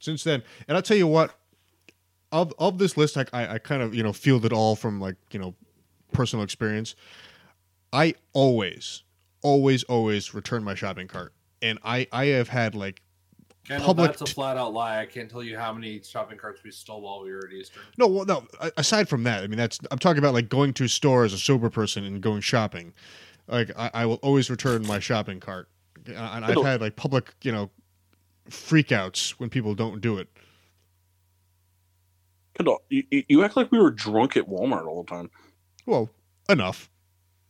Speaker 5: Since then, and I'll tell you what, of of this list, I I, I kind of you know fielded all from like you know personal experience. I always, always, always return my shopping cart, and I I have had like
Speaker 4: Kendall,
Speaker 5: Public
Speaker 4: that's a
Speaker 5: t-
Speaker 4: flat out lie. I can't tell you how many shopping carts we stole while we were at Eastern.
Speaker 5: No, well, no. Aside from that, I mean, that's I'm talking about like going to a store as a sober person and going shopping. Like I, I will always return my shopping cart, and I've had like public, you know, freakouts when people don't do it.
Speaker 1: Kendall, you, you- you act like we were drunk at Walmart all the time.
Speaker 5: Well, enough.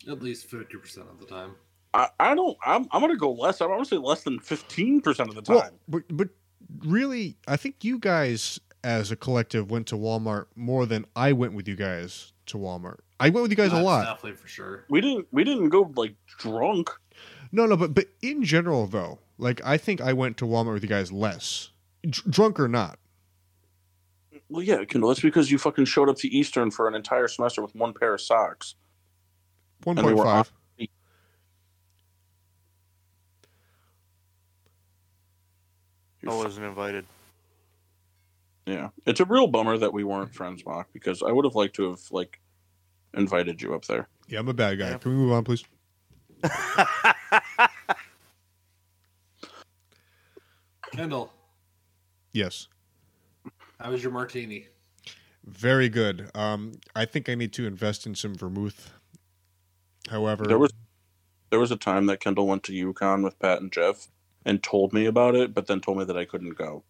Speaker 4: At least fifty percent of the time.
Speaker 1: I, I don't. I'm, I'm gonna go less. I'm going to say less than fifteen percent of the time.
Speaker 5: Well, but but really, I think you guys as a collective went to Walmart more than I went with you guys to Walmart. I went with you guys a lot.
Speaker 4: Definitely for sure.
Speaker 1: we didn't. We didn't go like drunk.
Speaker 5: No, no, but but in general though, like I think I went to Walmart with you guys less, Dr- drunk or not.
Speaker 1: Well, yeah, Kendall. That's because you fucking showed up to Eastern for an entire semester with one pair of socks.
Speaker 5: One
Speaker 1: And we
Speaker 5: point
Speaker 1: were
Speaker 5: five.
Speaker 2: I wasn't invited.
Speaker 1: Yeah, it's a real bummer that we weren't friends, Mock, because I would have liked to have like invited you up there.
Speaker 5: Yeah, I'm a bad guy.
Speaker 2: Yeah.
Speaker 5: Can we move on, please? [laughs]
Speaker 4: Kendall,
Speaker 5: Yes.
Speaker 4: how was your martini?
Speaker 5: Very good. Um, I think I need to invest in some vermouth. However,
Speaker 1: There was there was a time that Kendall went to UConn with Pat and Jeff and told me about it, but then told me that I couldn't go.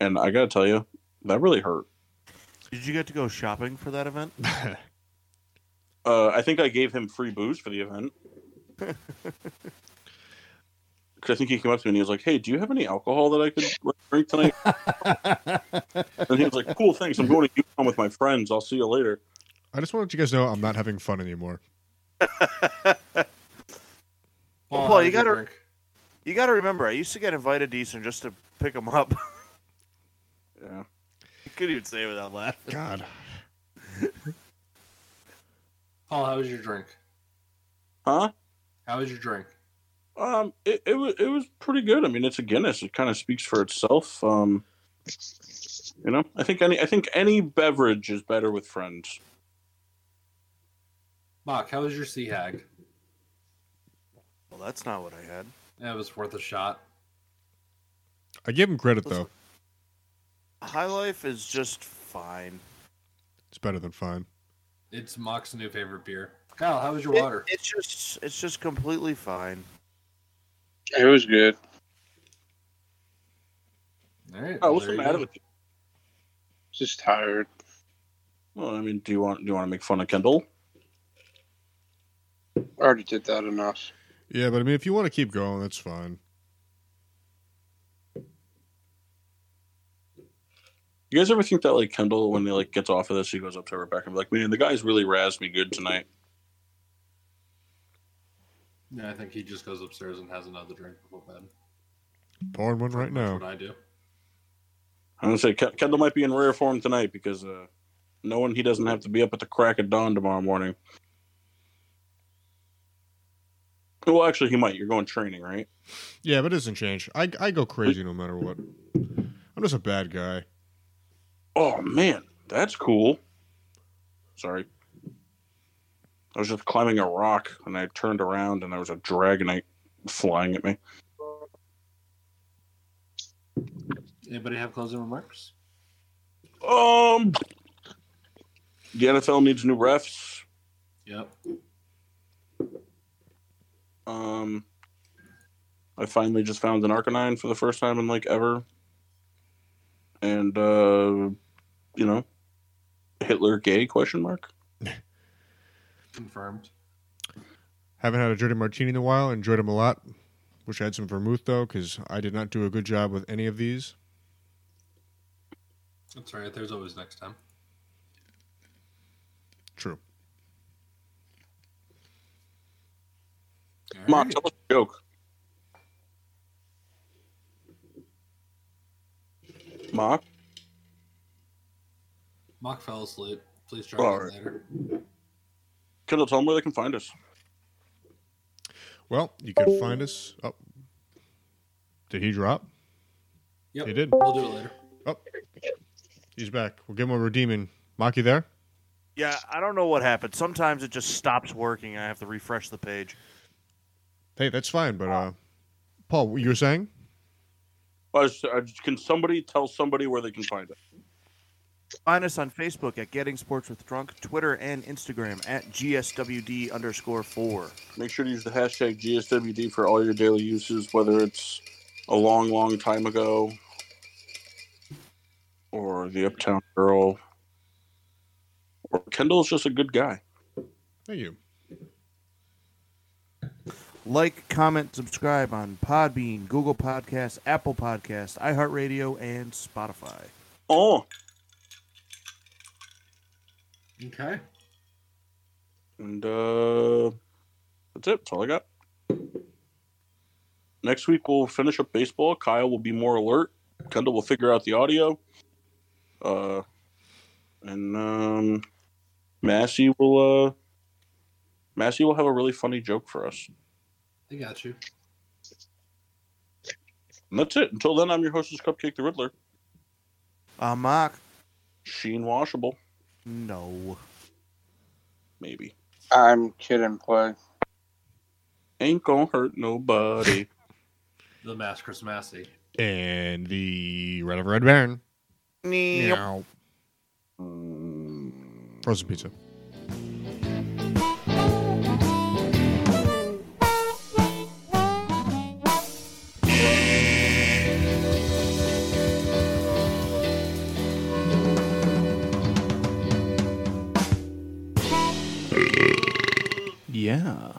Speaker 1: And I gotta tell you, that really hurt.
Speaker 2: Did you get to go shopping for that event? [laughs]
Speaker 1: Uh, I think I gave him free booze for the event. [laughs] Because I think he came up to me and he was like, "Hey, do you have any alcohol that I could like, drink tonight?" [laughs] and he was like, "Cool, thanks. I'm going to UConn with my friends. I'll see you later."
Speaker 5: I just wanted you guys to know I'm not having fun anymore.
Speaker 2: Paul, you gotta-
Speaker 4: drink?
Speaker 2: You got to remember, I used to get invited to Eastern just to pick them up. [laughs]
Speaker 1: Yeah.
Speaker 2: you couldn't even say it without laughing.
Speaker 5: God. [laughs]
Speaker 4: Paul, how was your drink?
Speaker 1: Huh?
Speaker 4: How was your drink?
Speaker 1: Um, it, it was it was pretty good. I mean, it's a Guinness. It kind of speaks for itself. Um, you know, I think any I think any beverage is better with friends.
Speaker 4: Mark, how was your sea hag?
Speaker 2: Well, that's not what I had.
Speaker 4: That was worth a shot.
Speaker 5: I give him credit though.
Speaker 2: High Life is just fine.
Speaker 5: It's better than fine.
Speaker 4: It's Mock's new favorite beer. Kyle, how was your
Speaker 2: It-
Speaker 4: water?
Speaker 2: it's just it's just completely fine.
Speaker 3: It was good.
Speaker 4: All right.
Speaker 1: Oh, what's the matter with you?
Speaker 3: Just tired.
Speaker 1: Well, I mean, do you want do you want to make fun of Kendall?
Speaker 3: I already did that enough.
Speaker 5: Yeah, but I mean, if you want to keep going, that's fine.
Speaker 1: You guys ever think that like Kendall, when he like gets off of this, he goes up to Rebecca and be like, "Man, the guys really razzed me good tonight."
Speaker 4: Yeah, I think he just goes upstairs and has another drink before bed.
Speaker 5: Pouring one right
Speaker 4: That's
Speaker 5: now.
Speaker 4: what I do.
Speaker 1: I'm gonna say Kendall might be in rare form tonight because uh, knowing he doesn't have to be up at the crack of dawn tomorrow morning. Well, actually, he might. You're going training, right?
Speaker 5: Yeah, but it doesn't change. I I go crazy no matter what. I'm just a bad guy.
Speaker 1: Oh man, that's cool. Sorry. I was just climbing a rock and I turned around and there was a dragonite flying at me.
Speaker 4: Anybody have closing remarks?
Speaker 1: Um, the NFL needs new refs.
Speaker 4: Yep.
Speaker 1: Um, I finally just found an Arcanine for the first time in like ever, and uh, you know, Hitler gay question mark.
Speaker 4: Confirmed.
Speaker 5: Haven't had a dirty martini in a while. Enjoyed them a lot. Wish I had some vermouth though, because I did not do a good job with any of these.
Speaker 4: That's right. There's always next time.
Speaker 5: True.
Speaker 4: All
Speaker 1: Mark,
Speaker 4: right.
Speaker 1: tell us a joke. Mark,
Speaker 4: Mock fell asleep. Please try
Speaker 1: All
Speaker 4: again
Speaker 1: right.
Speaker 4: later.
Speaker 1: Kendall, tell them where they can find us.
Speaker 5: Well, you can find us. Oh, did he drop?
Speaker 4: Yep.
Speaker 5: He did.
Speaker 4: We'll do it later.
Speaker 5: Oh, he's back. We'll give him a redeeming. you there?
Speaker 2: Yeah, I don't know what happened. Sometimes it just stops working. I have to refresh the page.
Speaker 5: Hey, that's fine. But uh, Paul, what you were saying?
Speaker 1: I was- I just- can somebody tell somebody where they can find us?
Speaker 2: Find us on Facebook at Getting Sports with Drunk, Twitter and Instagram at GSWD underscore four.
Speaker 1: Make sure to use the hashtag GSWD for all your daily uses, whether it's a long, long time ago or the Uptown Girl or Kendall's just a good guy.
Speaker 5: Thank you.
Speaker 2: Like, comment, subscribe on Podbean, Google Podcasts, Apple Podcasts, iHeartRadio, and Spotify.
Speaker 1: Oh,
Speaker 4: Okay.
Speaker 1: and uh, that's it. That's all I got. Next week we'll finish up baseball. Kyle will be more alert. Kendall will figure out the audio. Uh, and um, Massey will uh, Massey will have a really funny joke for us.
Speaker 4: I got you.
Speaker 1: And that's it. Until then, I'm your hostess, Cupcake the Riddler.
Speaker 2: Uh, Mark?
Speaker 1: Sheen washable,
Speaker 2: No.
Speaker 1: maybe.
Speaker 3: I'm kid and play.
Speaker 1: Ain't gonna hurt nobody. [laughs]
Speaker 4: The Mask Chris Massey.
Speaker 5: And the Red of Red Baron.
Speaker 2: Yep.
Speaker 5: Meow. Frozen pizza. Yeah.